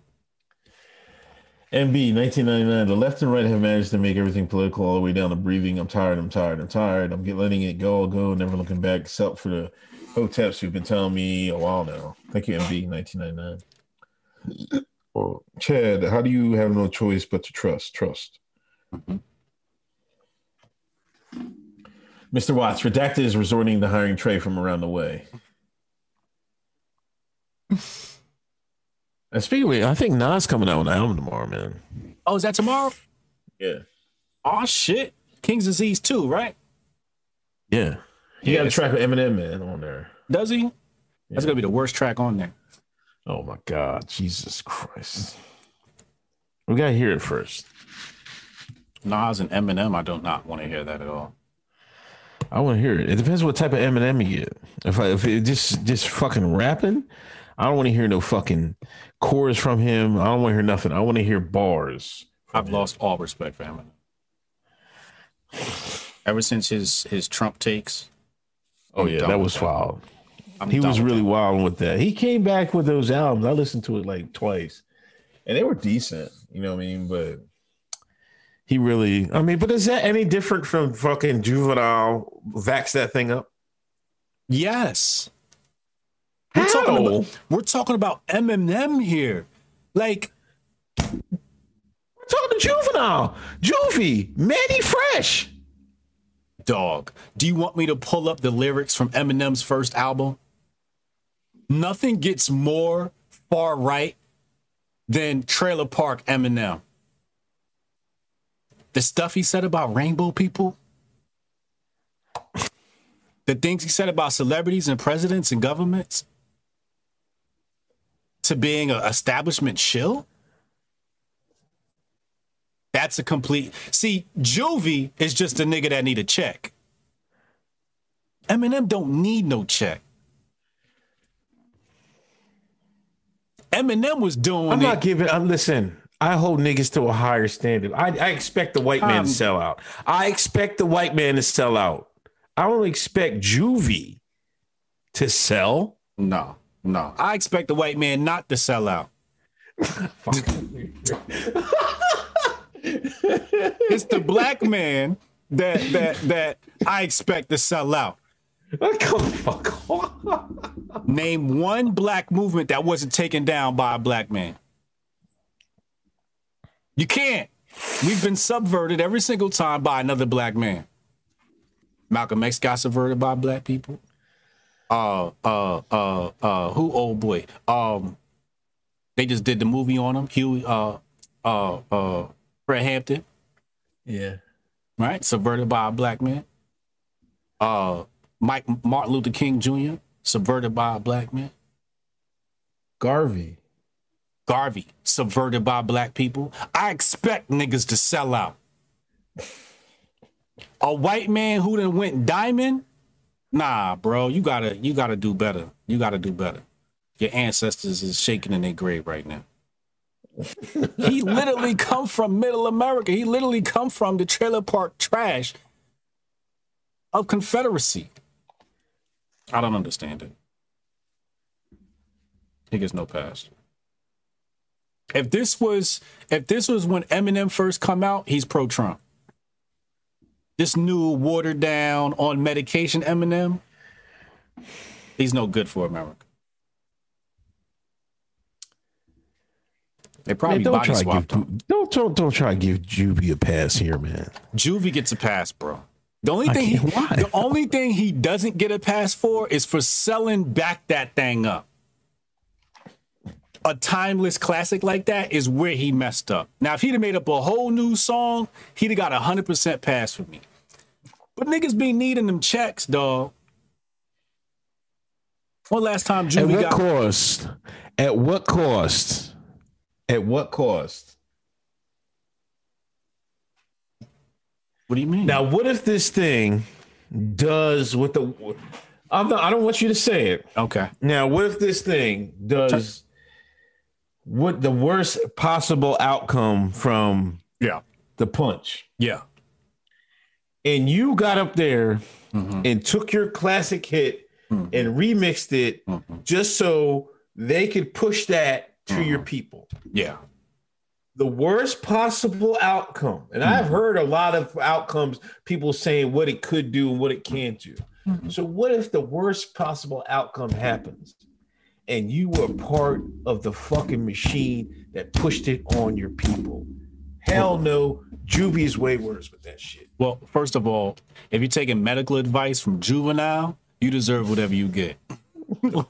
MB 1999. The left and right have managed to make everything political all the way down to breathing. I'm tired. I'm tired. I'm tired. I'm get, letting it go, go, never looking back, except for the hoteps who've been telling me a while now. Thank you, MB 1999. Well, Chad, how do you have no choice but to trust? Trust. Mm-hmm. Mr. Watts, Redacted is resorting to hiring Trey from around the way. And speaking of, which, I think Nas coming out with an album tomorrow, man. Oh, is that tomorrow? Yeah. Oh shit, King's Disease too, right? Yeah. He Yeah, got a track with Eminem, man, on there. Does he? That's gonna be the worst track on there. Oh my God. Jesus Christ. We gotta hear it first. Nas and Eminem, I do not want to hear that at all. I want to hear it. It depends what type of Eminem you get. If I, if it just just fucking rapping, I don't want to hear no fucking chorus from him. I don't want to hear nothing. I want to hear bars. I've lost all respect for Eminem. Ever since his his Trump takes, Oh I'm yeah, that was that. wild. I'm He was really that. wild with that. He came back with those albums. I listened to it like twice, and they were decent. You know what I mean? But he really, I mean, but is that any different from fucking juvenile? Vax that thing up. Yes. We're talking about we're talking about Eminem here. Like Talking to juvenile, juvie, Mannie Fresh. dog, do you want me to pull up the lyrics from Eminem's first album? Nothing gets more far right than Trailer Park Eminem. The stuff he said about rainbow people, the things he said about celebrities and presidents and governments, to being an establishment shill. That's a complete. See, Juvie is just a nigga that need a check. Eminem don't need no check. Eminem was doing I'm it. not giving. I'm listen. I hold niggas to a higher standard. I, I expect the white man Um, to sell out. I expect the white man to sell out. I don't expect Juvie to sell. no, no. I expect the white man not to sell out. it's the black man that that that I expect to sell out. Come fuck off. Name one black movement that wasn't taken down by a black man. You can't. We've been subverted every single time by another black man. Malcolm X got subverted by black people. Uh, uh, uh, uh, who? Oh boy. Um, they just did the movie on him. Huey, uh, uh, uh, Fred Hampton, Yeah. right? Subverted by a black man. Uh, Mike Martin Luther King Jr. subverted by a black man. Garvey. Garvey, subverted by black people. I expect niggas to sell out. A white man who then went diamond? Nah, bro, you gotta you gotta do better. You gotta do better. Your ancestors is shaking in their grave right now. he literally come from middle America. He literally come from the trailer park trash of Confederacy. I don't understand it. He gets no pass. If this was if this was when Eminem first come out, he's pro Trump. This new watered down on medication Eminem, he's no good for America. They probably Man, don't body try to swapped give him. don't don't don't try to give Juvie a pass here, man. Juvie gets a pass, bro. The only I thing he, the only thing he doesn't get a pass for is for selling back that thing up. A timeless classic like that is where he messed up. Now, if he'd have made up a whole new song, he'd have got a hundred percent pass for me. But niggas be needing them checks, dog. One last time At what got cost? At what cost? At what cost? what do you mean? Now, what if this thing does what the I'm not, I don't want you to say it. okay. Now, what if this thing does what the worst possible outcome from Yeah. the punch? Yeah. And you got up there Mhm. and took your classic hit Mhm. and remixed it Mhm. just so they could push that to your people. Yeah. the worst possible outcome. And I've heard a lot of outcomes, people saying what it could do and what it can't do. So, what if the worst possible outcome happens and you were part of the fucking machine that pushed it on your people? Hell no. Juvie's way worse with that shit. Well, first of all, if you're taking medical advice from juvenile, you deserve whatever you get. Come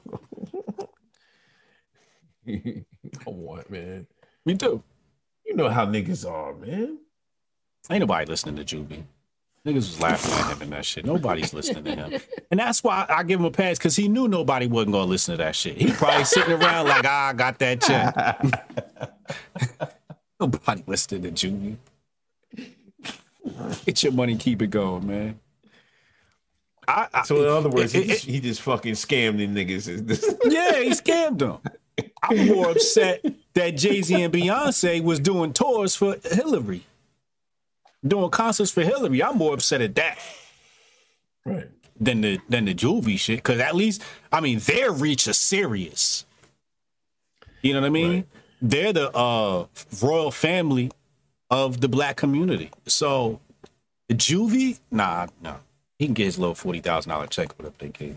on, man. Me too. You know how niggas are, man. Ain't nobody listening to Juvie. Niggas was laughing at him and that shit. Nobody's listening to him. And that's why I give him a pass because he knew nobody wasn't going to listen to that shit. He probably sitting around like, ah, I got that check. nobody listening to Juvie. Get your money, keep it going, man. I, I, So, in other words, it- he, just, he just fucking scammed them niggas. Yeah, he scammed them. I'm more upset that Jay Z and Beyonce was doing tours for Hillary, doing concerts for Hillary. I'm more upset at that right. than the than the Juvie shit. Because at least, I mean, their reach is serious. You know what I mean? Right. They're the uh, royal family of the black community. So, the Juvie, nah, nah, he can get his little forty thousand dollar check, whatever they gave.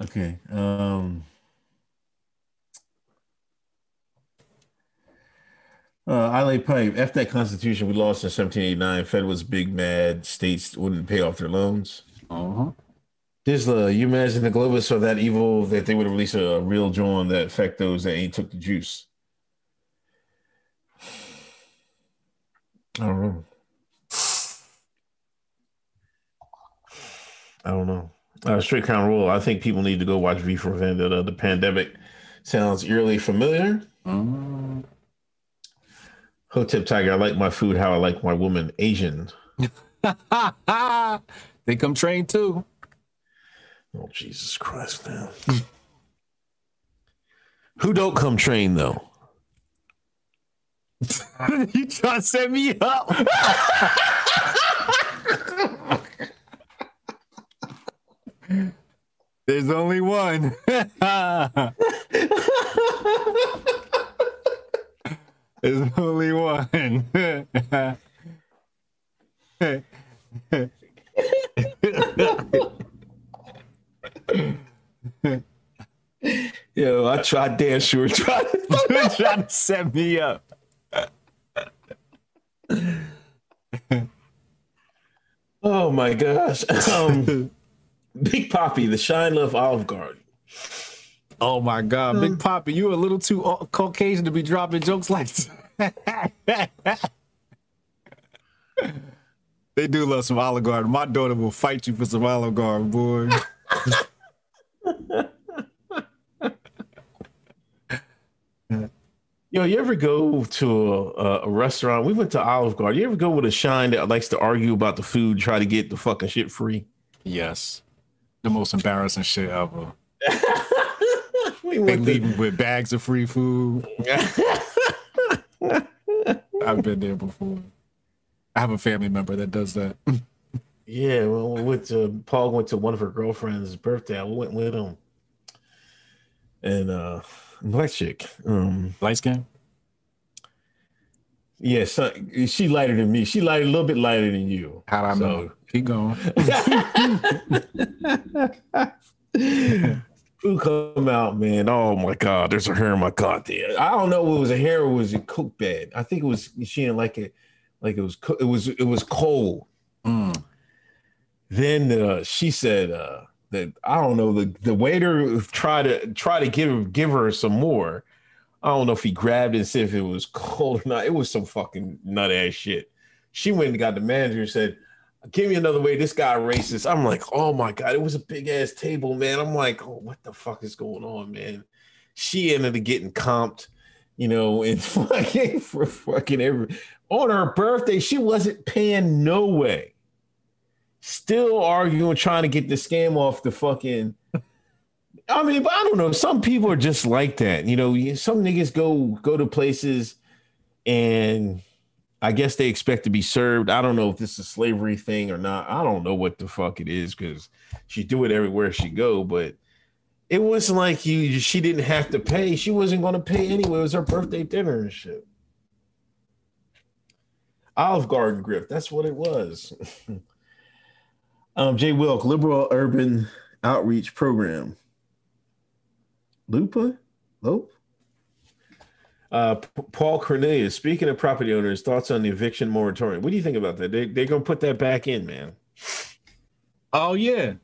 Okay. Um uh, I lay pipe. After that constitution we lost in 1789, Fed was big mad. States wouldn't pay off their loans. Uh huh. Disla, you imagine the Globus saw that evil that they would release a real John that affect those that ain't took the juice. I don't know. I don't know. Uh, straight crown rule. I think people need to go watch V for Vendetta. The pandemic sounds eerily familiar. Mm-hmm. Hotep Tiger. I like my food how I like my woman. Asian. they come trained too. Oh Jesus Christ, man. Who don't come train though? you trying to set me up? There's only one. There's only one. Yo, I tried damn sure tried. You're trying to set me up. oh my gosh. Um, Big Poppy, the Shine Love Olive Garden. Oh my God, Big mm. Poppy, you a little too uh, Caucasian to be dropping jokes like that. they do love some Olive Garden. My daughter will fight you for some Olive Garden, boy. Yo, you ever go to a, a, restaurant? We went to Olive Garden. You ever go with a shine that likes to argue about the food, try to get the fucking shit free? Yes, the most embarrassing shit ever. we They went to, leaving with bags of free food. I've been there before. I have a family member that does that. yeah, well, we went to Paul went to one of her girlfriend's birthday. I went with him, and uh, black chick. Um, Light skin? yeah, so, she lighter than me. She lighter a little bit lighter than you. How do I So- know? Keep going. Food come out, man. Oh my god, there's a hair in my goddamn. I don't know it was a hair or was it cook bed. I think it was she didn't like it, like it was it was it was cold. Mm. Then uh, she said uh, that I don't know the the waiter tried to try to give give her some more. I don't know if he grabbed it and said if it was cold or not. It was some fucking nut ass shit. She went and got the manager and said, "Give me another way." This guy racist. I'm like, oh my god, it was a big ass table, man. I'm like, oh, what the fuck is going on, man? She ended up getting comped, you know, and fucking for fucking every on her birthday. She wasn't paying no way still arguing, trying to get the scam off the fucking. I mean, but I don't know. Some people are just like that. You know, some niggas go go to places and I guess they expect to be served. I don't know if this is a slavery thing or not. I don't know what the fuck it is because she do it everywhere she go, but it wasn't like you she didn't have to pay. She wasn't gonna pay anyway. It was her birthday dinner and shit. Olive Garden grip. That's what it was. um, Jay Wilk, Liberal Urban Outreach Program. Lupa? Lope? Uh, P- Paul Cornelius, speaking of property owners, thoughts on the eviction moratorium. What do you think about that? They, they're going to put that back in, man. Oh yeah.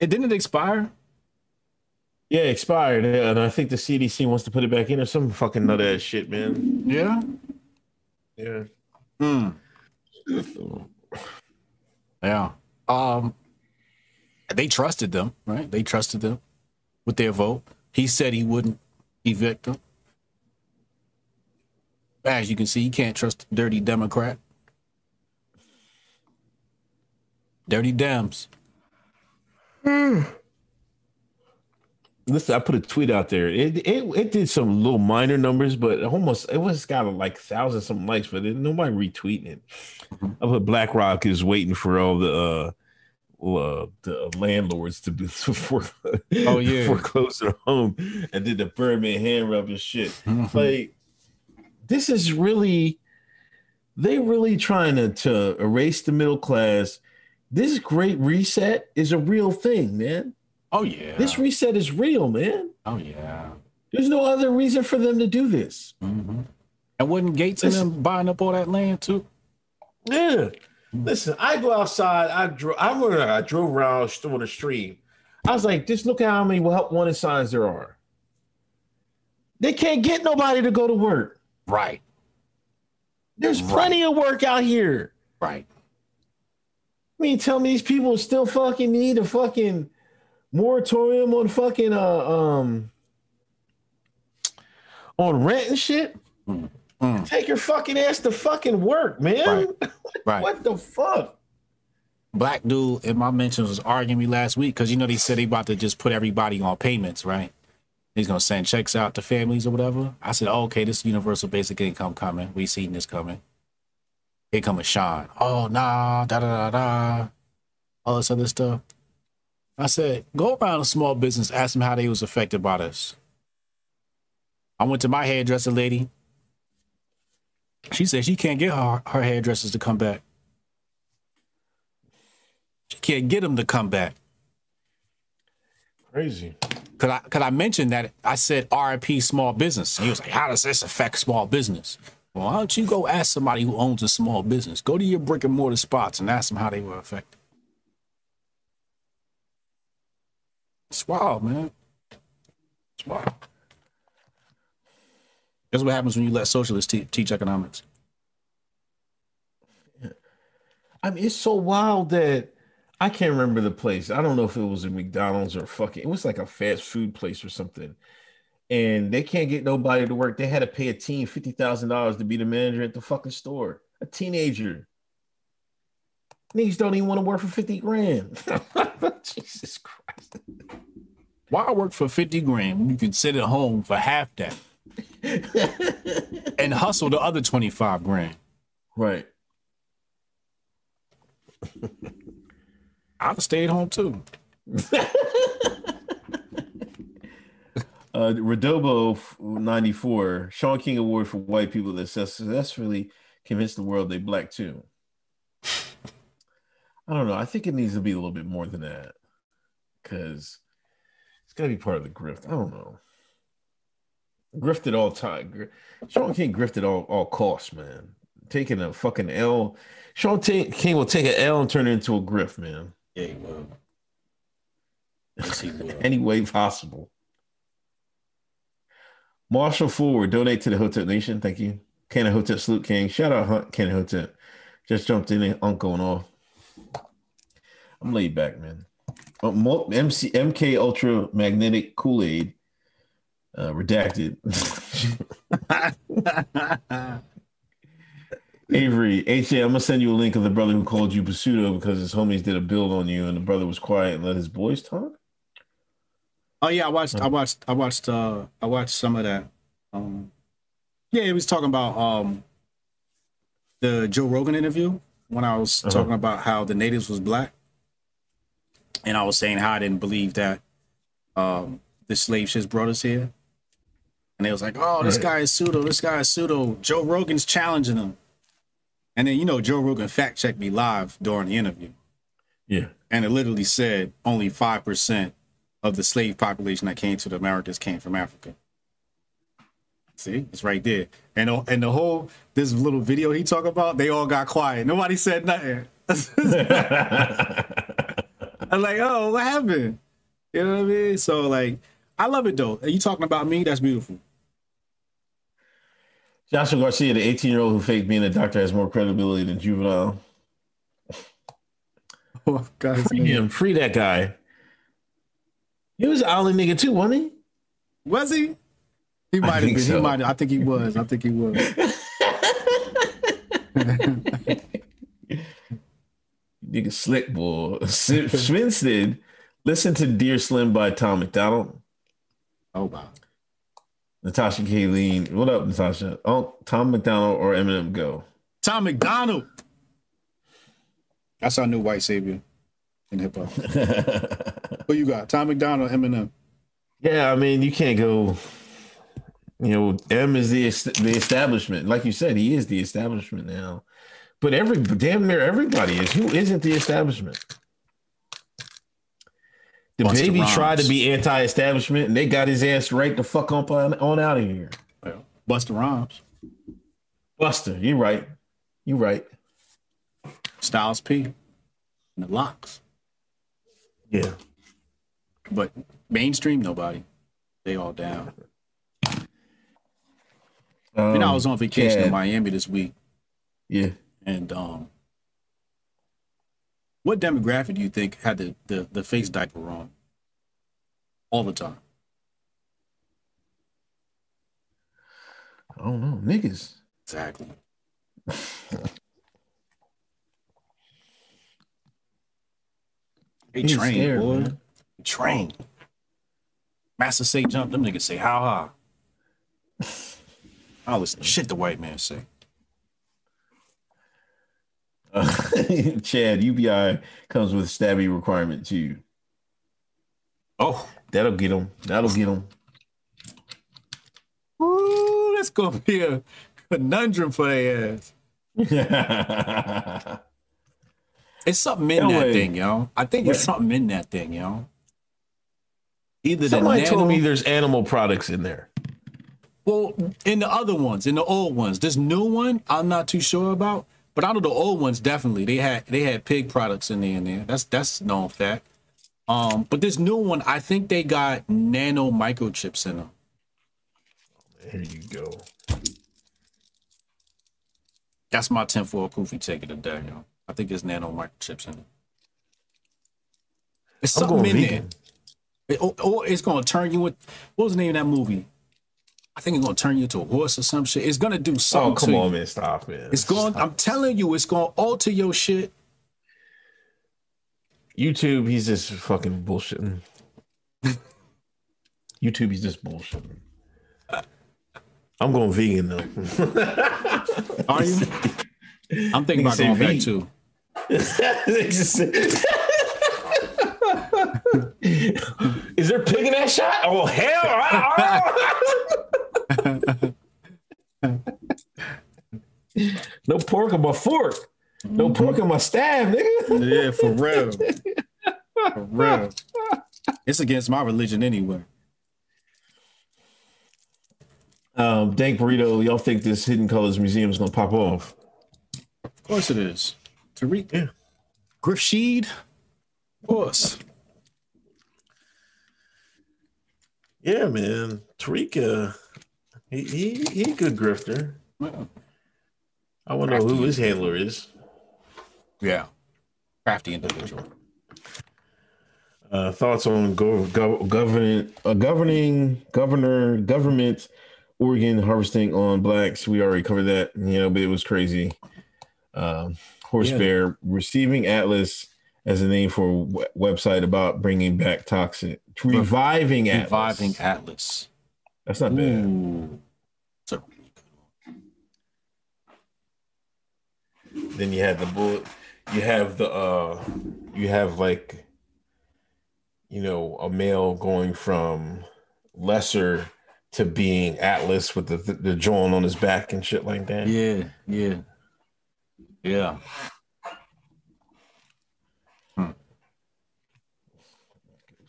It didn't it expire? Yeah, expired. yeah, And I think the CDC wants to put it back in or some fucking nut ass shit, man. Yeah. Yeah. Hmm. Yeah. Um they trusted them, right? They trusted them with their vote. He said he wouldn't evict them. As you can see, you can't trust a dirty Democrat. Dirty Dems. Listen, I put a tweet out there. It, it it did some little minor numbers, but almost it was got like thousand something likes, but it, nobody retweeting it. I put BlackRock is waiting for all the uh, uh the landlords to be for Oh, yeah. foreclose their home and did the Birdman hand rub and shit. like this is really they really trying to, to erase the middle class. This great reset is a real thing, man. Oh yeah. This reset is real, man. oh yeah. There's no other reason for them to do this. Mm-hmm. And wasn't Gates and them buying up all that land too? Yeah. Listen, I go outside. I drove. I remember I drove around on the street. I was like, just look at how many help wanted signs there are. They can't get nobody to go to work. Right. There's plenty of work out here. Right. I mean, tell me these people still fucking need a fucking moratorium on fucking uh um on rent and shit. Mm. Take your fucking ass to fucking work, man. Right. what the fuck? black dude in my mentions was arguing me last week because you know they said they about to just put everybody on payments, right? He's gonna send checks out to families or whatever. I said, oh, okay, this universal basic income coming. We seen this coming. Here coming Sean. Oh nah, da da da da, all this other stuff. I said, go around a small business, ask them how they was affected by this. I went to my hairdresser lady. She said she can't get her, her hairdressers to come back. She can't get them to come back. Crazy. Cause I, cause I mentioned that I said RIP small business. And he was like, how does this affect small business? Well, why don't you go ask somebody who owns a small business? Go to your brick and mortar spots and ask them how they were affected. It's wild, man. It's wild. That's what happens when you let socialists te- teach economics. I mean, it's so wild that I can't remember the place. I don't know if it was a McDonald's or fucking. It was like a fast food place or something. and they can't get nobody to work. They had to pay a team fifty thousand dollars to be the manager at the fucking store. A teenager. Niggas don't even want to work for fifty grand. Jesus Christ. Why work for 50 grand when you can sit at home for half that and hustle the other 25 grand? Right. I'd have stayed home too. Uh, Redobo ninety four, Shaun King Award for white people that successfully convinced the world they black too. I don't know. I think it needs to be a little bit more than that because it's got to be part of the grift. I don't know. Grifted all time. Shaun King grifted all all costs, man. Taking a fucking L. Shaun T- King will take an L and turn it into a grift, man. Yeah, he will. Yes, he will. Any way possible. Marshall Forward, donate to the Hotep Nation. Thank you. Cannon Hotep Salute King. Shout out Hunt Cannon Hotep. Just jumped in and uncle and off. I'm laid back, man. Uh, MC, MK Ultra Magnetic Kool Aid. Uh, redacted. Avery, HA, I'm gonna send you a link of the brother who called you Pseudo because his homies did a build on you and the brother was quiet and let his boys talk. Oh yeah, I watched. I watched. I watched. Uh, I watched some of that. Um, yeah, he was talking about um, the Joe Rogan interview when I was Uh-huh. talking about how the natives was black, and I was saying how I didn't believe that um, the slaves just brought us here, and they was like, "Oh, this guy is pseudo. This guy is pseudo." Joe Rogan's challenging him, and then you know Joe Rogan fact checked me live during the interview Yeah. and it literally said only 5% of the slave population that came to the Americas came from Africa. See, it's right there. And and the whole this little video he talked about, they all got quiet. Nobody said nothing. I'm like, oh, what happened? You know what I mean? So like, I love it though. Are you talking about me? That's beautiful. Joshua Garcia, the 18 year old who faked being a doctor, has more credibility than juvenile. Oh, God, Free him. Free that guy. He was an island nigga too, wasn't he? Was he? He might have been. He might. I think he was. I think he was. Nigga slick boy. Swinston, listen to Dear Slim by Tom MacDonald. Oh wow. Natasha Kayleen. What up, Natasha? Oh, Tom MacDonald or Eminem go. Tom MacDonald. That's our new white savior in hip hop. Who you got? Tom MacDonald, Eminem. yeah, I mean, you can't go. You know, M is the the establishment. Like you said, he is the establishment now. But every damn near everybody is. Who isn't the establishment? The Busta baby tried to be anti-establishment, and they got his ass right the fuck up on, on out of here. Well, Busta Rhymes, Busta, you right. You right. Styles P, and the Lox. Yeah. But mainstream, nobody. They all down. Um, you know, I was on vacation yeah. in Miami this week, Yeah. and um, what demographic do you think had the, the, the face diaper on all the time? I don't know. Niggas. Exactly. They He's train, scared, boy. man. Train. Master say jump, them niggas say how high. I listen to shit the white man say. Uh, Chad, UBI comes with stabby requirement too. Oh, That'll get them. That'll get them. Ooh, that's gonna be a conundrum for their ass. It's something in that thing, yo. I think there's something in that thing, yo. Either the Somebody nano, told me there's animal products in there. well, in the other ones, in the old ones, this new one, I'm not too sure about. But out of the old ones, definitely they had they had pig products in there. In there, that's that's known fact. Um, but this new one, I think they got nano microchips in them. Here you go. That's my tinfoil goofy take of the day, yo. I think there's nano microchips in it. It's something going in vegan. there. It- or, or it's gonna turn you with what was the name of that movie? I think it's gonna turn you into a horse or some shit. It's gonna do oh, something. Oh, come on, you. man. Stop, man. It's going. I'm telling you, it's gonna alter your shit. YouTube, he's just fucking bullshitting. YouTube, he's just bullshitting. I'm going vegan though. Are you? I'm thinking about going back too. Is there pig in that shot? Oh hell! No pork on my fork. No pork on my staff, nigga. Yeah, for real. For real. It's against my religion anyway. Um, Dank Burrito, y'all think this Hidden Colors Museum is gonna pop off? Of course it is. Tariq. Yeah. Grifsheed. Of course. Yeah, man. Tariq, uh, he, he he a good grifter. Well, I want to know who his handler is. yeah. Crafty individual. Uh, thoughts on go, go, governing, uh, governing, governor, government, Oregon harvesting on blacks. We already covered that, you know, but it was crazy. Um, Horse Yeah. Bear receiving Atlas as a name for a website about bringing back toxic, reviving Atlas. Reviving Atlas. That's not bad. Ooh. It's a really good one. Then you have the bullet. You have the uh, you have like, you know, a male going from lesser to being Atlas with the the, the joint on his back and shit like that. Yeah, yeah. Yeah.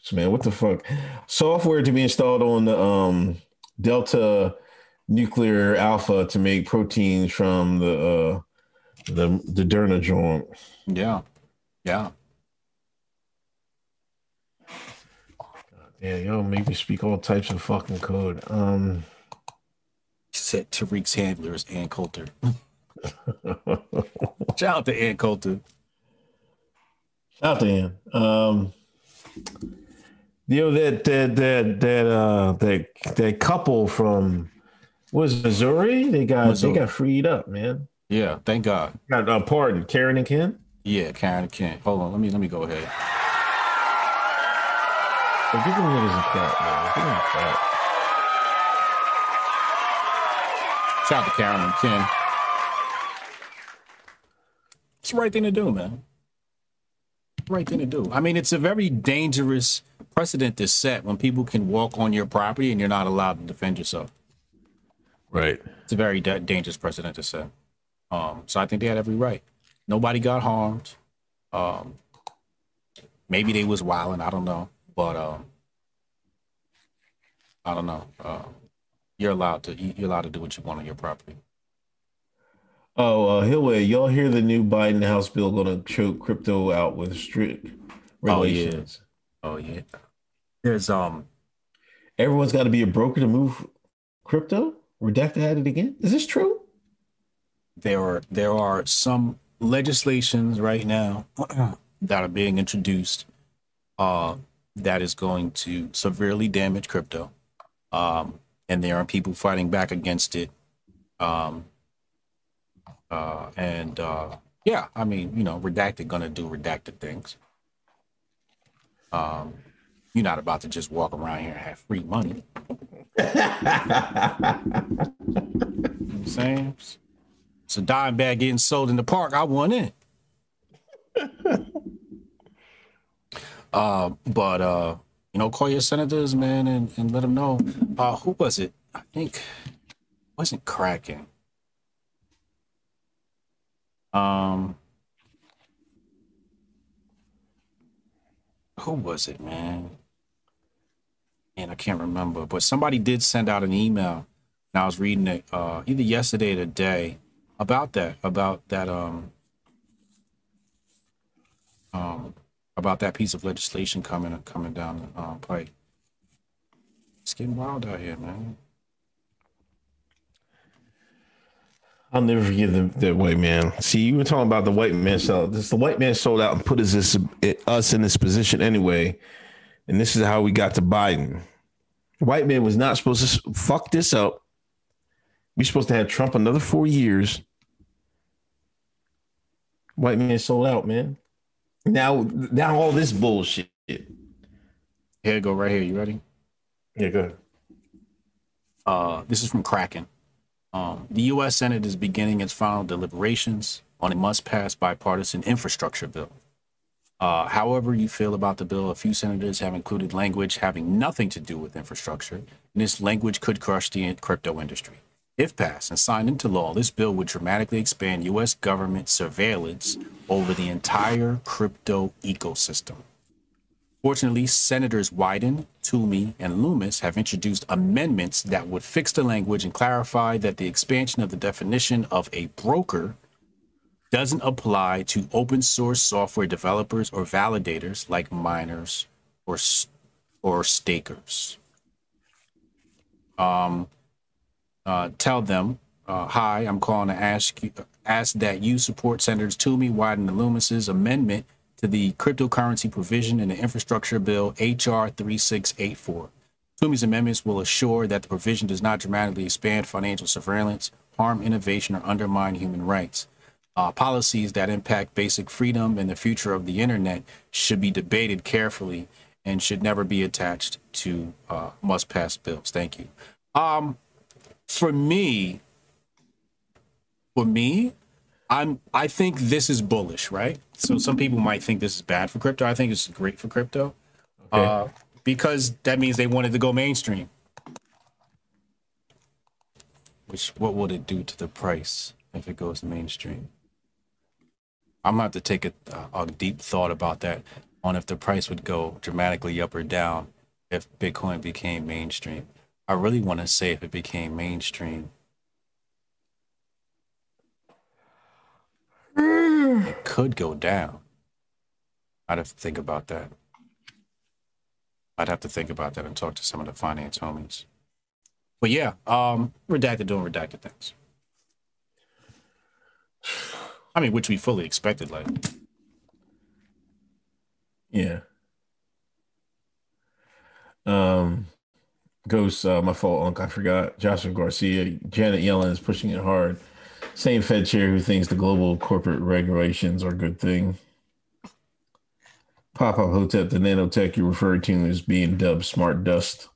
So, man, what the fuck? Software to be installed on the um Delta nuclear alpha to make proteins from the uh the the Derna joint. Yeah. Yeah. Yeah, yo, make me speak all types of fucking code. Um Set Tariq's handlers Ann Coulter. Shout out to Ann Coulter. Shout out there. Um, you know that that that that uh that that couple from was Missouri? They got Missouri. they got freed up, man. Yeah, thank God. Got uh, pardon, Karen and Ken. Yeah, Karen and Ken. Hold on, let me let me go ahead. So give them niggas a clap, man. Give them a clap. Shout out to Karen and Ken. It's the right thing to do, man. Right thing to do. I mean, it's a very dangerous precedent to set when people can walk on your property and you're not allowed to defend yourself. Right. It's a very da- dangerous precedent to set. Um, so I think they had every right. Nobody got harmed. Um, maybe they was wilding. I don't know, but um, I don't know. Uh, you're allowed to you- you're allowed to do what you want on your property. Oh, uh, Hillway, y'all hear the new Biden House bill going to choke crypto out with strict regulations? Oh, yeah. Oh yeah. There's um Everyone's got to be a broker to move crypto. Redacted had it again. Is this true? there are there are some legislations right now that are being introduced uh that is going to severely damage crypto um and there are people fighting back against it um uh and uh yeah i mean you know redacted gonna do redacted things um you're not about to just walk around here and have free money you know i'm saying it's a dime bag getting sold in the park. I want in. uh, but uh, you know, call your senators, man, and, and let them know. Uh, who was it? I think it wasn't Kraken. Um, who was it, man? And I can't remember, but somebody did send out an email. And I was reading it uh, either yesterday or today about that, about that, um, um, about that piece of legislation coming coming down the uh, pipe. It's getting wild out here, man. I'll never forget the, that white man. See, you were talking about the white man sold. This the white man sold out and put us this us in this position anyway. And this is how we got to Biden. White man was not supposed to fuck this up. We're supposed to have Trump another four years. White man sold out, man. Now, now all this bullshit. Here go, right here. You ready? Yeah, go ahead. Uh, this is from Kraken. Um, the U.S. Senate is beginning its final deliberations on a must-pass bipartisan infrastructure bill. Uh, however, you feel about the bill, a few senators have included language having nothing to do with infrastructure, and this language could crush the crypto industry. If passed and signed into law, this bill would dramatically expand U.S. government surveillance over the entire crypto ecosystem. Fortunately, Senators Wyden, Toomey, and Loomis have introduced amendments that would fix the language and clarify that the expansion of the definition of a broker doesn't apply to open source software developers or validators like miners or or stakers. Um, uh, tell them, uh, hi, I'm calling to ask you, ask that you support Senators Toomey, Wyden, and Loomis's amendment to the cryptocurrency provision in the infrastructure bill HR 3684. Toomey's amendments will assure that the provision does not dramatically expand financial surveillance, harm innovation, or undermine human rights. Uh, policies that impact basic freedom and the future of the internet should be debated carefully and should never be attached to uh, must pass bills. Thank you. Um, for me, for me, I'm I think this is bullish, right? So some people might think this is bad for crypto. I think is great for crypto. Uh, because that means they wanted to go mainstream. Which what would it do to the price if it goes mainstream? I'm gonna have to take a, a deep thought about that on if the price would go dramatically up or down if Bitcoin became mainstream. I really want to say if it became mainstream, it could go down. I'd have to think about that. I'd have to think about that and talk to some of the finance homies. But yeah, um, redacted doing redacted things. I mean, which we fully expected. Like, Yeah. Um, Ghost, uh, my fault, Unc. I forgot. Joshua Garcia, Janet Yellen is pushing it hard. Same Fed chair who thinks the global corporate regulations are a good thing. Pop Up Hotep, the nanotech you referred to is being dubbed smart dust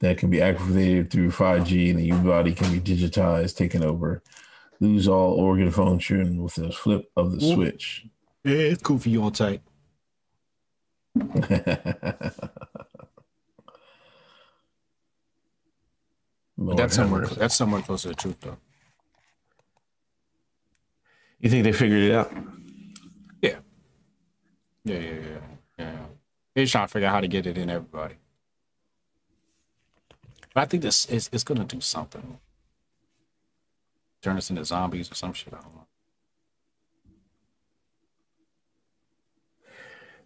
that can be activated through 5G and the human body can be digitized, taken over, lose all organ function with a flip of the switch. yeah, it's cool for you on tight. Lord That's have somewhere. That's somewhere close to the truth, though. You think they figured it out? Yeah. Yeah, yeah, yeah, yeah. They're trying to figure out how to get it in everybody. But I think this is it's gonna do something. Turn us into zombies or some shit. I don't know.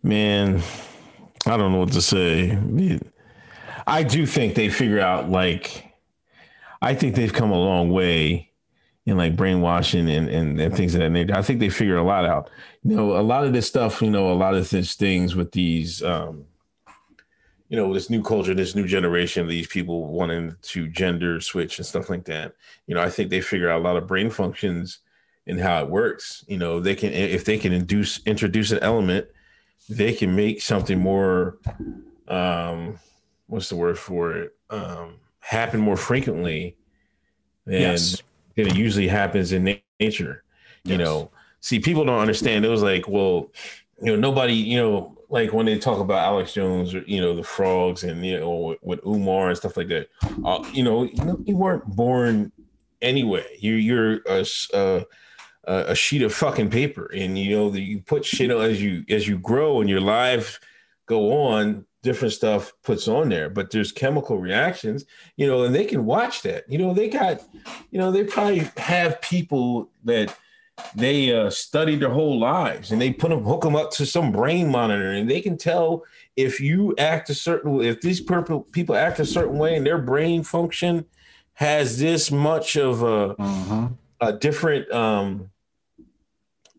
Man, I don't know what to say. I do think they figure out like I think they've come a long way in like brainwashing and, and, and things of that nature. I think they figure a lot out. You know, a lot of this stuff, you know, a lot of these things with these um you know, this new culture, this new generation, these people wanting to gender switch and stuff like that. You know, I think they figure out a lot of brain functions and how it works. You know, they can if they can induce introduce an element they can make something more um what's the word for it um happen more frequently than, Yes. Than it usually happens in nature you Yes. know? See people don't understand. It was like well you know nobody you know like when they talk about alex jones or you know the frogs and you know with, umar and stuff like that uh, you know you weren't born anyway. You you're a sheet of fucking paper and you know that you put shit on as you as you grow and your life go on different stuff puts on there but there's chemical reactions you know and they can watch that you know they got you know they probably have people that they uh, study their whole lives and they put them hook them up to some brain monitor and they can tell if you act a certain if these purple people act a certain way and their brain function has this much of a Mhm. a different um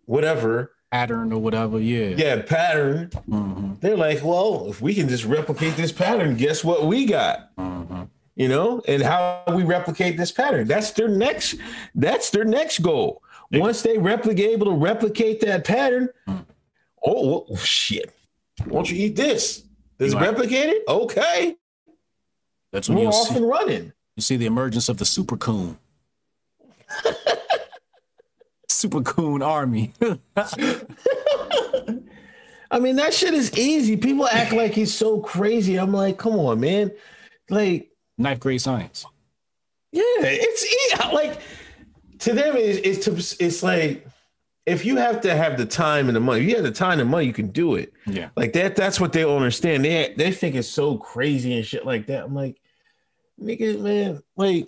whatever pattern or whatever. Yeah. Yeah, pattern. Mhm. They're like, well, if we can just replicate this pattern, guess what we got? Mhm. You know, and how we replicate this pattern. That's their next. That's their next goal. Once they replicate, able to replicate that pattern. Oh well, shit! Won't you eat this? Does it Right. replicate it? Okay, That's when we're off see, and running. you see the emergence of the super coon. super coon army. I mean, that shit is easy. People act like he's so crazy. I'm like, come on, man. Like, Ninth grade science. yeah, it's e- like to them, it's, it's it's like if you have to have the time and the money, if you have the time and money, you can do it. Yeah. Like that. That's what they don't understand. They they think it's so crazy and shit like that. I'm like, nigga, man, like.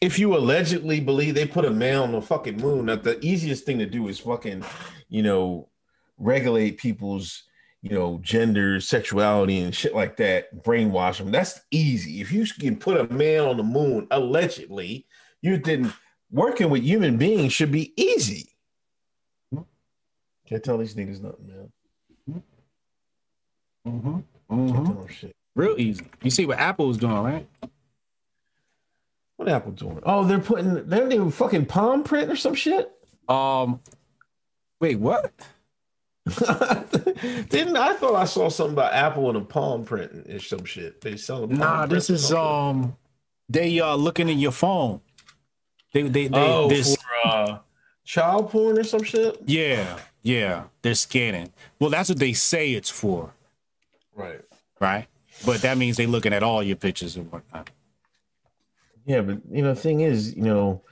If you allegedly believe they put a man on the fucking moon, that the easiest thing to do is fucking, you know, regulate people's, you know, gender, sexuality, and shit like that, brainwash them. That's easy. If you can put a man on the moon, allegedly, you didn't working with human beings should be easy. Can't tell these niggas nothing, man. Mm-hmm. Can't Mm-hmm. tell them shit. Real easy. You see what Apple's doing, right? What Apple doing? Oh, they're putting they're doing fucking palm print or some shit. Um, wait, what? Didn't I thought I saw something about Apple and a palm print and some shit? They sell palm Nah, this is um, they uh looking at your phone. They they they oh this for uh, child porn or some shit. yeah yeah they're scanning. Well, that's what they say it's for, Right. right? But that means they're looking at all your pictures and whatnot. Yeah, but you know, the thing is, you know,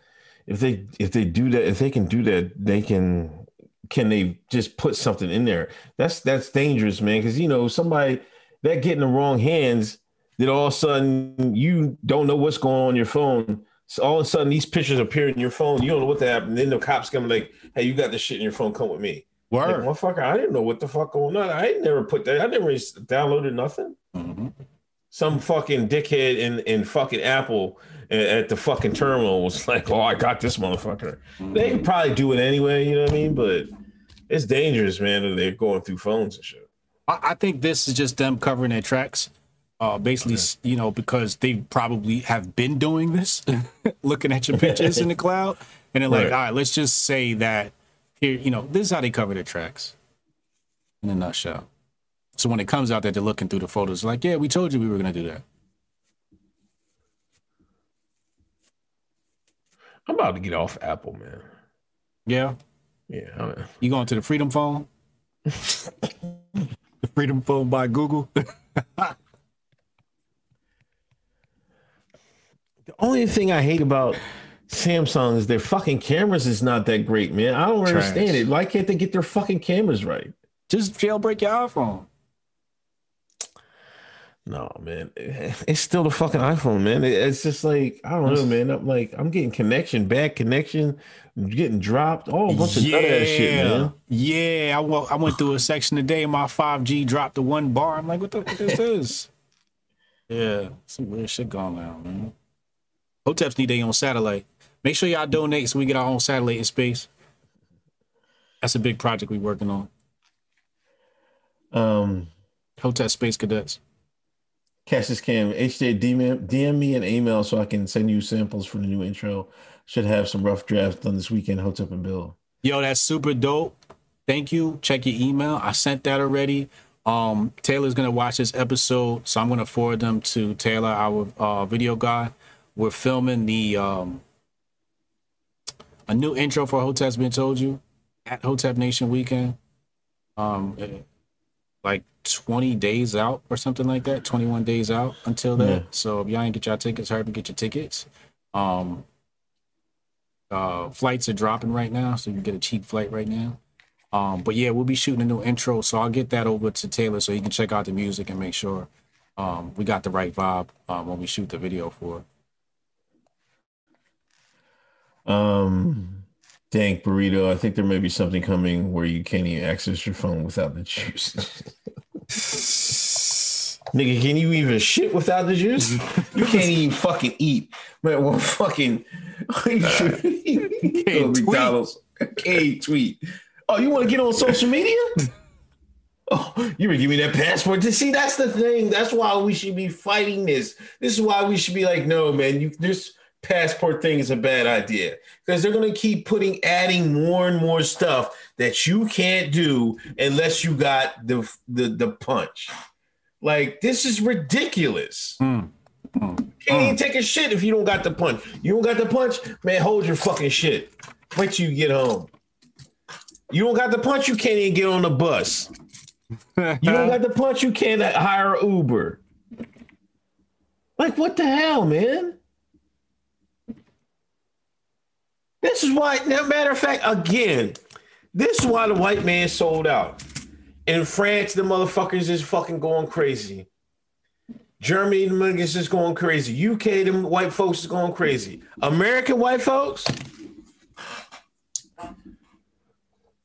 if they if they do that, if they can do that, they can can they just put something in there? That's that's dangerous, man. Because you know, somebody that get in the wrong hands, then all of a sudden you don't know what's going on in your phone. So all of a sudden these pictures appear in your phone. You don't know what that happened. Then the cops come like, "Hey, you got this shit in your phone. Come with me." Like, motherfucker, I didn't know what the fuck going on. I never put that. I never downloaded nothing Mhm. some fucking dickhead in in fucking Apple at the fucking terminal was like, "Oh, I got this motherfucker." They could probably do it anyway, you know what I mean? But it's dangerous, man. They're going through phones and shit. I, I think this is just them covering their tracks. Uh, basically, s you know, because they probably have been doing this, looking at your pictures in the cloud, and they're like, Right. all right, let's just say that here, you know, this is how they cover their tracks in a nutshell. So when it comes out that they're looking through the photos, like, yeah, we told you we were gonna do that. I'm about to get off Apple, man. Yeah, Yeah, I mean, you going to the Freedom Phone? the Freedom Phone by Google. the only thing I hate about Samsung is their fucking cameras is not that great, man. I don't Trash. understand it. Why can't they get their fucking cameras right? just jailbreak your iPhone. No, man, it's still the fucking iPhone, man. It's just like I don't know, man. I'm like I'm getting connection, bad connection, getting dropped, all a bunch of nut shit, man. Yeah, I wa- I went through a section today. My 5G dropped to one bar. I'm like, what the this is? Yeah, some weird shit going on, man. Hoteps need their own satellite. Make sure y'all donate so we get our own satellite in space. That's a big project we're working on. Um, Hotep Space Cadets. Cassius Cam, HJ DM, DM me an email so I can send you samples for the new intro. Should have some rough drafts done this weekend. Hotep and Bill. Yo, that's super dope. Thank you. Check your email. I sent that already. Um, Taylor's gonna watch this episode, so I'm gonna forward them to Taylor, our uh, video guy. We're filming the um, a new intro for Hotep's Been Told You at Hotep Nation Weekend. Um, like 20 days out or something like that. 21 days out until that. Yeah. So if y'all ain't get y'all tickets, hurry up and get your tickets. Um, uh, flights are dropping right now, so you can get a cheap flight right now. Um, but yeah, we'll be shooting a new intro, so I'll get that over to Taylor so he can check out the music and make sure um, we got the right vibe um, when we shoot the video for it. Um, Dank Burrito. I think there may be something coming where you can't even access your phone without the juice. Nigga, can you even shit without the juice? You can't even fucking eat. Man, well, fucking. you Can't tweet. McDonald's. Can't tweet. Oh, you want to get on social media? Oh, you would give me that passport. To see, that's the thing. That's why we should be fighting this. This is why we should be like, no, man, you this passport thing is a bad idea because they're gonna keep putting adding more and more stuff that you can't do unless you got the the, the punch. Like this is ridiculous. Mm. Can't even take a shit if you don't got the punch. You don't got the punch, man. Hold your fucking shit. Wait till you get home. You don't got the punch, you can't even get on the bus. You don't got the punch, you can't hire Uber. Like, what the hell, man? This is why, matter of fact, again, this is why the white man sold out. In France, the motherfuckers is fucking going crazy. Germany, the niggas is going crazy. UK, the white folks is going crazy. American white folks,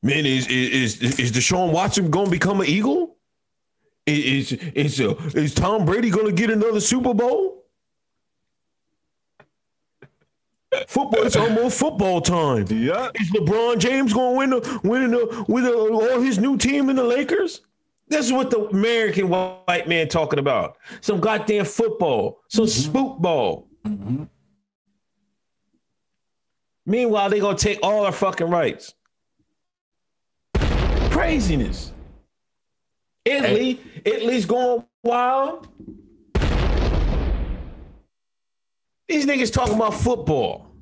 man, is is is, is Deshaun Watson going to become an Eagle? Is is uh, is Tom Brady going to get another Super Bowl? Football, it's almost football time. Yeah. Is LeBron James going to win the win the with the, all his new team in the Lakers? This is what the American white man talking about. Some goddamn football, some mm-hmm. spook ball. Mm-hmm. Meanwhile, they're gonna take all our fucking rights. Craziness. Italy, Italy's going wild. These niggas talking about football.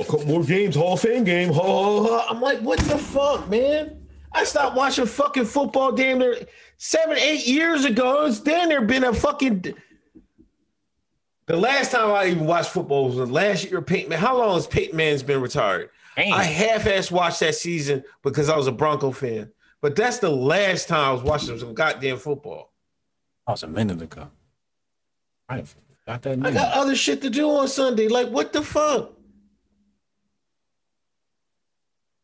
A couple more games, Hall of Fame game. Ha, ha, ha. I'm like, what the fuck, man? I stopped watching fucking football damn near seven, eight years ago. It's damn near been a fucking. The last time I even watched football was the last year Peyton Man. How long has Peyton Man's been retired? Damn. I half-ass watched that season because I was a Bronco fan. But that's the last time I was watching some goddamn football. That was a minute ago. I got that I got other shit to do on Sunday. Like, what the fuck?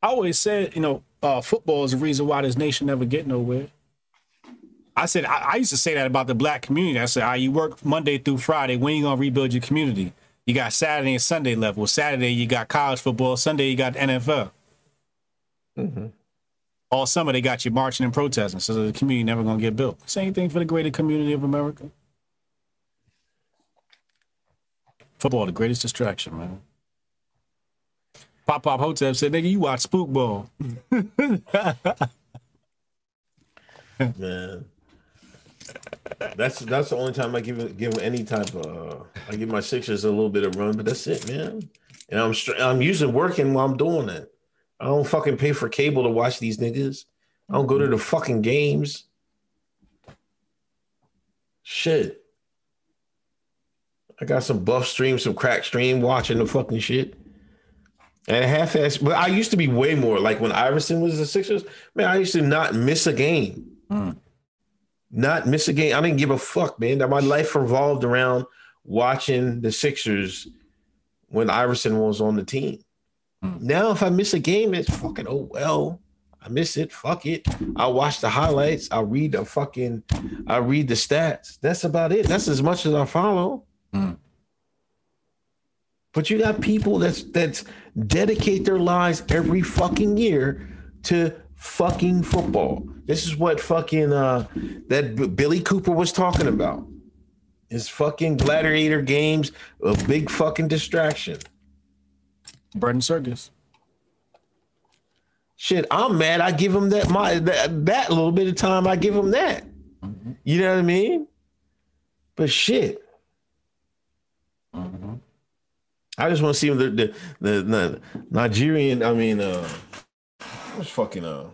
I always said, you know, uh, football is the reason why this nation never get nowhere. I said I, I used to say that about the black community. I said, "Ah, you work Monday through Friday. When you gonna rebuild your community? You got Saturday and Sunday level. Saturday you got college football. Sunday you got NFL. All summer they got you marching and protesting. So the community never gonna get built. Same thing for the greater community of America. Football, the greatest distraction, man. Pop Pop Hotel said, "Nigga, you watch Spook Ball." Man. That's that's the only time I give give any type of uh, I give my Sixers a little bit of run, but that's it, man. And I'm str- I'm usually working while I'm doing it. I don't fucking pay for cable to watch these niggas. I don't go to the fucking games. Shit. I got some buff stream, some crack stream watching the fucking shit. And half ass, but I used to be way more like when Iverson was the Sixers. Man, I used to not miss a game hmm. not miss a game. I didn't give a fuck, man. That my life revolved around watching the Sixers when Iverson was on the team. Hmm. Now, if I miss a game, it's fucking oh well. I miss it. Fuck it. I'll watch the highlights. I'll read the fucking. I read the stats. That's about it. That's as much as I follow. But you got people that's that's dedicate their lives every fucking year to fucking football. This is what fucking uh that B- Billy Cooper was talking about. His fucking gladiator games, a big fucking distraction. Bread and circus. Shit, I'm mad. I give him that my that, that little bit of time. I give him that. You know what I mean? But shit, I just want to see the the, the the Nigerian. I mean, uh, what's fucking uh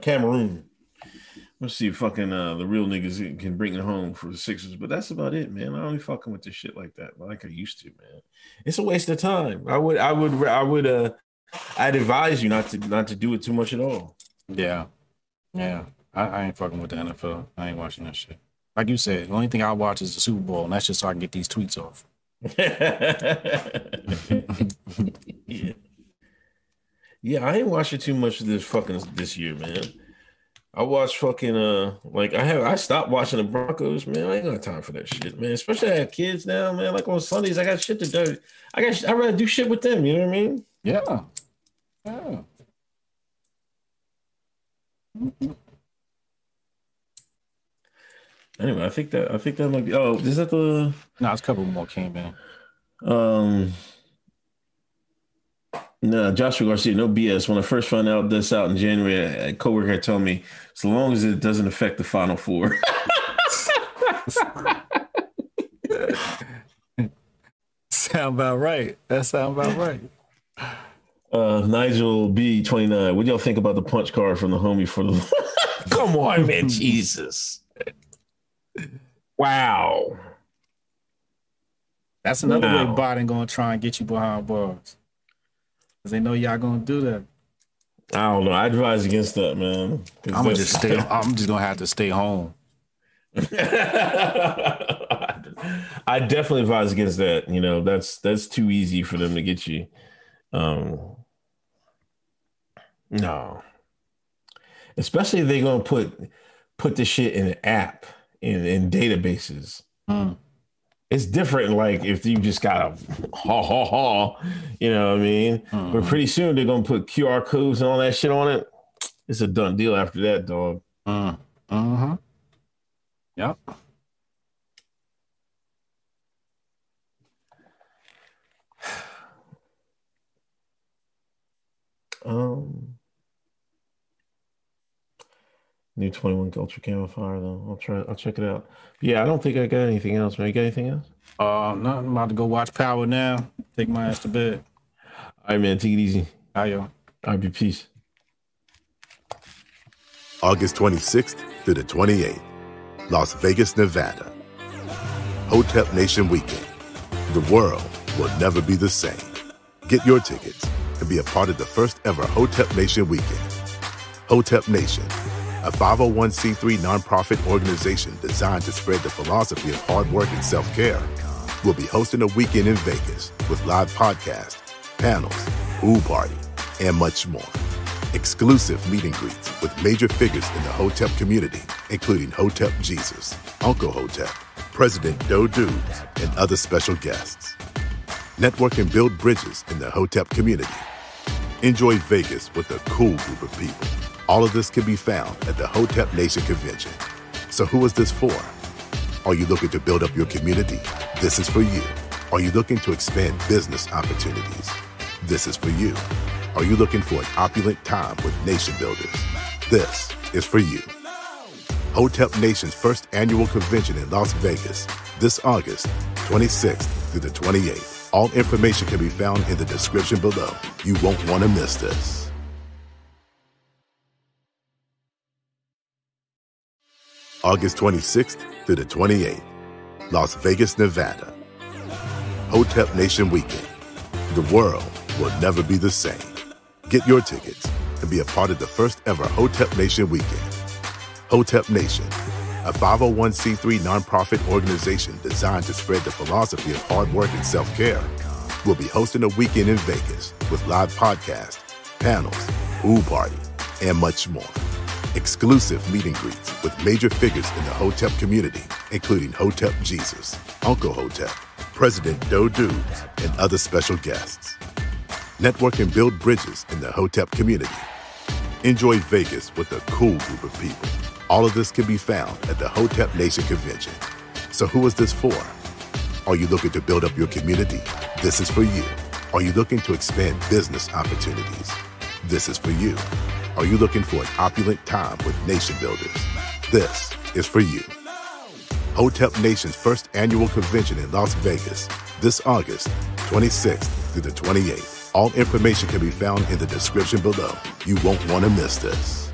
Cameroon. Let's see if fucking uh the real niggas can bring it home for the Sixers, but that's about it, man. I don't only fucking with this shit like that, like I used to, man. It's a waste of time. I would, I would, I would, uh, I'd advise you not to not to do it too much at all. Yeah. Yeah. I, I ain't fucking with the NFL. I ain't watching that shit. Like you said, the only thing I watch is the Super Bowl, and that's just so I can get these tweets off. Yeah. Yeah, I ain't watching too much of this fucking this year, man. I watched fucking uh like I have I stopped watching the Broncos, man. I ain't got time for that shit, man. Especially I have kids now, man. Like on Sundays, I got shit to do. I got I rather do shit with them, you know what I mean? Yeah. Yeah. Anyway, I think that I think that might be. Oh, is that the? No, it's a couple more came in. Um, no, Joshua Garcia, no BS. When I first found out this out in January, a coworker had told me, so long as it doesn't affect the Final Four. sound about right. That sound about right. Uh, Nigel B twenty nine. What y'all think about the punch card from the homie for the? Come on, man, Jesus! Wow. That's another Wow. way Biden gonna try and get you behind bars. Cause they know y'all gonna do that. I don't know. I advise against that, man. I'm gonna just stay. I'm just gonna have to stay home. I definitely advise against that. You know, that's that's too easy for them to get you. Um, no, especially if they're gonna put put the shit in an app in in databases. Hmm. It's different. Like if you just got a ha ha ha, you know what I mean. But pretty soon they're gonna put QR codes and all that shit on it. It's a done deal after that, dog. Mm. Uh-huh. Yep. Um, new Twenty One Culture Camouflage though. I'll try. I'll check it out. Yeah, I don't think I got anything else. Man, you got anything else? Uh, no, I'm about to go watch Power now. Take my ass to bed. All right, man. Take it easy. How y'all? All right, be peace. August 26th through the 28th, Las Vegas, Nevada. Hotep Nation Weekend. The world will never be the same. Get your tickets and be a part of the first ever Hotep Nation Weekend. Hotep Nation, a 501c3 nonprofit organization designed to spread the philosophy of hard work and self care, will be hosting a weekend in Vegas with live podcasts, panels, pool party, and much more. Exclusive meet and greets with major figures in the Hotep community, including Hotep Jesus, Uncle Hotep, President Doe Dubes, and other special guests. Network and build bridges in the Hotep community. Enjoy Vegas with a cool group of people. All of this can be found at the Hotep Nation Convention. So, who is this for? Are you looking to build up your community? This is for you. Are you looking to expand business opportunities? This is for you. Are you looking for an opulent time with nation builders? This is for you. Hotep Nation's first annual convention in Las Vegas this August 26th through the 28th. All information can be found in the description below. You won't want to miss this. August 26th through the 28th, Las Vegas, Nevada. Hotep Nation Weekend. The world will never be the same. Get your tickets and be a part of the first ever Hotep Nation Weekend. Hotep Nation, a 501c3 nonprofit organization designed to spread the philosophy of hard work and self care, will be hosting a weekend in Vegas with live podcasts, panels, pool party, and much more. Exclusive meet and greets with major figures in the Hotep community, including Hotep Jesus, Uncle Hotep, President Doe Dubes, and other special guests. Network and build bridges in the Hotep community. Enjoy Vegas with a cool group of people. All of this can be found at the Hotep Nation Convention. So, who is this for? Are you looking to build up your community? This is for you. Are you looking to expand business opportunities? This is for you. Are you looking for an opulent time with nation builders? This is for you. Hotep Nation's first annual convention in Las Vegas this August 26th through the 28th. All information can be found in the description below. You won't want to miss this.